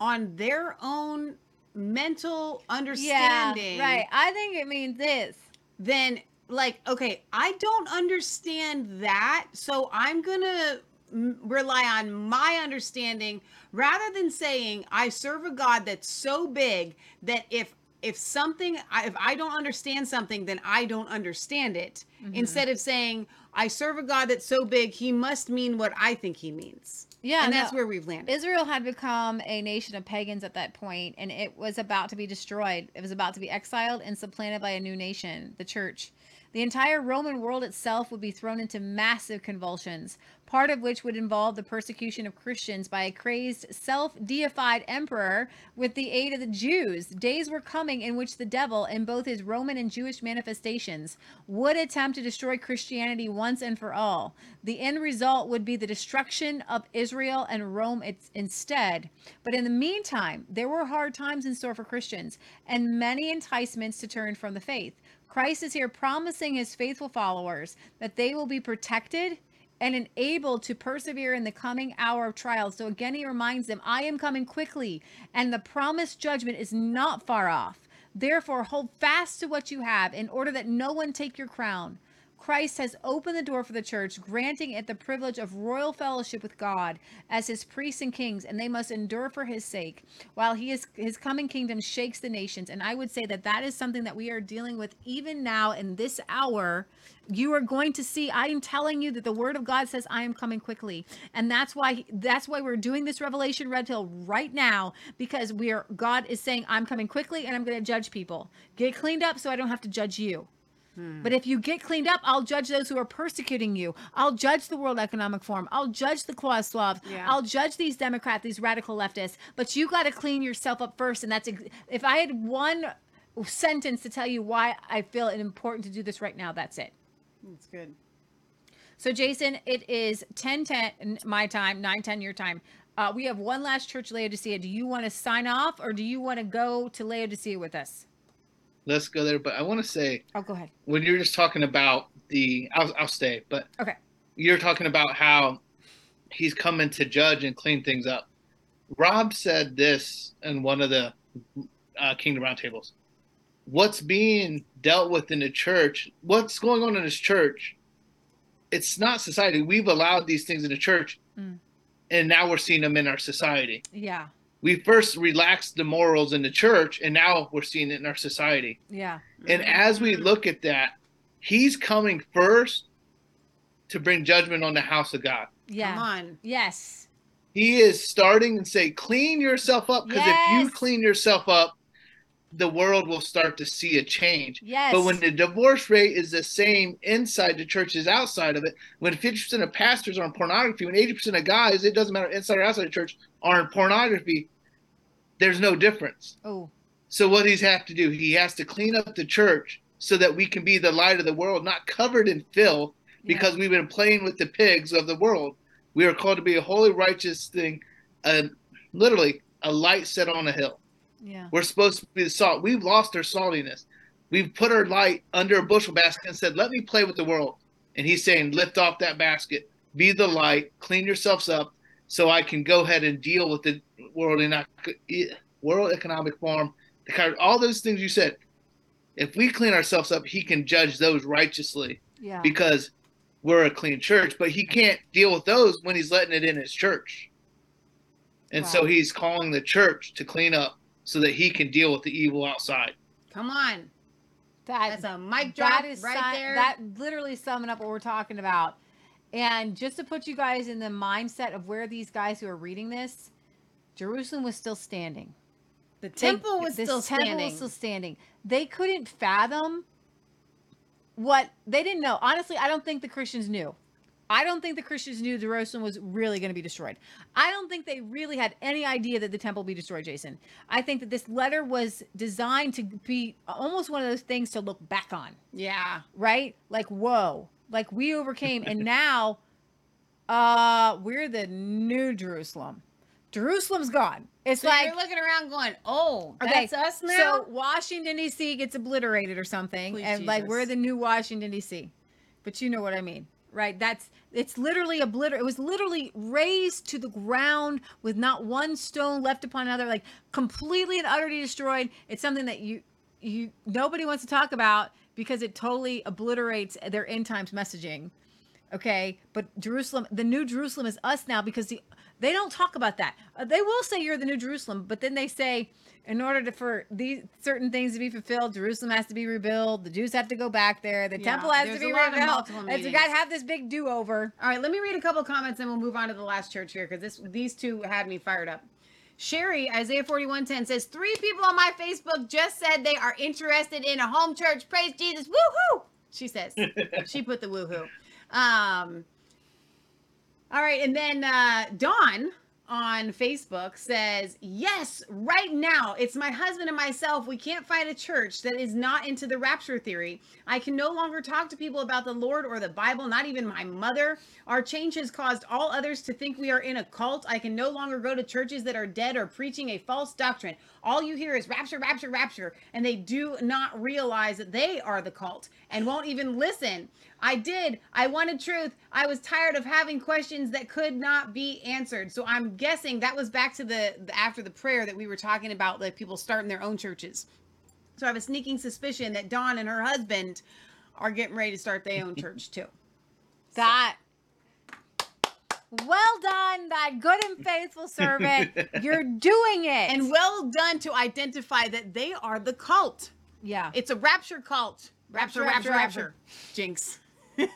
on their own mental understanding Yeah, right. I think it means this. then like okay i don't understand that so i'm gonna m- rely on my understanding rather than saying i serve a god that's so big that if if something if i don't understand something then i don't understand it Mm-hmm. instead of saying i serve a god that's so big he must mean what i think he means Yeah, and that's where we've landed Israel had become a nation of pagans at that point, and it was about to be destroyed. It was about to be exiled and supplanted by a new nation, the church. The entire Roman world itself would be thrown into massive convulsions, part of which would involve the persecution of Christians by a crazed, self deified emperor with the aid of the Jews. Days were coming in which the devil, in both his Roman and Jewish manifestations, would attempt to destroy Christianity once and for all. The end result would be the destruction of Israel and Rome instead. But in the meantime, there were hard times in store for Christians and many enticements to turn from the faith. Christ is here promising his faithful followers that they will be protected and enabled to persevere in the coming hour of trial. So again, he reminds them, I am coming quickly, and the promised judgment is not far off. Therefore, hold fast to what you have in order that no one take your crown. Christ has opened the door for the church, granting it the privilege of royal fellowship with God as his priests and kings, and they must endure for his sake, while he is, his coming kingdom shakes the nations. And I would say that that is something that we are dealing with even now in this hour. You are going to see. I am telling you that the Word of God says, "I am coming quickly," and that's why that's why we're doing this Revelation Red Pill right now because we are. God is saying, "I'm coming quickly, and I'm going to judge people. Get cleaned up, so I don't have to judge you." But if you get cleaned up, I'll judge those who are persecuting you. I'll judge the World Economic Forum. I'll judge the Klaus Schwab. Yeah. I'll judge these Democrats, these radical leftists. But you got to clean yourself up first. And that's ex- if I had one sentence to tell you why I feel it important to do this right now, that's it. that's good So, Jason, it is 10 10 my time, 9 10 your time. Uh, we have one last church, Laodicea. Do you want to sign off or do you want to go to Laodicea with us? Let's go there. But I want to say Oh, go ahead. when you're just talking about the, I'll, I'll stay. But Okay. you're talking about how he's coming to judge and clean things up. Rob said this in one of the uh, Kingdom Roundtables. What's being dealt with in the church? What's going on in this church? It's not society. We've allowed these things in the church, Mm. and now we're seeing them in our society. Yeah. We first relaxed the morals in the church, and now we're seeing it in our society. Yeah. And mm-hmm. as we look at that, he's coming first to bring judgment on the house of God. Yeah. come on Yes. He is starting and say, clean yourself up, because if you clean yourself up, the world will start to see a change. Yes. But when the divorce rate is the same inside the church as outside of it, when 50% of pastors are on pornography, when 80% of guys, it doesn't matter inside or outside the church, are in pornography, there's no difference. oh, So what he's have to do, he has to clean up the church so that we can be the light of the world, not covered in filth, because we've been playing with the pigs of the world. We are called to be a holy, righteous thing, uh, literally a light set on a hill. Yeah. We're supposed to be the salt. We've lost our saltiness. We've put our light under a bushel basket and said, "Let me play with the world." And he's saying, "Lift off that basket, be the light, clean yourselves up, so I can go ahead and deal with the world and not World Economic Forum, kind all those things you said. If we clean ourselves up, he can judge those righteously Yeah. because we're a clean church. But he can't deal with those when he's letting it in his church. And so he's calling the church to clean up so that he can deal with the evil outside. come on That, that's a mic drop that is right si- there That literally summing up what we're talking about. And just to put you guys in the mindset of where these guys who are reading this, Jerusalem was still standing. the They- temple was this still temple standing was still standing. They couldn't fathom what they didn't know. Honestly, I don't think the Christians knew. I don't think the Christians knew Jerusalem was really going to be destroyed. I don't think they really had any idea that the temple would be destroyed, Jason. I think that this letter was designed to be almost one of those things to look back on yeah right? Like, whoa, like we overcame, and now uh, we're the new Jerusalem. Jerusalem's gone. It's So like you're looking around going, oh, Okay, that's us now. So Washington D.C. gets obliterated or something, Please, and like we're the new Washington D.C. But you know what I mean, right? That's it's literally obliterated. It was literally razed to the ground with not one stone left upon another, like completely and utterly destroyed. It's something that you you nobody wants to talk about because it totally obliterates their end times messaging. Okay, but Jerusalem, the new Jerusalem is us now because the they don't talk about that. Uh, they will say you're the new Jerusalem, but then they say in order to for these certain things to be fulfilled, Jerusalem has to be rebuilt. The Jews have to go back there. The Yeah, temple has to be a lot of rebuilt. multiple And we got to have this big do over. All right, let me read a couple comments and we'll move on to the last church here because this these two had me fired up. Sherry, Isaiah 41:10 says, Three people on my Facebook just said they are interested in a home church. Praise Jesus. Woohoo! She says. she put the woohoo. Um all right, and then uh Dawn on Facebook says, Yes, right now, it's my husband and myself. We can't find a church that is not into the rapture theory. I can no longer talk to people about the Lord or the Bible, not even my mother. Our change has caused all others to think we are in a cult. I can no longer go to churches that are dead or preaching a false doctrine. All you hear is rapture, rapture, rapture, and they do not realize that they are the cult and won't even listen. I did. I wanted truth. I was tired of having questions that could not be answered. So I'm guessing that was back to the, the after the prayer that we were talking about, like people starting their own churches. So I have a sneaking suspicion that Dawn and her husband are getting ready to start their own church too. That. Well done, that good and faithful servant. You're doing it. And well done to identify that they are the cult. yeah. It's a rapture cult. Rapture, Rapture, rapture, rapture, rapture. Jinx. okay,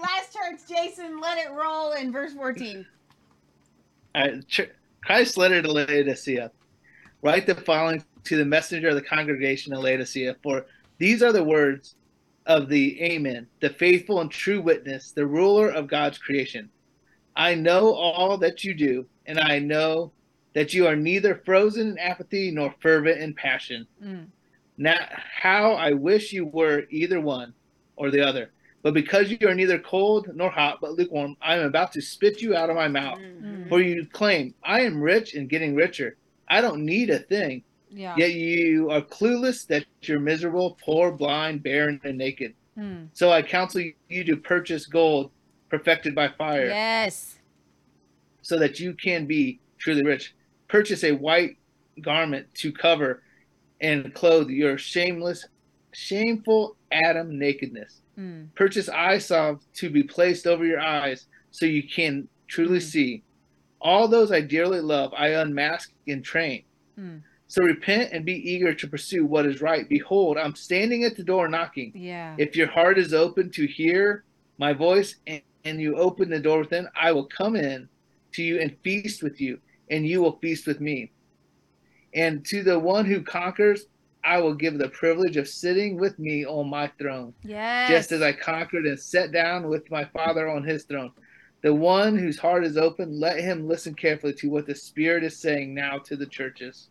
last church, Jason, let it roll in verse 14. All right, Ch- Christ's letter to Laodicea. Write the following to the messenger of the congregation of Laodicea, for these are the words of the Amen, the faithful and true witness, the ruler of God's creation. I know all that you do, and I know that you are neither frozen in apathy nor fervent in passion. Mm. Now, how I wish you were either one or the other. But because you are neither cold nor hot, but lukewarm, I am about to spit you out of my mouth. Mm. For you claim, I am rich and getting richer. I don't need a thing. Yeah. Yet you are clueless that you're miserable, poor, blind, barren, and naked. Mm. So I counsel you to purchase gold perfected by fire, Yes. so that you can be truly rich. Purchase a white garment to cover and clothe your shameless, shameful Adam nakedness. Mm. Purchase eye salve to be placed over your eyes so you can truly Mm. see. All those I dearly love, I unmask and train. So repent and be eager to pursue what is right. Behold, I'm standing at the door knocking. Yeah. If your heart is open to hear my voice and, and you open the door within, I will come in to you and feast with you, and you will feast with me. And to the one who conquers, I will give the privilege of sitting with me on my throne yes. just as I conquered and sat down with my Father on his throne. The one whose heart is open, let him listen carefully to what the Spirit is saying now to the churches.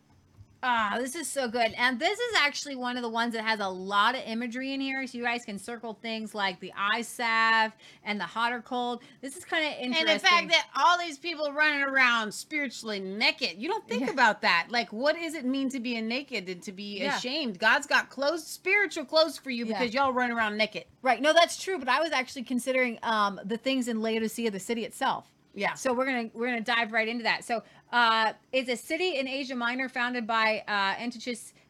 Ah, this is so good. And this is actually one of the ones that has a lot of imagery in here. So you guys can circle things like the eye salve and the hot or cold. This is kind of interesting. And the fact that all these people running around spiritually naked, you don't think Yeah. about that. Like, what does it mean to be a naked and to be Yeah. ashamed? God's got clothes, spiritual clothes for you Yeah. because y'all run around naked. Right. No, that's true. But I was actually considering um, the things in Laodicea, the city itself. Yeah. So we're gonna we're gonna dive right into that. So uh, it's a city in Asia Minor founded by uh,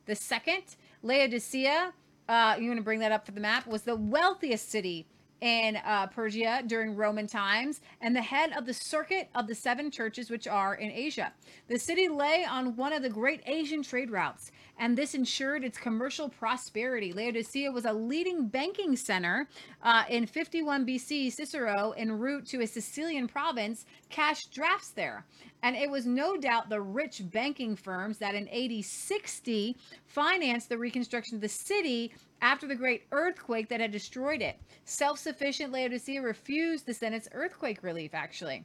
the Second. Laodicea, uh, you want to bring that up for the map? Was the wealthiest city in uh, Phrygia during Roman times and the head of the circuit of the seven churches which are in Asia. The city lay on one of the great Asian trade routes, and this ensured its commercial prosperity. Laodicea was a leading banking center. Uh, in 51 BC, Cicero, en route to a Cilician province, cashed drafts there. And it was no doubt the rich banking firms that in AD 60 financed the reconstruction of the city after the great earthquake that had destroyed it. Self sufficient Laodicea refused the Senate's earthquake relief, actually.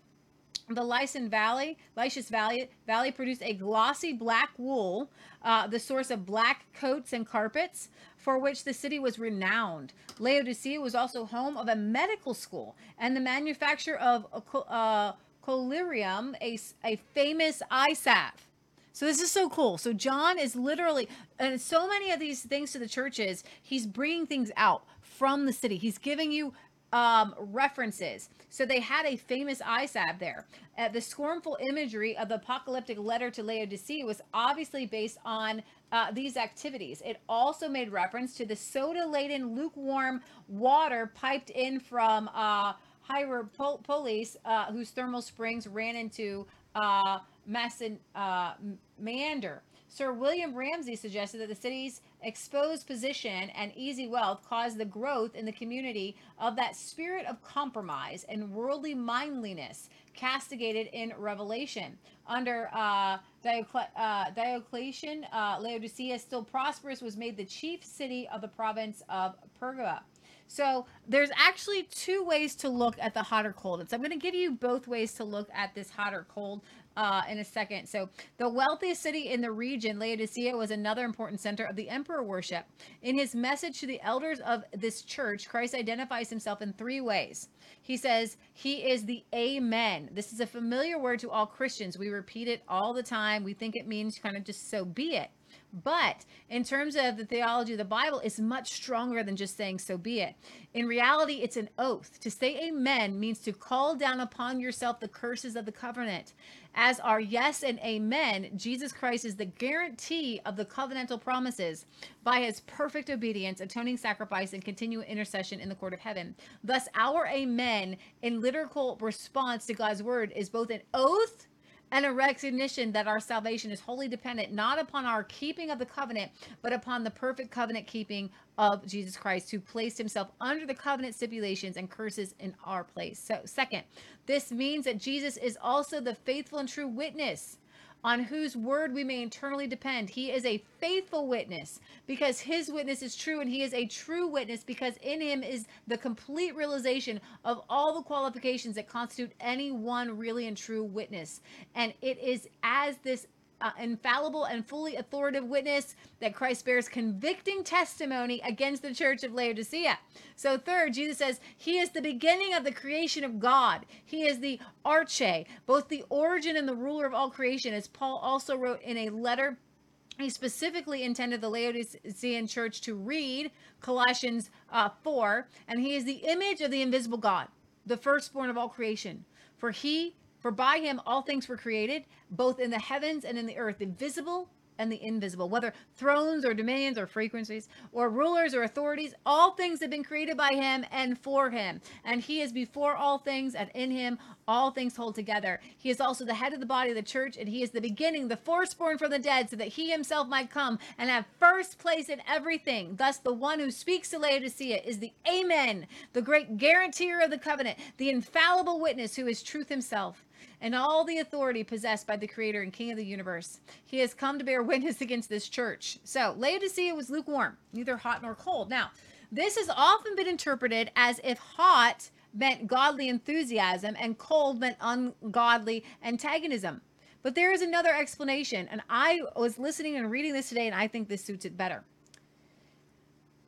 The Lycian Valley, Lycus Valley, Valley produced a glossy black wool, uh, the source of black coats and carpets, for which the city was renowned. Laodicea was also home of a medical school and the manufacture of uh, collyrium, a famous eye salve. So this is so cool. So John is literally, and so many of these things to the churches, he's bringing things out from the city. He's giving you um, references. So they had a famous eye there. Uh, the scornful imagery of the apocalyptic letter to Laodicea was obviously based on uh, these activities. It also made reference to the soda-laden, lukewarm water piped in from uh, Hierapolis, uh, whose thermal springs ran into uh, Maced- uh, Meander. Sir William Ramsay suggested that the city's exposed position and easy wealth caused the growth in the community of that spirit of compromise and worldly mindliness castigated in Revelation. Under uh, Diocle- uh, Diocletian, uh, Laodicea, still prosperous, was made the chief city of the province of Phrygia. So there's actually two ways to look at the hot or cold. And so I'm going to give you both ways to look at this hot or cold uh, in a second. So the wealthiest city in the region, Laodicea, was another important center of the emperor worship. In his message to the elders of this church, Christ identifies himself in three ways. He says he is the Amen. This is a familiar word to all Christians. We repeat it all the time. We think it means kind of just so be it. But in terms of the theology of the Bible, it's much stronger than just saying, so be it. In reality, it's an oath. To say amen means to call down upon yourself the curses of the covenant. As our yes and amen, Jesus Christ is the guarantee of the covenantal promises by his perfect obedience, atoning sacrifice, and continual intercession in the court of heaven. Thus, our amen in literal response to God's word is both an oath and a recognition that our salvation is wholly dependent not upon our keeping of the covenant, but upon the perfect covenant keeping of Jesus Christ, who placed himself under the covenant stipulations and curses in our place. So, second, this means that Jesus is also the faithful and true witness on whose word we may internally depend. He is a faithful witness because his witness is true, and he is a true witness because in him is the complete realization of all the qualifications that constitute any one really and true witness. And it is as this uh, infallible and fully authoritative witness that Christ bears convicting testimony against the church of Laodicea. So, third, Jesus says he is the beginning of the creation of God. He is the arche, both the origin and the ruler of all creation, as Paul also wrote in a letter he specifically intended the Laodicean church to read Colossians uh, 4, and he is the image of the invisible God, the firstborn of all creation. For he, for by him all things were created, both in the heavens and in the earth, the visible and the invisible, whether thrones or dominions or frequencies or rulers or authorities, all things have been created by him and for him. And he is before all things, and in him all things hold together. He is also the head of the body of the church, and he is the beginning, the firstborn from the dead, so that he himself might come and have first place in everything. Thus, the one who speaks to Laodicea is the Amen, the great guarantor of the covenant, the infallible witness who is truth himself and all the authority possessed by the creator and king of the universe. He has come to bear witness against this church. So Laodicea was lukewarm, neither hot nor cold. Now, this has often been interpreted as if hot meant godly enthusiasm and cold meant ungodly antagonism. But there is another explanation, and I was listening and reading this today, and I think this suits it better.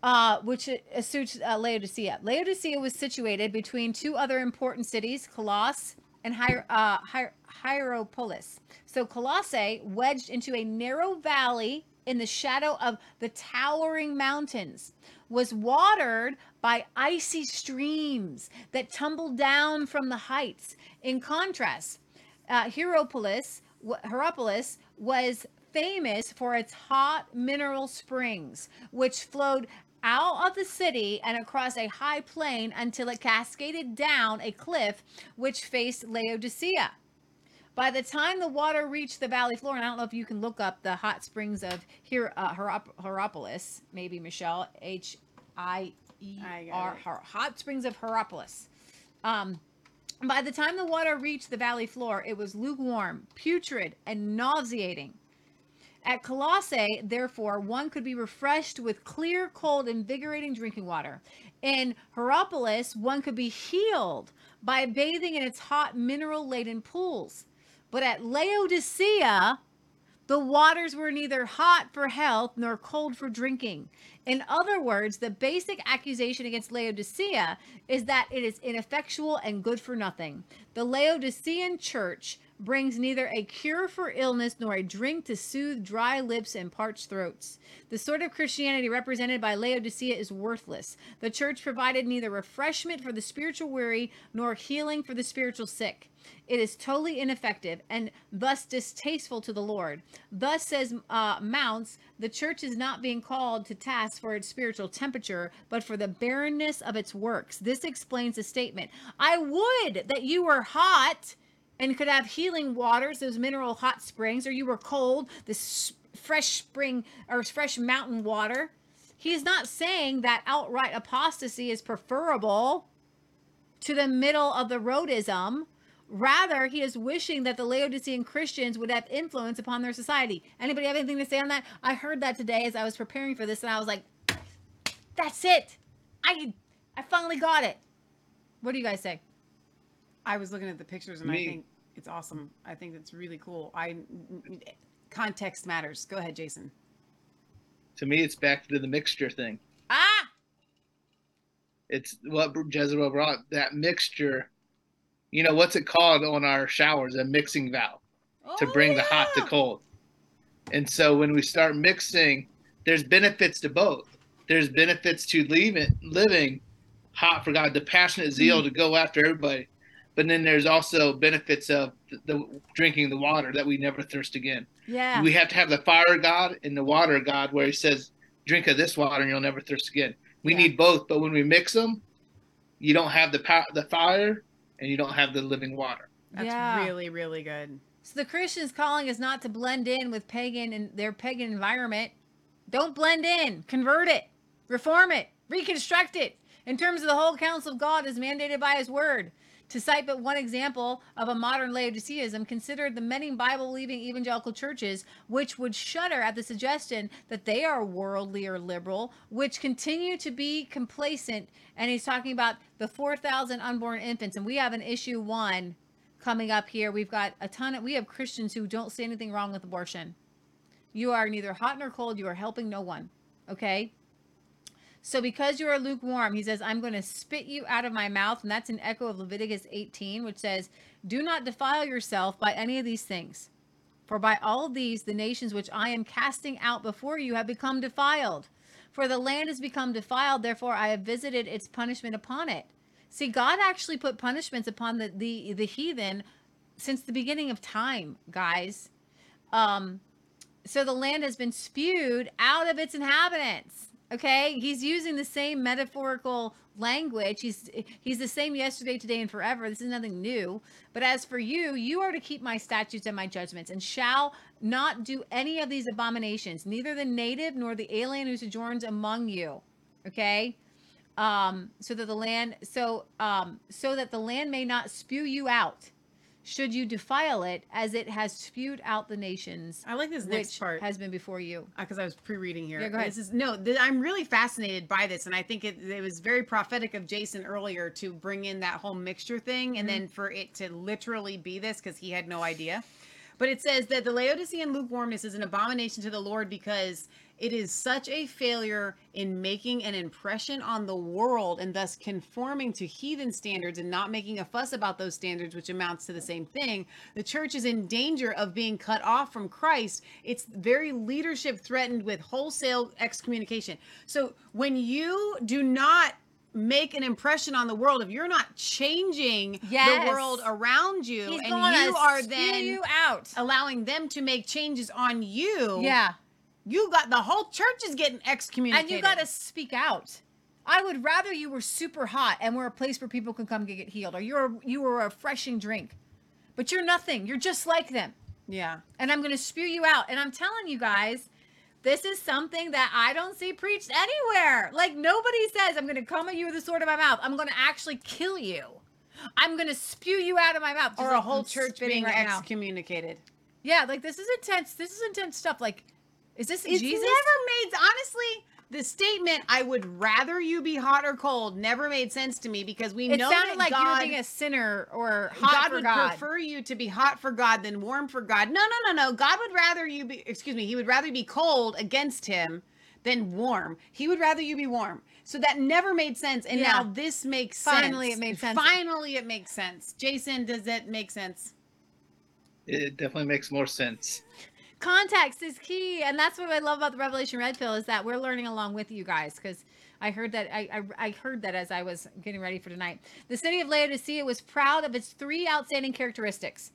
Uh, which uh, suits uh, Laodicea. Laodicea was situated between two other important cities, Colossae and uh, Hier- Hierapolis. So Colossae, wedged into a narrow valley in the shadow of the towering mountains, was watered by icy streams that tumbled down from the heights. In contrast, uh, Hierapolis, Hierapolis was famous for its hot mineral springs, which flowed out of the city and across a high plain until it cascaded down a cliff which faced Laodicea. By the time the water reached the valley floor, and I don't know if you can look up the hot springs of here, uh, Hierapolis, maybe Michelle, H I E R. Hier- hot springs of Hierapolis. Um, by the time the water reached the valley floor, it was lukewarm, putrid, and nauseating. At Colossae, therefore, one could be refreshed with clear, cold, invigorating drinking water. In Hierapolis, one could be healed by bathing in its hot, mineral laden pools. But at Laodicea, the waters were neither hot for health nor cold for drinking. In other words, the basic accusation against Laodicea is that it is ineffectual and good for nothing. The Laodicean church brings neither a cure for illness nor a drink to soothe dry lips and parched throats. The sort of Christianity represented by Laodicea is worthless. The church provided neither refreshment for the spiritual weary nor healing for the spiritual sick. It is totally ineffective and thus distasteful to the Lord. Thus says uh, Mounce, the church is not being called to task for its spiritual temperature, but for the barrenness of its works. This explains the statement. I would that you were hot and could have healing waters, those mineral hot springs, or you were cold, this fresh spring or fresh mountain water. He's not saying that outright apostasy is preferable to the middle of the roadism. Rather, he is wishing that the Laodicean Christians would have influence upon their society. Anybody have anything to say on that? I heard that today as I was preparing for this, and I was like, "That's it! I, I finally got it." What do you guys say? I was looking at the pictures and Me. I think it's awesome. I think it's really cool. I context matters. Go ahead, Jason. To me, it's back to the mixture thing. Ah, It's what Jezebel brought that mixture. You know what's it called on our showers? A mixing valve to Oh, bring the hot to cold. And so when we start mixing, there's benefits to both. There's benefits to leaving, living hot for God, the passionate zeal to go after everybody. But then there's also benefits of the, the drinking the water that we never thirst again. Yeah. We have to have the fire God and the water God, where He says, "Drink of this water, and you'll never thirst again." We Yeah. need both, but when we mix them, you don't have the power, the fire, and you don't have the living water. That's Yeah. really, really good. So the Christian's calling is not to blend in with pagan and their pagan environment. Don't blend in. Convert it. Reform it. Reconstruct it. In terms of the whole counsel of God as mandated by his word. To cite but one example of a modern Laodiceism, consider the many Bible believing evangelical churches which would shudder at the suggestion that they are worldly or liberal, which continue to be complacent. And he's talking about the 4,000 unborn infants. And we have an issue one coming up here. We've got a ton of, we have Christians who don't see anything wrong with abortion. You are neither hot nor cold. You are helping no one. Okay. So because you are lukewarm, he says, I'm going to spit you out of my mouth. And that's an echo of Leviticus 18, which says, Do not defile yourself by any of these things. For by all these, the nations which I am casting out before you have become defiled. For the land has become defiled, therefore I have visited its punishment upon it. See, God actually put punishments upon the, the, the heathen since the beginning of time, guys. Um, so the land has been spewed out of its inhabitants. Okay, he's using the same metaphorical language. He's he's the same yesterday, today, and forever. This is nothing new. But as for you, you are to keep my statutes and my judgments, and shall not do any of these abominations, neither the native nor the alien who sojourns among you. Okay, um, so that the land so um, so that the land may not spew you out, should you defile it, as it has spewed out the nations I like this next part. has been before you. because I was pre-reading here. Yeah, go ahead. This is no, th- I'm really fascinated by this, and I think it, it was very prophetic of Jason earlier to bring in that whole mixture thing, and Mm-hmm. then for it to literally be this because he had no idea. But it says that the Laodicean lukewarmness is an abomination to the Lord because it is such a failure in making an impression on the world and thus conforming to heathen standards and not making a fuss about those standards, which amounts to the same thing. The church is in danger of being cut off from Christ. Its very leadership threatened with wholesale excommunication. So when you do not make an impression on the world, if you're not changing Yes. the world around you, He's and you are then you out. allowing them to make changes on you, Yeah, you got the whole church is getting excommunicated. and you got to speak out. I would rather you were super hot and were a place where people can come get healed, or you're you were a refreshing drink, but you're nothing. You're just like them, yeah. and I'm going to spew you out. And I'm telling you guys. This is something that I don't see preached anywhere. Like nobody says, I'm going to come at you with the sword of my mouth. I'm going to actually kill you. I'm going to spew you out of my mouth. just Or a whole church being right now. excommunicated. Yeah, like this is intense. This is intense stuff. Like, is this It's Jesus? never made honestly. The statement "I would rather you be hot or cold" never made sense to me because we it know sounded that like God, you were being a sinner or hot God for would God. prefer you to be hot for God than warm for God. No, no, no, no. God would rather you be. Excuse me. He would rather be cold against Him than warm. He would rather you be warm. So that never made sense, and Yeah. now this makes sense. Finally, it made sense. Finally, it makes sense. Jason, does that make sense? It definitely makes more sense. Context is key, and that's what I love about the Revelation Red Pill is that we're learning along with you guys because. I heard that I, I I heard that as I was getting ready for tonight. The city of Laodicea was proud of its three outstanding characteristics: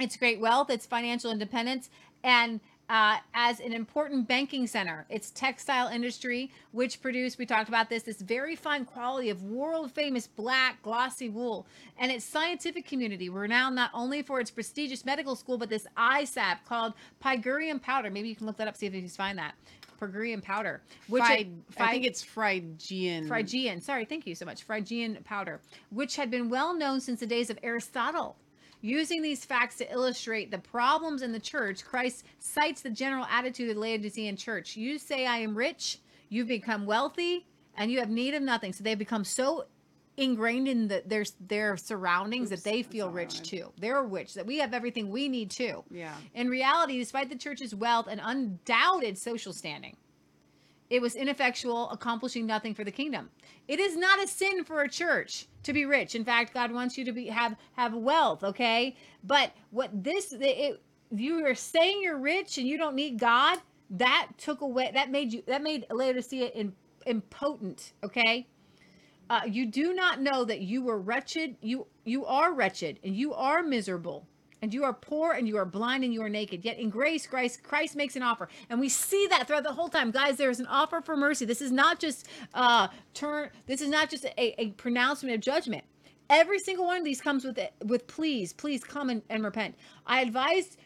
its great wealth, its financial independence, and uh, as an important banking center, its textile industry, which produced, we talked about this, this very fine quality of world famous black glossy wool, and its scientific community, renowned not only for its prestigious medical school, but this eye sap called pygurium powder. Maybe you can look that up, see if you can find that. Pygurium powder, which Fried, it- I think it's Phrygian. Phrygian. Sorry, thank you so much. Phrygian powder, which had been well known since the days of Aristotle. Using these facts to illustrate the problems in the church, Christ cites the general attitude of the Laodicean church. You say, I am rich, you've become wealthy, and you have need of nothing. So they've become so ingrained in the, their, their surroundings Oops, that they feel rich right. too. They're rich, that we have everything we need too. Yeah. In reality, despite the church's wealth and undoubted social standing, it was ineffectual, accomplishing nothing for the kingdom. It is not a sin for a church to be rich. In fact, God wants you to be have have wealth, okay? But what this it, you are saying you're rich and you don't need God, that took away that made you that made Laodicea in, impotent, okay? Uh, you do not know that you were wretched. You you are wretched and you are miserable and you are poor and you are blind and you are naked. Yet in grace, Christ Christ makes an offer, and we see that throughout the whole time, guys. There is an offer for mercy. This is not just uh turn. This is not just a, a pronouncement of judgment. Every single one of these comes with it with please, please come and, and repent. I advise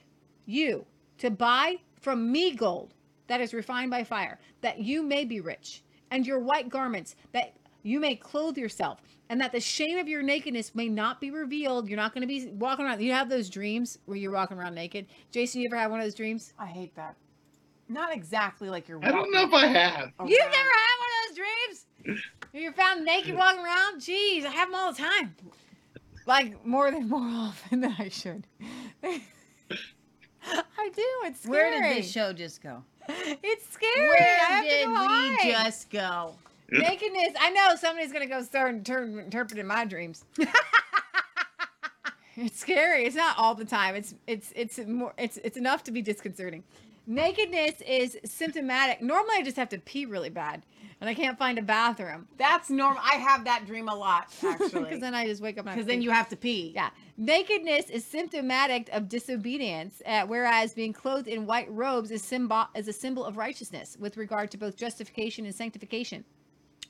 you to buy from me gold that is refined by fire, that you may be rich, and your white garments that you may clothe yourself, and that the shame of your nakedness may not be revealed. You're not going to be walking around. You have those dreams where you're walking around naked. Jason, you ever had one of those dreams? I hate that. Not exactly like you're. I don't know if I have. walking You've never had one of those dreams? You're found naked walking around? Jeez, I have them all the time. Like more than more often than I should. I do. It's scary. Where did this show just go? It's scary. I Where have to did go we hide. just go? Nakedness? I know somebody's gonna go start inter- interpreting my dreams. it's scary. It's not all the time. It's it's it's more. It's it's enough to be disconcerting. Nakedness is symptomatic. Normally, I just have to pee really bad, and I can't find a bathroom That's normal. I have that dream a lot, actually. because then I just wake up and I have Because then pee. you have to pee. Yeah. Nakedness is symptomatic of disobedience, uh, whereas being clothed in white robes is, symbol- is a symbol of righteousness with regard to both justification and sanctification.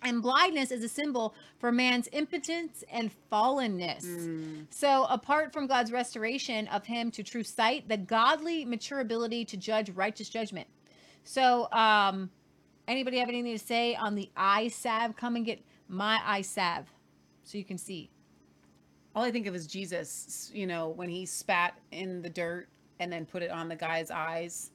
And blindness is a symbol for man's impotence and fallenness. So, apart from God's restoration of him to true sight, the godly mature ability to judge righteous judgment. So, um, anybody have anything to say on the eye salve? Come and get my eye salve so you can see. All I think of is Jesus, you know, when he spat in the dirt and then put it on the guy's eyes.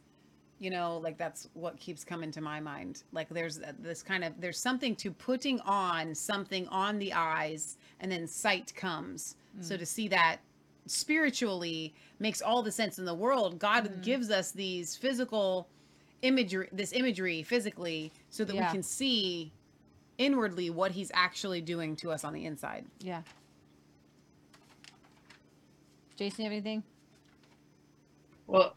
You know, like that's what keeps coming to my mind. Like there's uh, this kind of there's something to putting on something on the eyes and then sight comes. So mm. to see that spiritually makes all the sense in the world. God mm. gives us these physical imagery this imagery physically so that Yeah. we can see inwardly what he's actually doing to us on the inside. Yeah. Jason, you have anything? Well,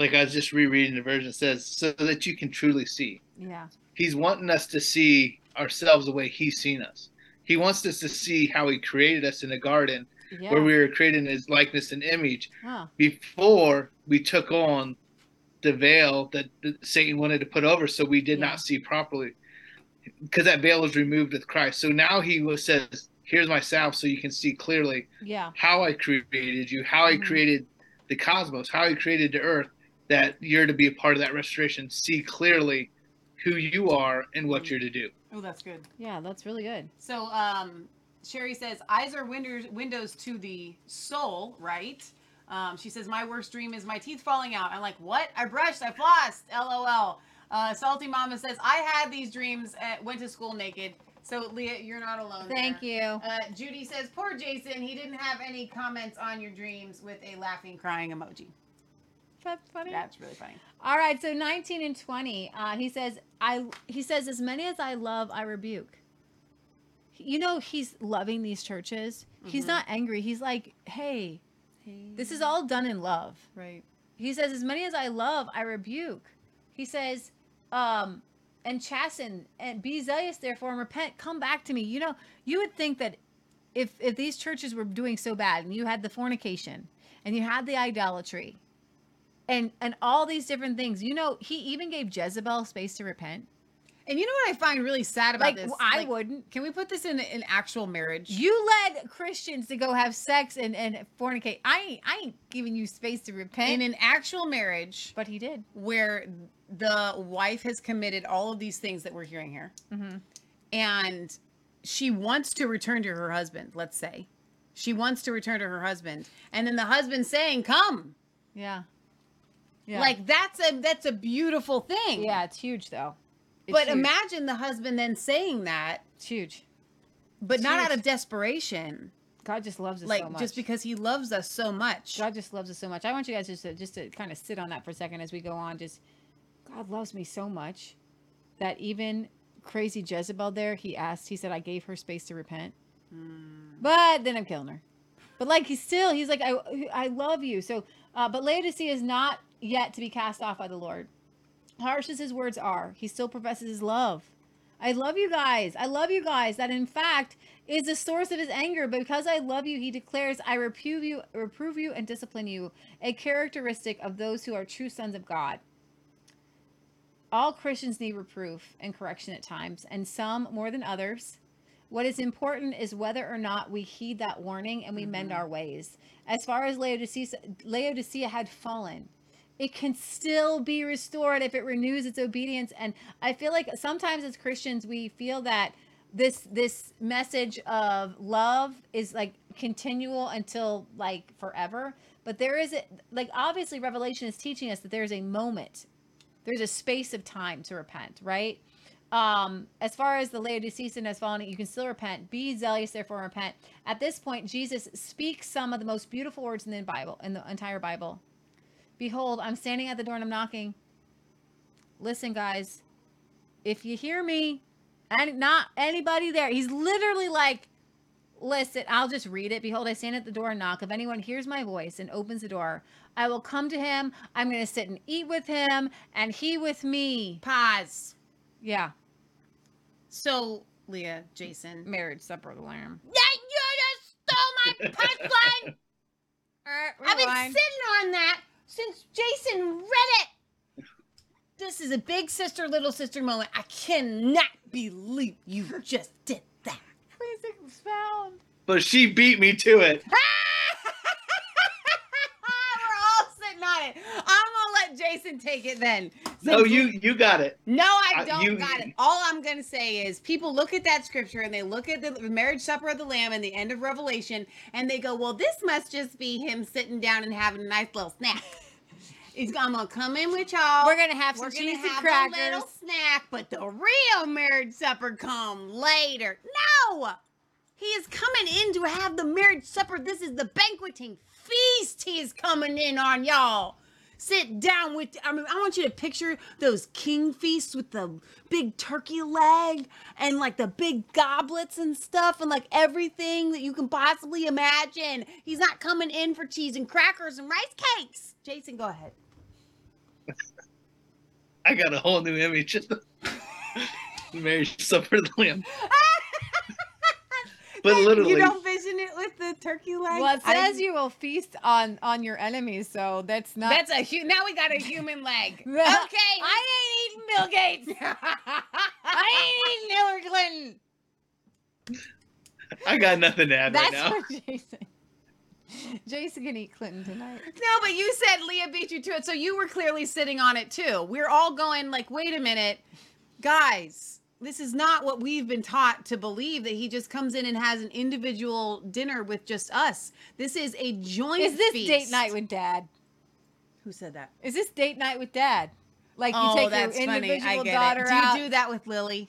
like I was just rereading the version it says, so that you can truly see. Yeah. He's wanting us to see ourselves the way He's seen us. He wants us to see how He created us in the garden, Yeah. where we were created in His likeness and image. Huh. Before we took on the veil that that Satan wanted to put over, so we did Yeah. not see properly, because that veil was removed with Christ. So now He says, "Here's myself, so you can see clearly Yeah. how I created you, how I Mhm. created the cosmos, how I created the earth, that you're to be a part of that restoration. See clearly who you are and what you're to do. Oh, that's good. Yeah, that's really good. So, um, Sherry says, eyes are windows, windows to the soul, right? Um, she says, My worst dream is my teeth falling out. I'm like, What? I brushed, I flossed. LOL. Uh, Salty Mama says, I had these dreams, uh, went to school naked. So, Leah, you're not alone. Thank there. you. Uh, Judy says, Poor Jason, he didn't have any comments on your dreams with a laughing, crying emoji. That's funny. That's really funny. All right, so 19 and 20. Uh, he says, I he says, as many as I love, I rebuke. You know, he's loving these churches. He's Mhm. not angry. He's like, hey, this is all done in love. Right. He says, as many as I love, I rebuke. He says, um, and chasten and be zealous, therefore, and repent. Come back to me. You know, you would think that if if these churches were doing so bad, and you had the fornication, and you had the idolatry, and and all these different things, you know, he even gave Jezebel space to repent. And you know what I find really sad about Like this? I Like, wouldn't. Can we put this in an actual marriage? You led Christians to go have sex and and fornicate. I ain't I ain't giving you space to repent. in an actual marriage but he did. where the wife has committed all of these things that we're hearing here Mm-hmm. and she wants to return to her husband let's say she wants to return to her husband and then the husband saying come Yeah. Yeah. like that's a that's a beautiful thing yeah, it's huge though. It's but huge. imagine the husband then saying that it's huge. but not out of desperation God just loves us like so much. just because he loves us so much God just loves us so much. I want you guys just to, just to kind of sit on that for a second as we go on. Just God loves me so much that even crazy Jezebel there, he asked, he said, I gave her space to repent, but then I'm killing her. But like he's still, he's like, I, I love you. So, uh, but Laodicea is not yet to be cast off by the Lord. Harsh as his words are, he still professes his love. I love you guys. I love you guys. That in fact is the source of his anger. But because I love you, he declares, I reprove you, reprove you and discipline you, a characteristic of those who are true sons of God. All Christians need reproof and correction at times, and some more than others. What is important is whether or not we heed that warning and we mend mm-hmm. our ways. As far as Laodicea, Laodicea had fallen, it can still be restored if it renews its obedience. And I feel like sometimes as Christians, we feel that this this message of love is like continual until like forever. But there is a, like obviously Revelation is teaching us that there's a moment, there's a space of time to repent, right? um as far as the laodicean has fallen you can still repent be zealous therefore repent at this point jesus speaks some of the most beautiful words in the bible in the entire bible behold i'm standing at the door and i'm knocking. Listen guys. If you hear me and not anybody there he's literally like listen i'll just read it. Behold i stand at the door and knock. If anyone hears my voice and opens the door i will come to him. I'm going to sit and eat with him and he with me. Pause. Yeah. So leah jason. Marriage supper of the lamb. Yeah, you just stole my punchline. I've been sitting on that since Jason read it. This is a big sister, little sister moment. I cannot believe you just did that. Please expound. But she beat me to it. We're all sitting on it. I'm gonna let Jason take it then. No, you you got it. No, I Uh, don't you- got it. All I'm going to say is people look at that scripture and they look at the marriage supper of the lamb and the end of Revelation and they go, well, this must just be him sitting down and having a nice little snack. He's I'm gonna come in with y'all. We're gonna have We're some gonna cheese and crackers. a little snack, but the real marriage supper come later. No, he is coming in to have the marriage supper. This is the banqueting feast. He is coming in on y'all. Sit down with. I mean, I want you to picture those king feasts with the big turkey leg and like the big goblets and stuff and like everything that you can possibly imagine. He's not coming in for cheese and crackers and rice cakes. Jason, go ahead. I got a whole new image. Marriage supper of the lamb. But literally, you don't vision it with the turkey leg. Well, it I- says you will feast on on your enemies, so that's not. That's a hu- now we got a human leg. okay, I ain't eating Bill Gates. I ain't eating Hillary Clinton. I got nothing to add That's right now. for Jason. Jason can eat Clinton tonight. No, but you said Leah beat you to it, so you were clearly sitting on it too. We're all going like, wait a minute, guys. This is not what we've been taught to believe that he just comes in and has an individual dinner with just us. This is a joint Is this feast. date night with dad? Who said that? Is this date night with dad? Like you oh, take that's your funny. individual I get daughter it. Do out. you do that with Lily?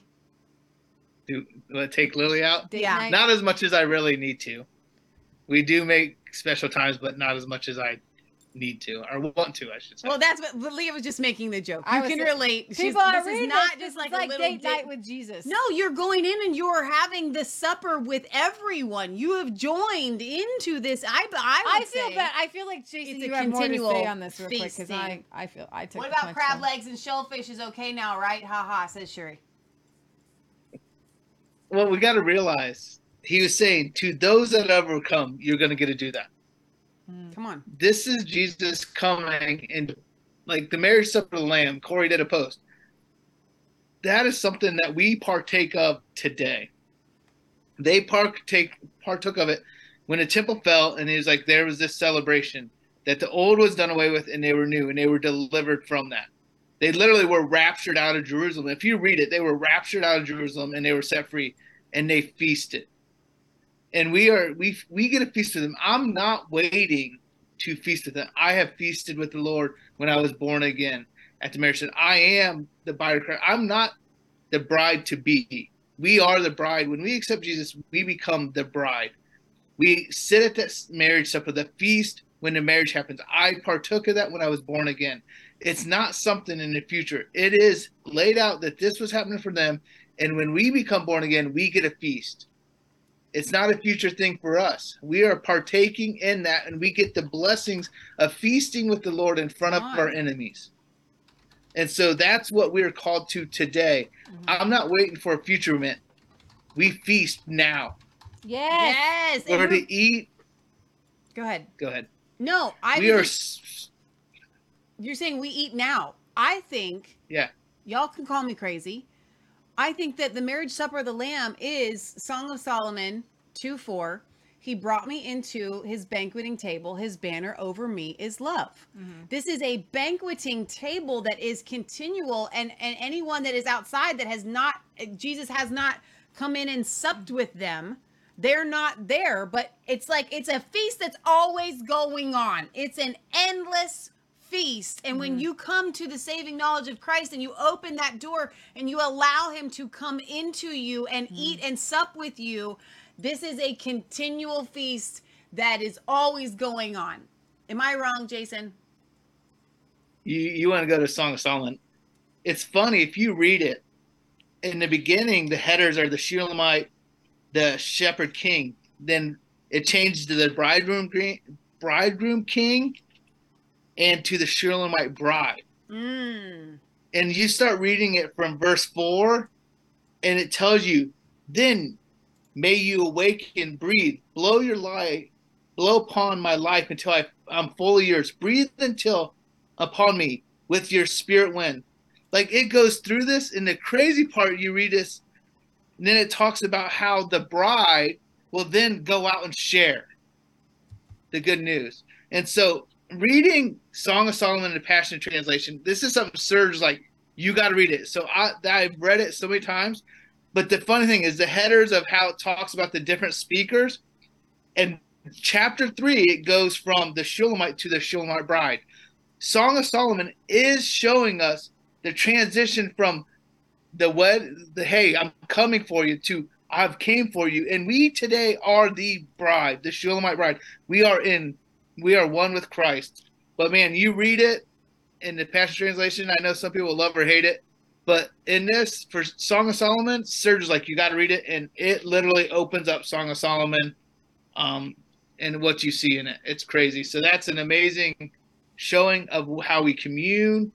Do take Lily out? Date Yeah. night? Not as much as I really need to. We do make special times, but not as much as I need to or want to, I should say. Well, that's what Leah was just making the joke. You was can saying- relate. She's, People are this reading is not just This is like, a little date date night with Jesus. No, you're going in and you're having the supper with everyone. You have joined into this. I I, I feel say. bad. I feel like Jason, it's a you have more to say on this real quick because I, feasting. I feel I took. What about crab there. legs and shellfish is okay now, right? Ha ha, says Sherry. well, we got to realize he was saying to those that overcome, you're going to get to do that. Mm. Come on. This is Jesus coming and like the marriage supper of the lamb. Corey did a post. That is something that we partake of today. They partake partook of it when the temple fell, and it was like there was this celebration that the old was done away with, and they were new, and they were delivered from that. They literally were raptured out of Jerusalem. If you read it, they were raptured out of Jerusalem, and they were set free, and they feasted and we are we we get a feast with them. I'm not waiting to feast with them. I have feasted with the Lord when I was born again at the marriage. I am the bride of Christ. I'm not the bride to be. We are the bride. When we accept Jesus, we become the bride. We sit at that marriage supper, the feast when the marriage happens. I partook of that when I was born again. It's not something in the future. It is laid out that this was happening for them. And when we become born again, we get a feast. It's not a future thing for us. We are partaking in that, and we get the blessings of feasting with the Lord in front of our enemies. And so that's what we are called to today. Mm-hmm. I'm not waiting for a future event. We feast now. Yes. Yes. and We're we're- to eat. Go ahead. Go ahead. No, I we are. just- you're saying we eat now. I think Yeah. y'all can call me crazy. I think that the marriage supper of the lamb is Song of Solomon 2 4. He brought me into his banqueting table. His banner over me is love. Mm-hmm. This is a banqueting table that is continual, and, and anyone that is outside that has not, Jesus has not come in and supped with them, they're not there. But it's like it's a feast that's always going on. It's an endless feast. And when mm-hmm. you come to the saving knowledge of Christ and you open that door and you allow him to come into you and mm-hmm. eat and sup with you, this is a continual feast that is always going on. Am I wrong, Jason? You you want to go to Song of Solomon? It's funny if you read it. In the beginning, the headers are the Shulamite, the Shepherd King. Then it changed to the bridegroom green, bridegroom king, and to the Shulamite bride. Mm. and you start reading it from verse 4 and it tells you then may you awaken breathe blow your life blow upon my life until I, i'm fully yours breathe until upon me with your spirit wind like it goes through this and the crazy part you read this and then it talks about how the bride will then go out and share the good news and so reading Song of Solomon in the Passion Translation, this is something Serge like you got to read it. So I I've read it so many times, but the funny thing is the headers of how it talks about the different speakers, and chapter three it goes from the Shulamite to the Shulamite bride. Song of Solomon is showing us the transition from the wed the hey I'm coming for you to I've came for you, and we today are the bride, the Shulamite bride. We are in we are one with Christ. But man, you read it in the Passion Translation. I know some people love or hate it, but in this for Song of Solomon, Serge is like, you got to read it, and it literally opens up Song of Solomon, um, and what you see in it. It's crazy. So that's an amazing showing of how we commune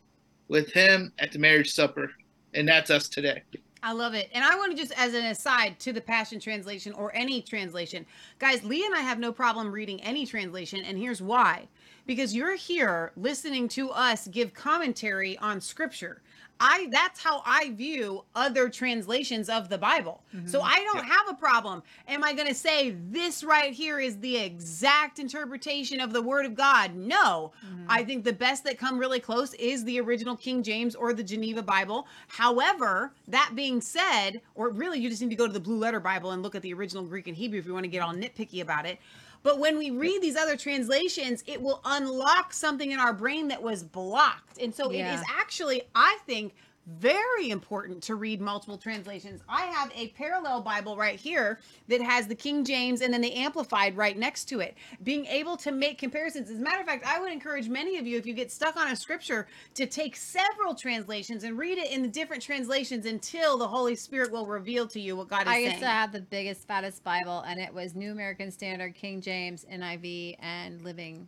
with Him at the marriage supper, and that's us today. I love it. And I want to just, as an aside to the Passion Translation or any translation, guys, Lee and I have no problem reading any translation. And here's why because you're here listening to us give commentary on scripture. I that's how I view other translations of the Bible. So mm-hmm. I don't have a problem. Am I going to say this right here is the exact interpretation of the word of God? No. Mm-hmm. I think the best that come really close is the original King James or the Geneva Bible. However, that being said, or really you just need to go to the Blue Letter Bible and look at the original Greek and Hebrew if you want to get all nitpicky about it. But when we read these other translations, it will unlock something in our brain that was blocked. And so it Yeah. is actually, I think, very important to read multiple translations. I have a parallel Bible right here that has the King James and then the Amplified right next to it. Being able to make comparisons. As a matter of fact, I would encourage many of you, if you get stuck on a scripture, to take several translations and read it in the different translations until the Holy Spirit will reveal to you what God is I saying. I used to have the biggest, fattest Bible, and it was New American Standard, King James, NIV, and Living.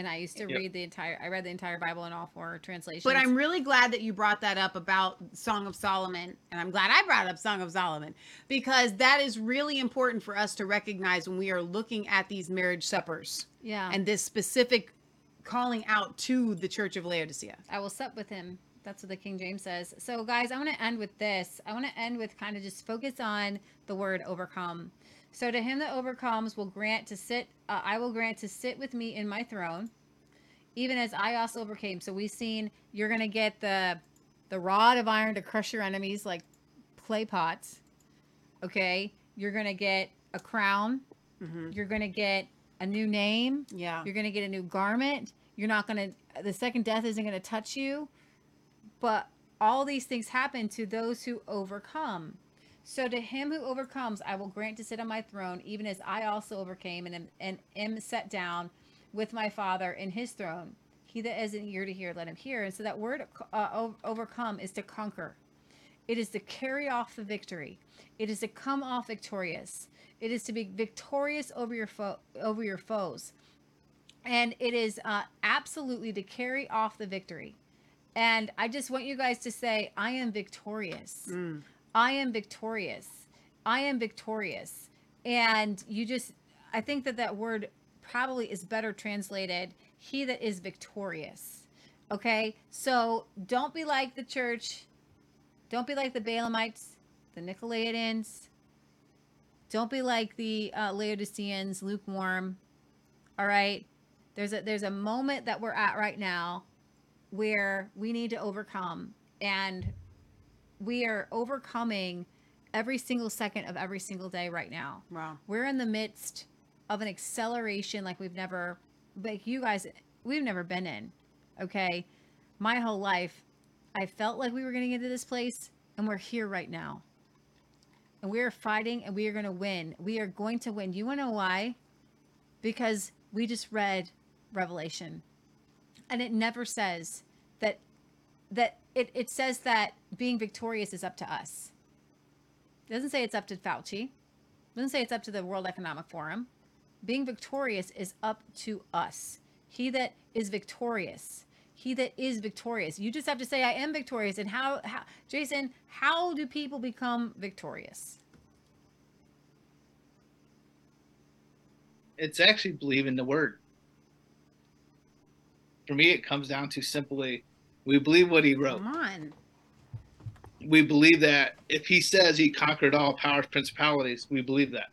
And I used to Yep. read the entire. I read the entire Bible in all four translations. But I'm really glad that you brought that up about Song of Solomon. And I'm glad I brought up Song of Solomon because that is really important for us to recognize when we are looking at these marriage suppers yeah. and this specific calling out to the Church of Laodicea. I will sup with him. That's what the King James says. So, guys, I want to end with this. I want to end with kind of just focus on the word overcome. So, to him that overcomes will grant to sit. Uh, I will grant to sit with me in my throne, even as I also overcame. So, we've seen you're gonna get the the rod of iron to crush your enemies like clay pots. Okay, you're gonna get a crown. Mhm. You're gonna get a new name. Yeah. You're going to get a new garment. You're not going to, the second death isn't going to touch you. But all these things happen to those who overcome. So to him who overcomes, I will grant to sit on my throne, even as I also overcame and am, and am set down with my Father in his throne. He that has an ear to hear, let him hear. And so that word uh, overcome is to conquer. It is to carry off the victory. It is to come off victorious. It is to be victorious over your over your foes, and it is uh, absolutely to carry off the victory. And I just want you guys to say, "I am victorious. Mm. I am victorious. I am victorious." And you just, I think that that word probably is better translated, "He that is victorious." Okay, so don't be like the church. Don't be like the Balaamites, the Nicolaitans. Don't be like the uh, Laodiceans, lukewarm. All right. There's a there's a moment that we're at right now where we need to overcome, and we are overcoming every single second of every single day right now. Wow. We're in the midst of an acceleration like we've never, like you guys, we've never been in. Okay. My whole life, I felt like we were going to get to this place, and we're here right now. And we are fighting, and we are going to win. We are going to win. You want to know why? Because we just read Revelation, and it never says that that it, it says that being victorious is up to us. It doesn't say it's up to Fauci. It doesn't say it's up to the World Economic Forum. Being victorious is up to us. He that is victorious. He that is victorious. You just have to say, I am victorious. And how, how Jason, how do people become victorious? It's actually believing the word. For me, it comes down to simply we believe what he wrote. Come on. we believe that if he says he conquered all powers, principalities, we believe that.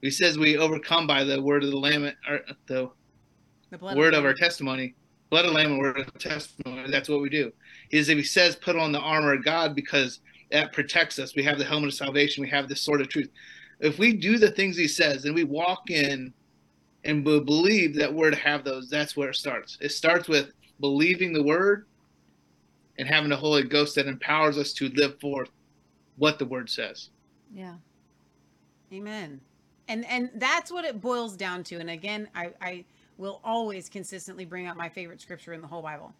He says we overcome by the word of the lamb, or the The blood word of the our testimony, blood of the lamb and word of testimony. That's what we do. Is if he says put on the armor of God because that protects us. We have the helmet of salvation. We have the sword of truth. If we do the things he says and we walk in and believe that we're to have those, that's where it starts. It starts with believing the word and having the Holy Ghost that empowers us to live forth what the word says. Yeah. Amen. And and that's what it boils down to. And again, I, I will always consistently bring up my favorite scripture in the whole Bible.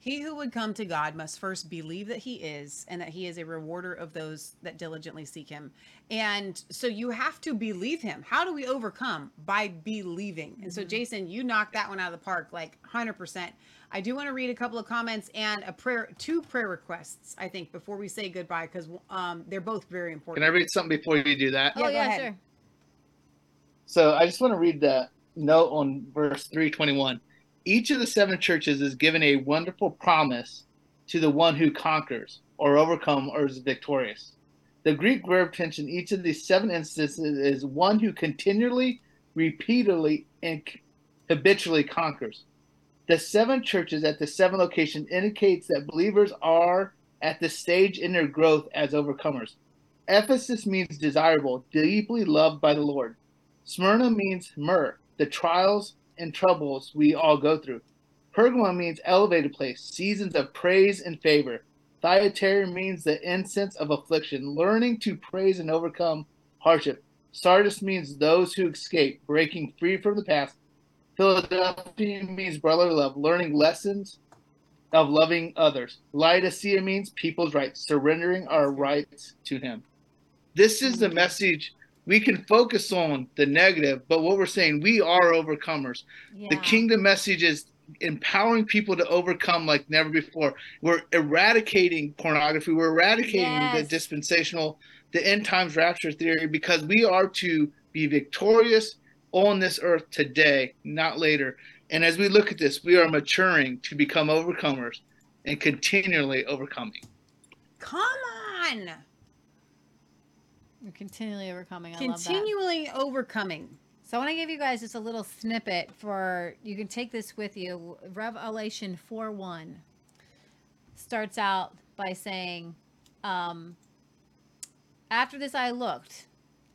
He who would come to God must first believe that he is and that he is a rewarder of those that diligently seek him. And so you have to believe him. How do we overcome? By believing. And so mm-hmm. Jason, you knocked that one out of the park like 100%. I do want to read a couple of comments and a prayer two prayer requests, I think, before we say goodbye cuz um they're both very important. Can I read something before you do that? Yeah, oh, go yeah, sure. So I just want to read the note on verse 321. Each of the seven churches is given a wonderful promise to the one who conquers or overcome or is victorious. The Greek verb tense in each of these seven instances is one who continually, repeatedly, and habitually conquers. The seven churches at the seven locations indicates that believers are at the stage in their growth as overcomers. Ephesus means desirable, deeply loved by the Lord. Smyrna means myrrh, the trials and troubles we all go through. Pergamum means elevated place, seasons of praise and favor. Thyatira means the incense of affliction, learning to praise and overcome hardship. Sardis means those who escape, breaking free from the past. Philadelphia means brotherly love, learning lessons of loving others. Laodicea means people's rights, surrendering our rights to Him. This is the message we can focus on the negative, but what we're saying, we are overcomers. Yeah. The kingdom message is empowering people to overcome like never before. We're eradicating pornography. We're eradicating the dispensational, the end times rapture theory because we are to be victorious on this earth today, not later. And as we look at this, we are maturing to become overcomers and continually overcoming. Come on. You're continually overcoming. I love that. Continually overcoming. So I want to give you guys just a little snippet for you can take this with you. Revelation 4 1 starts out by saying, um, After this I looked,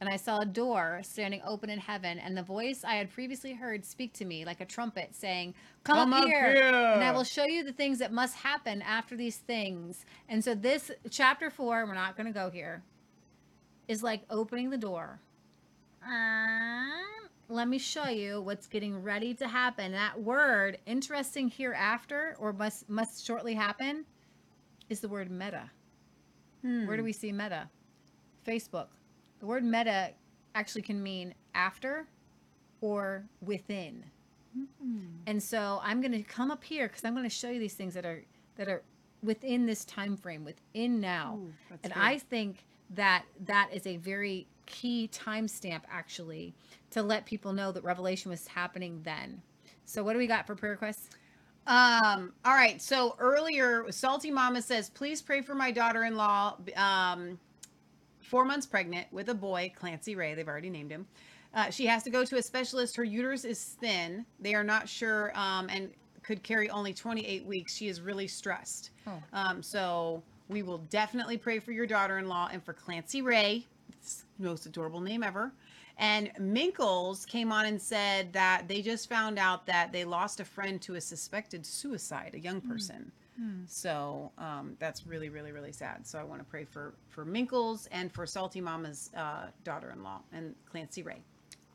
and I saw a door standing open in heaven, and the voice I had previously heard speak to me like a trumpet, saying, Come, Come up, up here, here." and I will show you the things that must happen after these things. And so this chapter 4, we're not going to go here, is like opening the door. Um, let me show you what's getting ready to happen. That word, interesting hereafter, or must must shortly happen, is the word meta. Where do hmm. we see meta? Facebook. The word meta actually can mean after or within. And so I'm going to come up here because I'm going to show you these things that are that are within this time frame, within now. Ooh, and good. I think that that is a very key timestamp actually to let people know that revelation was happening then. So what do we got for prayer requests? Um, all right. So earlier, Salty Mama says, please pray for my daughter in law, um, four months pregnant with a boy, Clancy Ray. They've already named him. Uh, she has to go to a specialist. Her uterus is thin. They are not sure um, and could carry only 28 weeks. She is really stressed. Oh. Um, so we will definitely pray for your daughter in law and for Clancy Ray. It's the most adorable name ever. And Minkles came on and said that they just found out that they lost a friend to a suspected suicide, a young person. So um, that's really, really, really sad. So I want to pray for for Minkles and for Salty Mama's uh, daughter-in-law and Clancy Ray.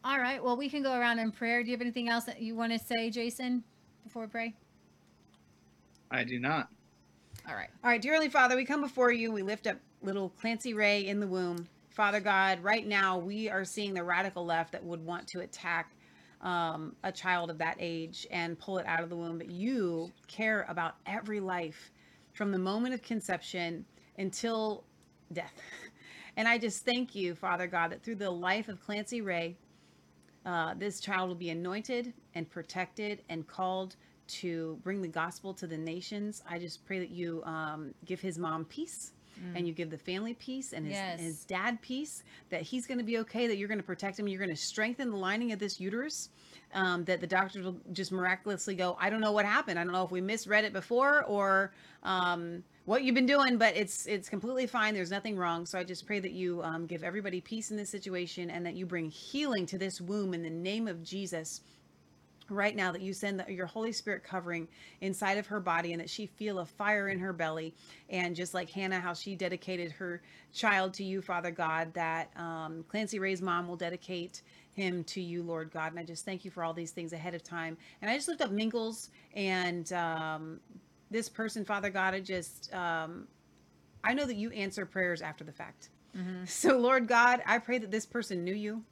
All right. Well, we can go around in prayer. Do you have anything else that you want to say, Jason, before we pray? I do not. All right. All right, dear Heavenly Father, we come before you. We lift up little Clancy Ray in the womb. Father God, right now we are seeing the radical left that would want to attack um, a child of that age and pull it out of the womb. But you care about every life from the moment of conception until death. And I just thank you, Father God, that through the life of Clancy Ray, uh, this child will be anointed and protected and called to bring the gospel to the nations. I just pray that you um, give his mom peace and you give the family peace and his, Yes. his dad peace, that he's going to be okay, that you're going to protect him, you're going to strengthen the lining of this uterus. Um, that the doctors will just miraculously go, I don't know what happened. I don't know if we misread it before or um, what you've been doing, but it's it's completely fine. There's nothing wrong. So I just pray that you um, give everybody peace in this situation and that you bring healing to this womb in the name of Jesus right now that you send the, your holy spirit covering inside of her body and that she feel a fire in her belly and just like hannah how she dedicated her child to you father god that um, clancy ray's mom will dedicate him to you lord god. And i just thank you for all these things ahead of time. And i just looked up Minkles and um, this person father god i just um, i know that you answer prayers after the fact. So lord god i pray that this person knew you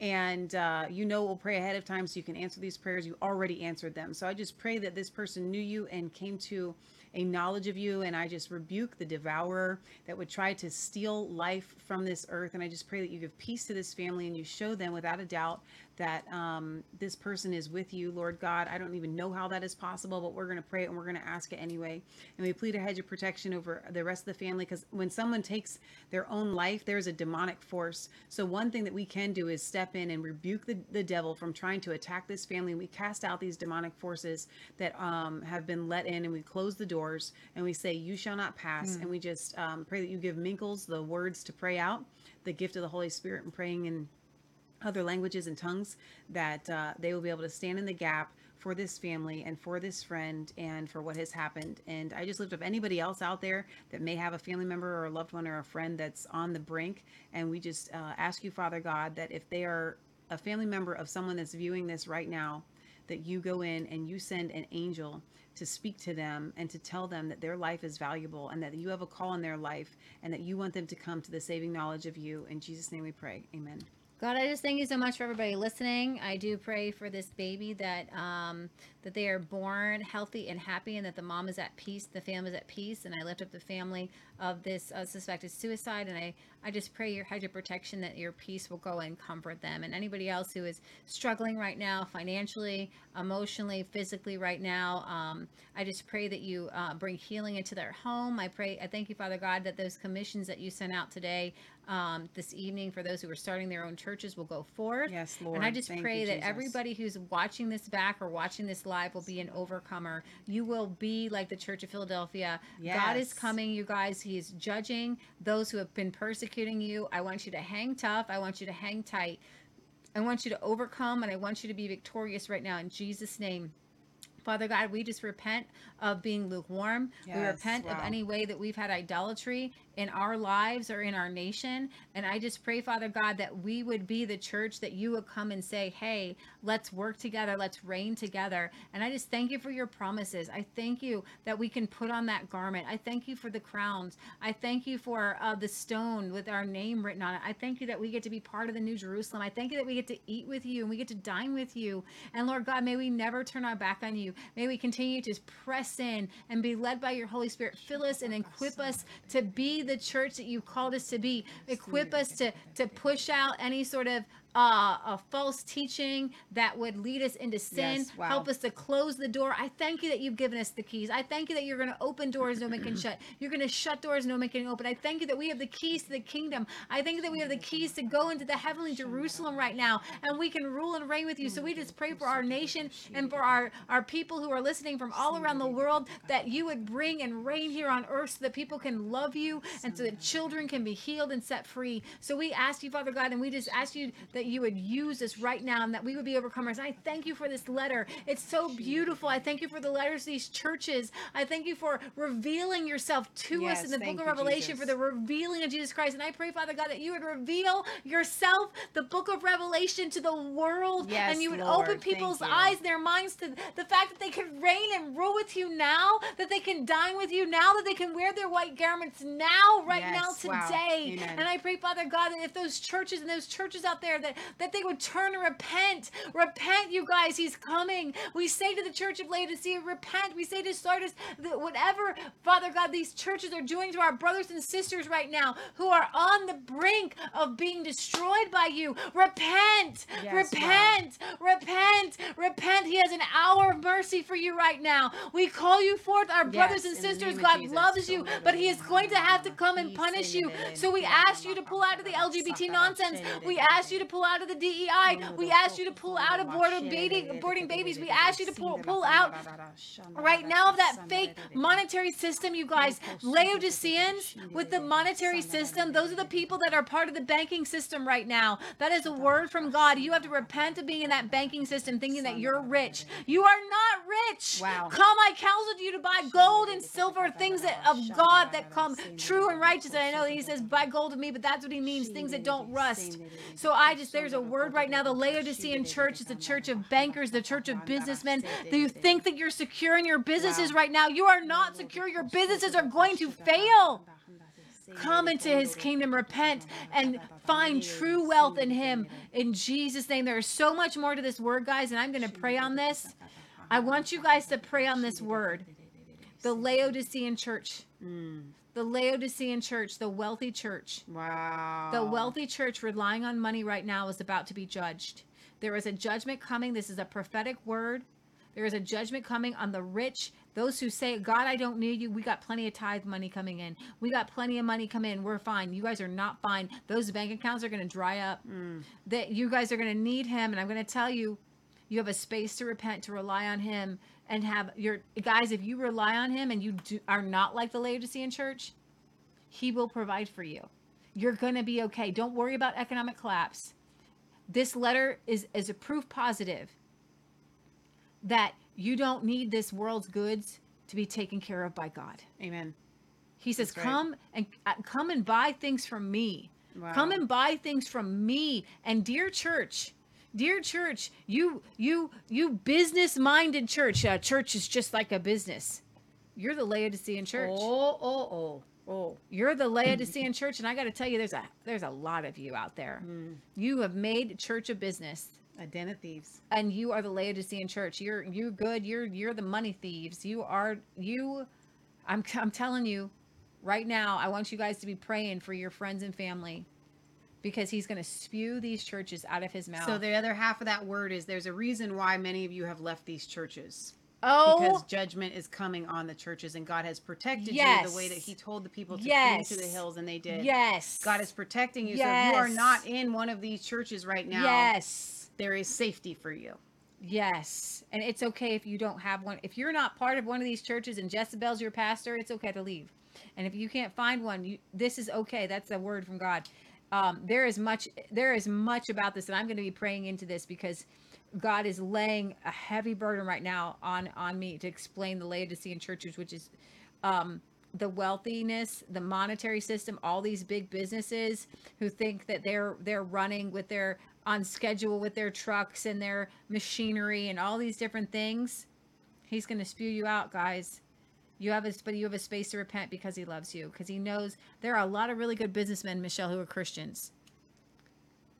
and uh, you know we'll pray ahead of time so you can answer these prayers. You already answered them. So i just pray that this person knew you and came to a knowledge of you and i just rebuke the devourer that would try to steal life from this earth. And i just pray that you give peace to this family and you show them without a doubt that um, this person is with you, Lord God. I don't even know how that is possible, but we're going to pray it and we're going to ask it anyway. And we plead a hedge of protection over the rest of the family because when someone takes their own life, there's a demonic force. So, one thing that we can do is step in and rebuke the, the devil from trying to attack this family. We cast out these demonic forces that um, have been let in and we close the doors and we say, You shall not pass. And we just um, pray that you give Minkles the words to pray out, the gift of the Holy Spirit and praying in other languages and tongues that uh, they will be able to stand in the gap for this family and for this friend and for what has happened. And I just lift up anybody else out there that may have a family member or a loved one or a friend that's on the brink. And we just uh, ask you, Father God, that if they are a family member of someone that's viewing this right now, that you go in and you send an angel to speak to them and to tell them that their life is valuable and that you have a call in their life and that you want them to come to the saving knowledge of you. In Jesus' name we pray. Amen. God, I just thank you so much for everybody listening. I do pray for this baby that um, that they are born healthy and happy, and that the mom is at peace, the family is at peace. And I lift up the family of this uh, suspected suicide, and I I just pray your hedge of protection that your peace will go and comfort them, and anybody else who is struggling right now, financially, emotionally, physically, right now. Um, I just pray that you uh, bring healing into their home. I pray, I thank you, Father God, that those commissions that you sent out today um, this evening for those who are starting their own churches will go forward. Yes, Lord. And I just Thank pray you, that everybody who's watching this back or watching this live will be an overcomer. You will be like the Church of Philadelphia. God is coming, you guys. He is judging those who have been persecuting you. I want you to hang tough. I want you to hang tight. I want you to overcome and I want you to be victorious right now in Jesus' name. Father God, we just repent of being lukewarm. we Yes, repent of any way that we've had idolatry in our lives or in our nation. And I just pray, Father God, that we would be the church that you would come and say, hey, let's work together, let's reign together. And I just thank you for your promises. I thank you that we can put on that garment. I thank you for the crowns. I thank you for uh, the stone with our name written on it. I thank you that we get to be part of the New Jerusalem. I thank you that we get to eat with you and we get to dine with you. And Lord God, may we never turn our back on you. May we continue to press in and be led by your Holy Spirit. Fill us and equip us to be the church that you called us to be. Equip us to to push out any sort of uh, a false teaching that would lead us into sin. Yes, wow. Help us to close the door. I thank you that you've given us the keys. I thank you that you're going to open doors no man can shut. You're going to shut doors no man can open. I thank you that we have the keys to the kingdom. I thank you that we have the keys to go into the heavenly Jerusalem right now, and we can rule and reign with you. So we just pray for our nation and for our our people who are listening from all around the world that you would bring and reign here on earth, so that people can love you and so that children can be healed and set free. So we ask you, Father God, and we just ask you that you would use us right now and that we would be overcomers. And I thank you for this letter. It's so beautiful. I thank you for the letters to these churches. I thank you for revealing yourself to us in the book of Revelation Jesus. for the revealing of Jesus Christ. And I pray, Father God, that you would reveal yourself, the book of Revelation, to the world. Yes, and you would Lord. open people's eyes and their minds to the fact that they can reign and rule with you now, that they can dine with you now, that they can wear their white garments now, right Yes, now, today. Amen. And I pray, Father God, that if those churches and those churches out there that that they would turn and repent, repent, you guys. He's coming. We say to the church of Laodicea, repent. We say to Sardis that whatever, Father God, these churches are doing to our brothers and sisters right now who are on the brink of being destroyed by you, repent, Yes, repent, repent, repent. He has an hour of mercy for you right now. We call you forth, our brothers and sisters. God Jesus. loves you, but He is going to have to come and punish you. So we ask you to pull out of the LGBT nonsense. We ask you to pull out of the DEI. We ask you to pull out of aborting, baby, aborting babies. We ask you to pull, pull out right now of that fake monetary system, you guys. Laodiceans with the monetary system, those are the people that are part of the banking system right now. That is a word from God. You have to repent of being in that banking system thinking that you're rich. You are not rich. Wow. Come, I counseled you to buy gold and silver, things that of God that come true and righteous. And I know that he says buy gold of me, but that's what he means, things that don't rust. So I just there's a word right now. The Laodicean church is the church of bankers, the church of businessmen. Do you think that you're secure in your businesses right now? You are not secure. Your businesses are going to fail. Come into his kingdom, repent, and find true wealth in him. In Jesus' name, there is so much more to this word, guys, and I'm going to pray on this. I want you guys to pray on this word. The Laodicean church. Mm. The Laodicean church, the wealthy church. Wow. The wealthy church relying on money right now is about to be judged. There is a judgment coming. This is a prophetic word. There is a judgment coming on the rich, those who say, God, I don't need you. We got plenty of tithe money coming in. We got plenty of money coming in. We're fine. You guys are not fine. Those bank accounts are going to dry up. Mm. That you guys are going to need him. And I'm going to tell you, you have a space to repent, to rely on him, and have your guys. If you rely on him and you do, are not like the Laodicean church, he will provide for you. You're going to be okay. Don't worry about economic collapse. This letter is, is a proof positive that you don't need this world's goods to be taken care of by God. Amen. He says, right. "Come and uh, come and buy things from me. Wow. Come and buy things from me." And dear church, dear church, you you you business-minded church. Uh, church is just like a business. You're the Laodicean church. Oh, oh, oh, oh. You're the Laodicean church, and I got to tell you, there's a there's a lot of you out there. Hmm. You have made church a business, A den of thieves. and you are the Laodicean church. You're you're good. You're you're the money thieves. You are you. I'm I'm telling you, right now, I want you guys to be praying for your friends and family, because he's going to spew these churches out of his mouth. So the other half of that word is there's a reason why many of you have left these churches. oh Because judgment is coming on the churches and God has protected you the way that He told the people to Yes. flee to the hills and they did. yes, God is protecting you. So if you are not in one of these churches right now, yes. there is safety for you. Yes. And it's okay if you don't have one. If you're not part of one of these churches and Jezebel's your pastor, it's okay to leave. And if you can't find one, you, this is okay. That's a word from God. Um, there is much there is much about this and I'm going to be praying into this because God is laying a heavy burden right now on on me to explain the Laodicean churches which is um the wealthiness, the monetary system, all these big businesses who think that they're they're running with their on schedule with their trucks and their machinery and all these different things. He's going to spew you out, guys. You have a but you have a space to repent because he loves you because he knows there are a lot of really good businessmen, Michelle, who are Christians.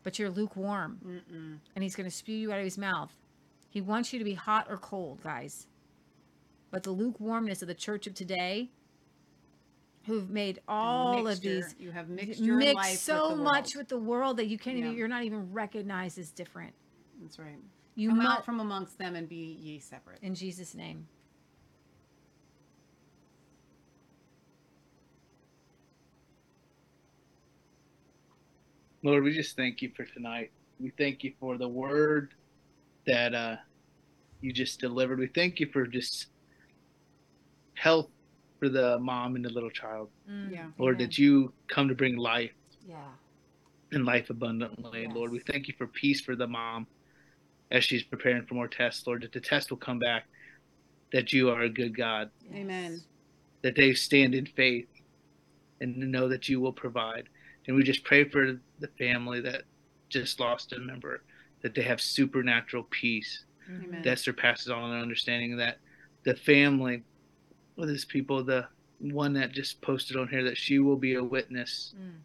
But you're lukewarm, Mm-mm. and he's going to spew you out of his mouth. He wants you to be hot or cold, guys. But the lukewarmness of the church of today, who've made all of these You have mixed your mixed life so with much with the world that you can't even you're not even recognized as different. That's right. You Come must out from amongst them and be ye separate. in Jesus' name. Lord, we just thank you for tonight. We thank you for the word that uh, you just delivered. We thank you for just health for the mom and the little child. Yeah. Lord, Amen. that you come to bring life Yeah. and life abundantly. Yes. Lord, we thank you for peace for the mom as she's preparing for more tests. Lord, that the test will come back that you are a good God, Amen. that they stand in faith and know that you will provide. And we just pray for the family that just lost a member, that they have supernatural peace Amen. that surpasses all their understanding. That the family, with these people, the one that just posted on here, that she will be a witness Mm.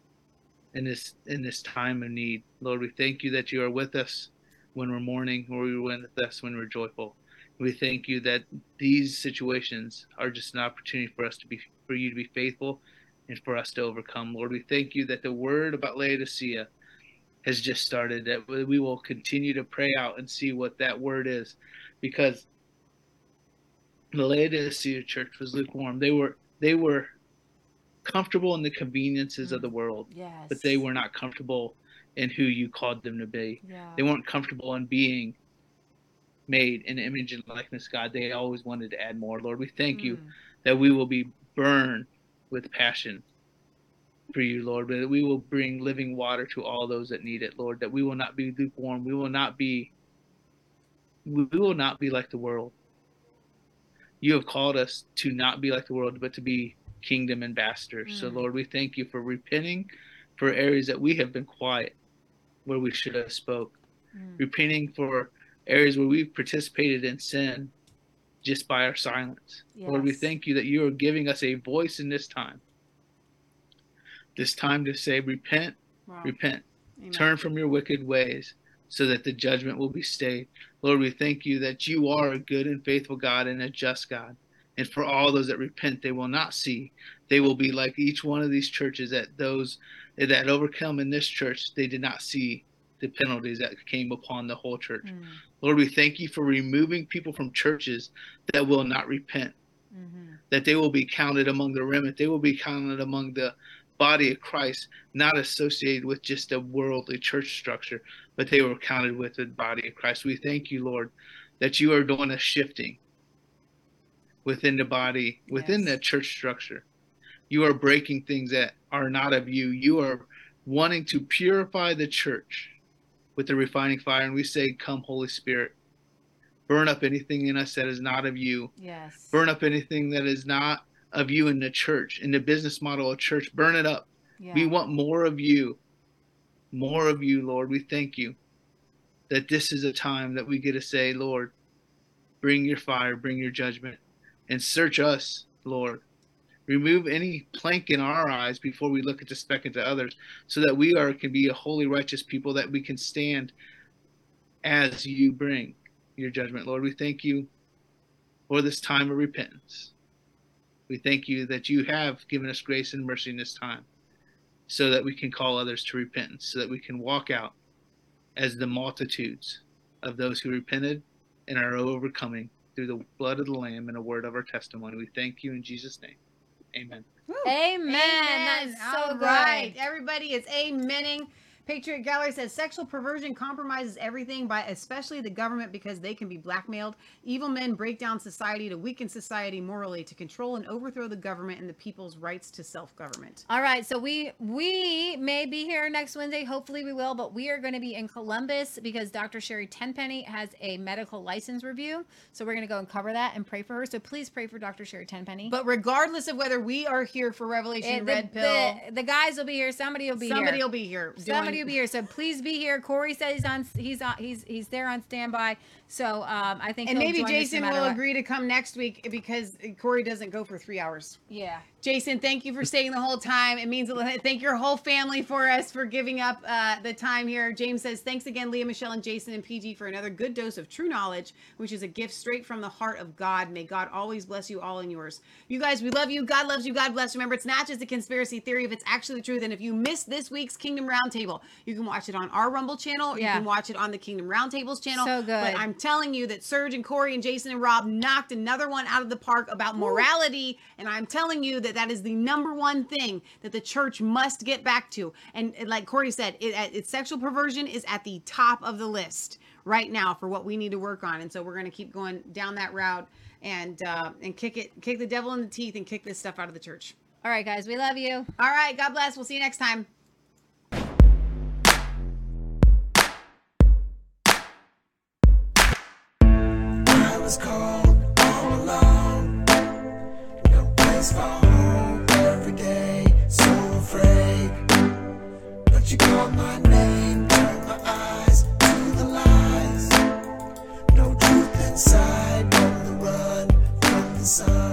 in this in this time of need. Lord, we thank you that you are with us when we're mourning, or you're with us when we're joyful. We thank you that these situations are just an opportunity for us to be for you to be faithful and for us to overcome. Lord, we thank you that the word about Laodicea has just started, that we will continue to pray out and see what that word is. Because the Laodicea church was lukewarm. They were they were comfortable in the conveniences of the world Yes. but they were not comfortable in who you called them to be. Yeah. They weren't comfortable in being made in image and likeness God. They always wanted to add more. Lord, we thank you Mm. that we will be burned with passion for you, Lord, but that we will bring living water to all those that need it, Lord, that we will not be lukewarm. We will not be we will not be like the world. You have called us to not be like the world, but to be kingdom ambassadors. So Mm. Lord, we thank you for repenting for areas that we have been quiet where we should have spoke. Mm. Repenting for areas where we've participated in sin just by our silence. Lord, we thank you that you are giving us a voice in this time. This time to say, repent, Wow. repent, Amen. turn from your wicked ways so that the judgment will be stayed. Lord, we thank you that you are a good and faithful God and a just God. And for all those that repent, they will not see. They will be like each one of these churches that those that overcome in this church, they did not see the penalties that came upon the whole church. Mm. Lord, we thank you for removing people from churches that will not repent, Mhm. that they will be counted among the remnant, they will be counted among the body of Christ, not associated with just a worldly church structure, but they were counted with the body of Christ. We thank you, Lord, that you are doing a shifting within the body, within Yes. the church structure. You are breaking things that are not of you. You are wanting to purify the church with the refining fire. And we say, Come, Holy Spirit, burn up anything in us that is not of you. Yes. Burn up anything that is not of you in the church, in the business model of church. Burn it up. Yeah. We want more of you. More of you, Lord. We thank you that this is a time that we get to say, Lord, bring your fire, bring your judgment, and search us, Lord. Remove any plank in our eyes before we look at the speck into others, so that we are can be a holy, righteous people that we can stand as you bring your judgment, Lord. We thank you for this time of repentance. We thank you that you have given us grace and mercy in this time so that we can call others to repentance, so that we can walk out as the multitudes of those who repented and are overcoming through the blood of the Lamb and a word of our testimony. We thank you in Jesus' name. Amen. Woo. Amen. That's so All good. right. Everybody is amening. Patriot Gallery says sexual perversion compromises everything by especially the government because they can be blackmailed. Evil men break down society to weaken society morally to control and overthrow the government and the people's rights to self-government. All right, so we we may be here next Wednesday. Hopefully, we will. But we are going to be in Columbus because Dr. Sherry Tenpenny has a medical license review. So we're going to go and cover that and pray for her. So please pray for Dr. Sherry Tenpenny. But regardless of whether we are here for Revelation Eh, the, Red Pill, the, the guys will be here. Somebody will be somebody here. Somebody will be here. Somebody be here. So please be here. Corey said he's on. He's on. He's he's there on standby. So um, I think And maybe us no Jason will what. agree to come next week because Corey doesn't go for three hours. Yeah. Jason, thank you for staying the whole time. It means. Thank your whole family for us for giving up uh, the time here. James says, Thanks again, Leah, Michelle, and Jason and PG for another good dose of true knowledge, which is a gift straight from the heart of God. May God always bless you all and yours. You guys, we love you. God loves you. God bless. Remember, it's not just a conspiracy theory if it's actually the truth. And if you missed this week's Kingdom Roundtable, you can watch it on our Rumble channel. Or Yeah. You can watch it on the Kingdom Roundtables channel. So good. But I'm telling you that Serge and Corey and Jason and Rob knocked another one out of the park about morality. And I'm telling you that that is the number one thing that the church must get back to. And like Corey said, it, it, sexual perversion is at the top of the list right now for what we need to work on. And so we're going to keep going down that route and uh, and kick it, kick the devil in the teeth and kick this stuff out of the church. All right, guys. We love you. All right. God bless. We'll see you next time. was cold, all alone. No place for home every day, so afraid. But you called my name, turned my eyes to the lies. No truth inside, on the run from the sun.